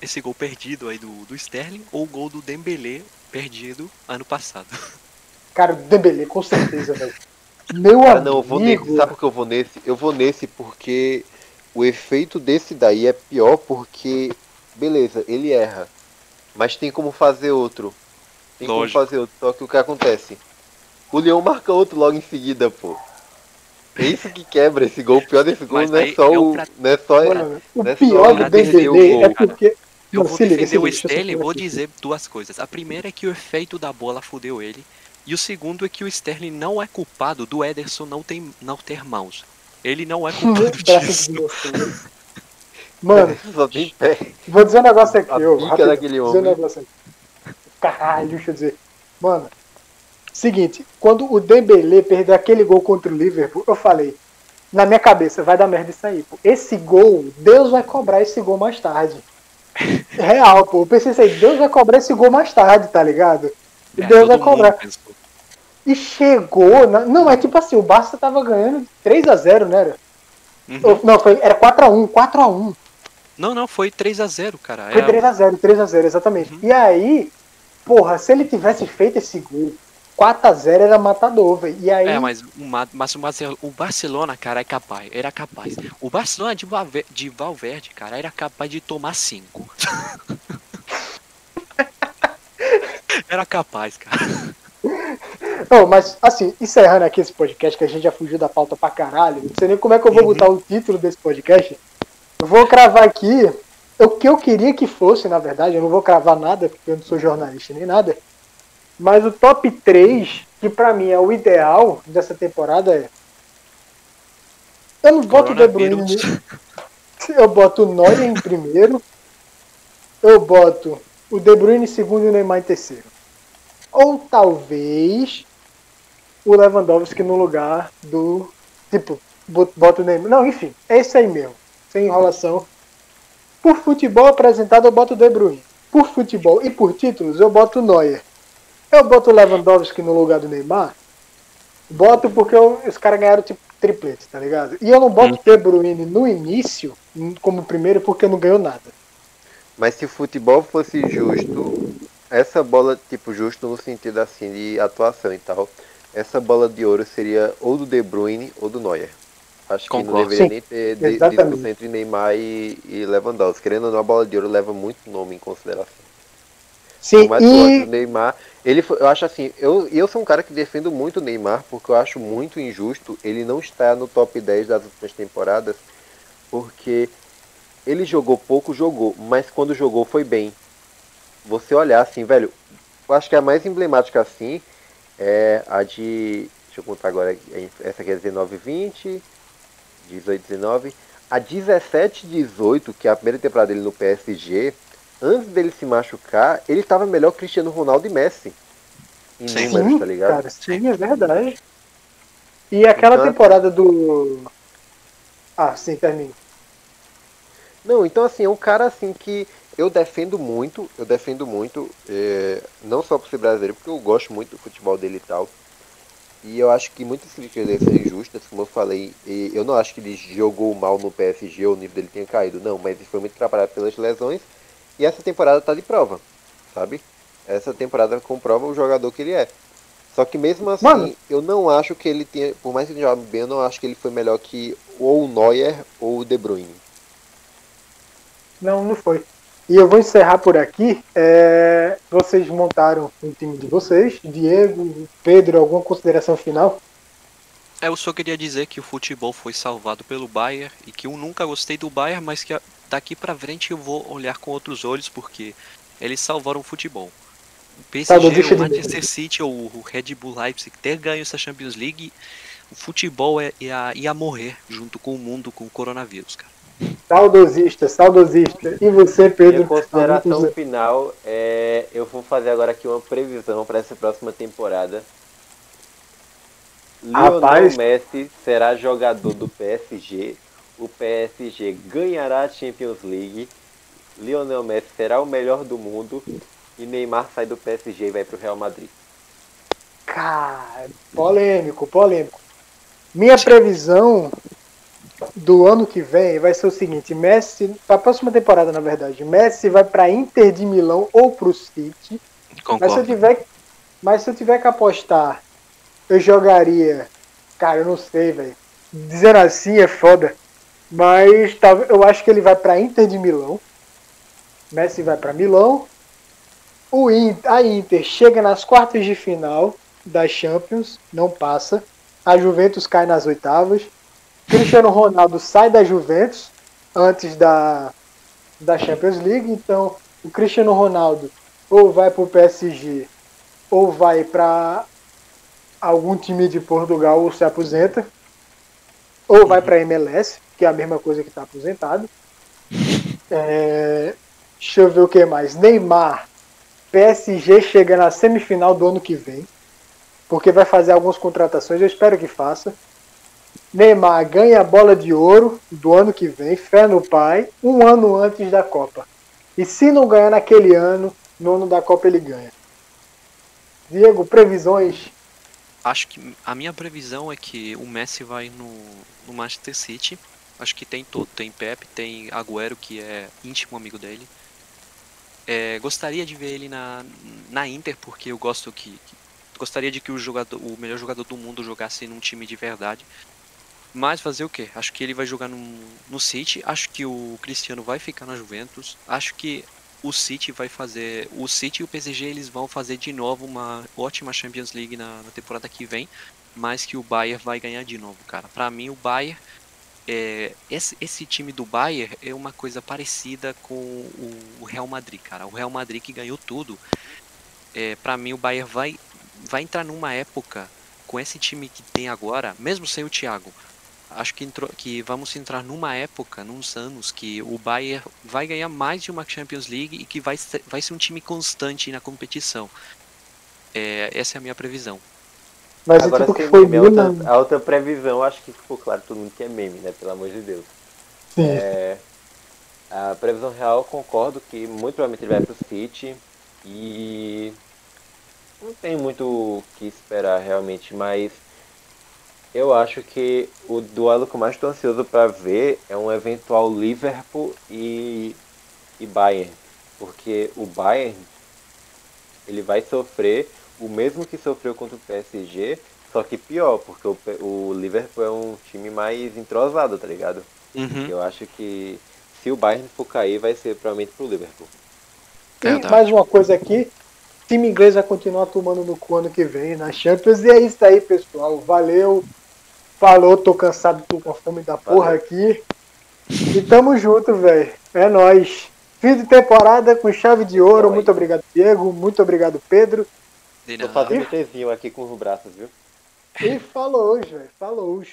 Esse gol perdido aí do, do Sterling ou o gol do Dembélé perdido ano passado? [laughs] Cara, o Dembele, com certeza, velho. Meu Cara, amigo. não, eu vou nesse. Sabe por que eu vou nesse? Eu vou nesse porque o efeito desse daí é pior porque, beleza, ele erra. Mas tem como fazer outro. Tem Lógico. como fazer outro. Só que o que acontece? O Leão marca outro logo em seguida, pô. É isso que quebra esse gol. O pior desse gol Mas não é só é o Não é só. Mano, o não é pior só do Dembele é porque. Eu vou liga, defender o liga, eu só Sterling, vou dizer duas coisas. A primeira é que o efeito da bola fudeu ele. E o segundo é que o Sterling não é culpado do Ederson não, tem, não ter mãos. Ele não é culpado disso. Mano, [laughs] vou dizer um negócio aqui, daquele vou dizer um homem. negócio aqui. Caralho, deixa eu dizer. Mano, seguinte, quando o Dembele perdeu aquele gol contra o Liverpool, eu falei, na minha cabeça, vai dar merda isso aí, pô. Esse gol, Deus vai cobrar esse gol mais tarde. Real, pô. Eu pensei assim, Deus vai cobrar esse gol mais tarde, tá ligado? É, Deus vai cobrar. pensou. E chegou. Na... Não, é tipo assim, o Barça tava ganhando 3x0, né? Era? Uhum. Não, foi, era 4x1, 4x1. Não, não, foi 3x0, cara. Foi É, 3x0, 3x0, exatamente. Uhum. E aí, porra, se ele tivesse feito esse gol, 4x0 era matador, velho. E aí, É, mas, mas o Barcelona, cara, é capaz. Era capaz. O Barcelona de, Valver- de Valverde, cara, era capaz de tomar 5. [laughs] era capaz, cara. Não, mas assim, encerrando aqui esse podcast, que a gente já fugiu da pauta pra caralho, não sei nem como é que eu vou Uhum. botar o título desse podcast. Eu vou cravar aqui o que eu queria que fosse, na verdade, eu não vou cravar nada, porque eu não sou jornalista nem nada. Mas o top 3, que pra mim é o ideal dessa temporada é. Eu não boto o De Bruyne. [laughs] Eu boto o Neuer em primeiro. Eu boto o De Bruyne em segundo e o Neymar em terceiro. Ou talvez o Lewandowski no lugar do. Tipo, bot- bota o Neymar. Não, enfim, é esse aí mesmo. Sem enrolação. Por futebol apresentado, eu boto o De Bruyne. Por futebol e por títulos, eu boto o Neuer. Eu boto o Lewandowski no lugar do Neymar. Boto porque eu- os caras ganharam tipo triplete, tá ligado? E eu não boto o De Bruyne no início como primeiro porque não ganhou nada. Mas se o futebol fosse justo, essa bola, tipo, justo no sentido assim de atuação e tal, essa bola de ouro seria ou do De Bruyne ou do Neuer. Acho que não Concordo. deveria Sim, nem ter de- discussão entre Neymar e, e Lewandowski. Querendo ou não, a bola de ouro leva muito nome em consideração. Sim, goste do Neymar, ele eu acho assim, eu, eu sou um cara que defendo muito o Neymar, porque eu acho muito injusto ele não estar no top 10 das últimas temporadas, porque ele jogou pouco, jogou, mas quando jogou foi bem. Você olhar assim, velho, eu acho que a mais emblemática assim é a de. Deixa eu contar agora. Essa aqui é 19 20, 18 19. A 17 18, que é a primeira temporada dele no PSG, antes dele se machucar, ele estava melhor que Cristiano Ronaldo e Messi. Em Sim. números, sim, tá ligado? cara, sim, é verdade. E aquela Então- temporada do. Ah, sim, termina. Não, então assim, é um cara assim que eu defendo muito, eu defendo muito, é, não só por ser brasileiro, porque eu gosto muito do futebol dele e tal. E eu acho que muitas críticas dele são injustas, como eu falei, e eu não acho que ele jogou mal no PSG ou o nível dele tenha caído, não, mas ele foi muito atrapalhado pelas lesões e essa temporada tá de prova, sabe? Essa temporada comprova o jogador que ele é. Só que mesmo assim, Mano. eu não acho que ele tenha, por mais que ele jogue bem, eu não acho que ele foi melhor que ou o Neuer ou o De Bruyne. Não, não foi. E eu vou encerrar por aqui. É, Vocês montaram o time de vocês. Diego, Pedro, alguma consideração final? É, Eu só queria dizer que o futebol foi salvado pelo Bayern e que eu nunca gostei do Bayern, mas que a- daqui pra frente eu vou olhar com outros olhos porque eles salvaram o futebol. O PSG, Saudosista o de Manchester City ou o Red Bull Leipzig ter ganho essa Champions League, o futebol é- ia, ia morrer junto com o mundo com o coronavírus, cara. Saudosista, saudosista. E você, Pedro? Minha consideração final é. Eu vou fazer agora aqui uma previsão para essa próxima temporada. Lionel Rapaz. Messi será jogador do PSG. O PSG ganhará a Champions League. Lionel Messi será o melhor do mundo. E Neymar sai do PSG e vai pro Real Madrid. Cara, polêmico, polêmico. Minha previsão do ano que vem vai ser o seguinte: Messi, para a próxima temporada, na verdade, Messi vai para Inter de Milão ou para o City. Mas se, eu Concordo. tiver, mas se eu tiver que apostar, eu jogaria. Cara, eu não sei, velho. Dizendo assim é foda. Mas tal- eu acho que ele vai para Inter de Milão. Messi vai para Milão. O Inter, a Inter chega nas quartas de final da Champions, não passa. A Juventus cai nas oitavas. Cristiano Ronaldo sai da Juventus antes da, da Champions League. Então, o Cristiano Ronaldo ou vai para o PSG ou vai para algum time de Portugal ou se aposenta. Ou vai para MLS, que é a mesma coisa que está aposentado. [laughs] É, deixa eu ver o que mais. Neymar, PSG chega na semifinal do ano que vem, porque vai fazer algumas contratações, eu espero que faça. Neymar ganha a bola de ouro do ano que vem, fé no pai, um ano antes da Copa. E se não ganhar naquele ano, no ano da Copa ele ganha. Diego, previsões? Acho que a minha previsão é que o Messi vai no, no Manchester City. Acho que tem todo. Tem Pepe, tem Agüero, que é íntimo amigo dele. É, gostaria de ver ele na, na Inter, porque eu gosto que, que- Gostaria de que o, jogador, o melhor jogador do mundo jogasse num time de verdade. Mas fazer o quê? Acho que ele vai jogar no, no City. Acho que o Cristiano vai ficar na Juventus. Acho que o City vai fazer. O City e o PSG eles vão fazer de novo uma ótima Champions League na, na temporada que vem. Mas que o Bayern vai ganhar de novo, cara. Pra mim, o Bayern. É, esse, esse time do Bayern é uma coisa parecida com o, Real Madrid, cara. O Real Madrid que ganhou tudo. É, para mim, o Bayern vai, vai entrar numa época com esse time que tem agora, mesmo sem o Thiago. Acho que, entrou, que vamos entrar numa época, nos anos, que o Bayern vai ganhar mais de uma Champions League e que vai vai ser um time constante na competição. É, essa é a minha previsão. Ser Agora tipo que foi meme, a outra, Milan. a outra previsão, acho que ficou claro todo mundo que é meme, né? Pelo amor de Deus. Sim. É, a previsão real, eu concordo que muito provavelmente ele vai pro City e não tem muito o que esperar realmente, mas eu acho que o duelo que eu mais estou ansioso para ver é um eventual Liverpool e, e Bayern, porque o Bayern ele vai sofrer o mesmo que sofreu contra o PSG, só que pior, porque o, o Liverpool é um time mais entrosado, tá ligado? Uhum. Eu acho que se o Bayern for cair, vai ser provavelmente pro Liverpool. E mais uma coisa aqui, time inglês vai continuar tomando no cu ano que vem na Champions. E é isso aí, pessoal. Valeu. Falou, tô cansado, tô com fome da porra Valeu. aqui. E tamo junto, velho. É nóis. Fim de temporada com chave de ouro. É Muito obrigado, Diego. Muito obrigado, Pedro. Tô nada. fazendo Tzinho aqui com os braços, viu? E falou, velho. Falou.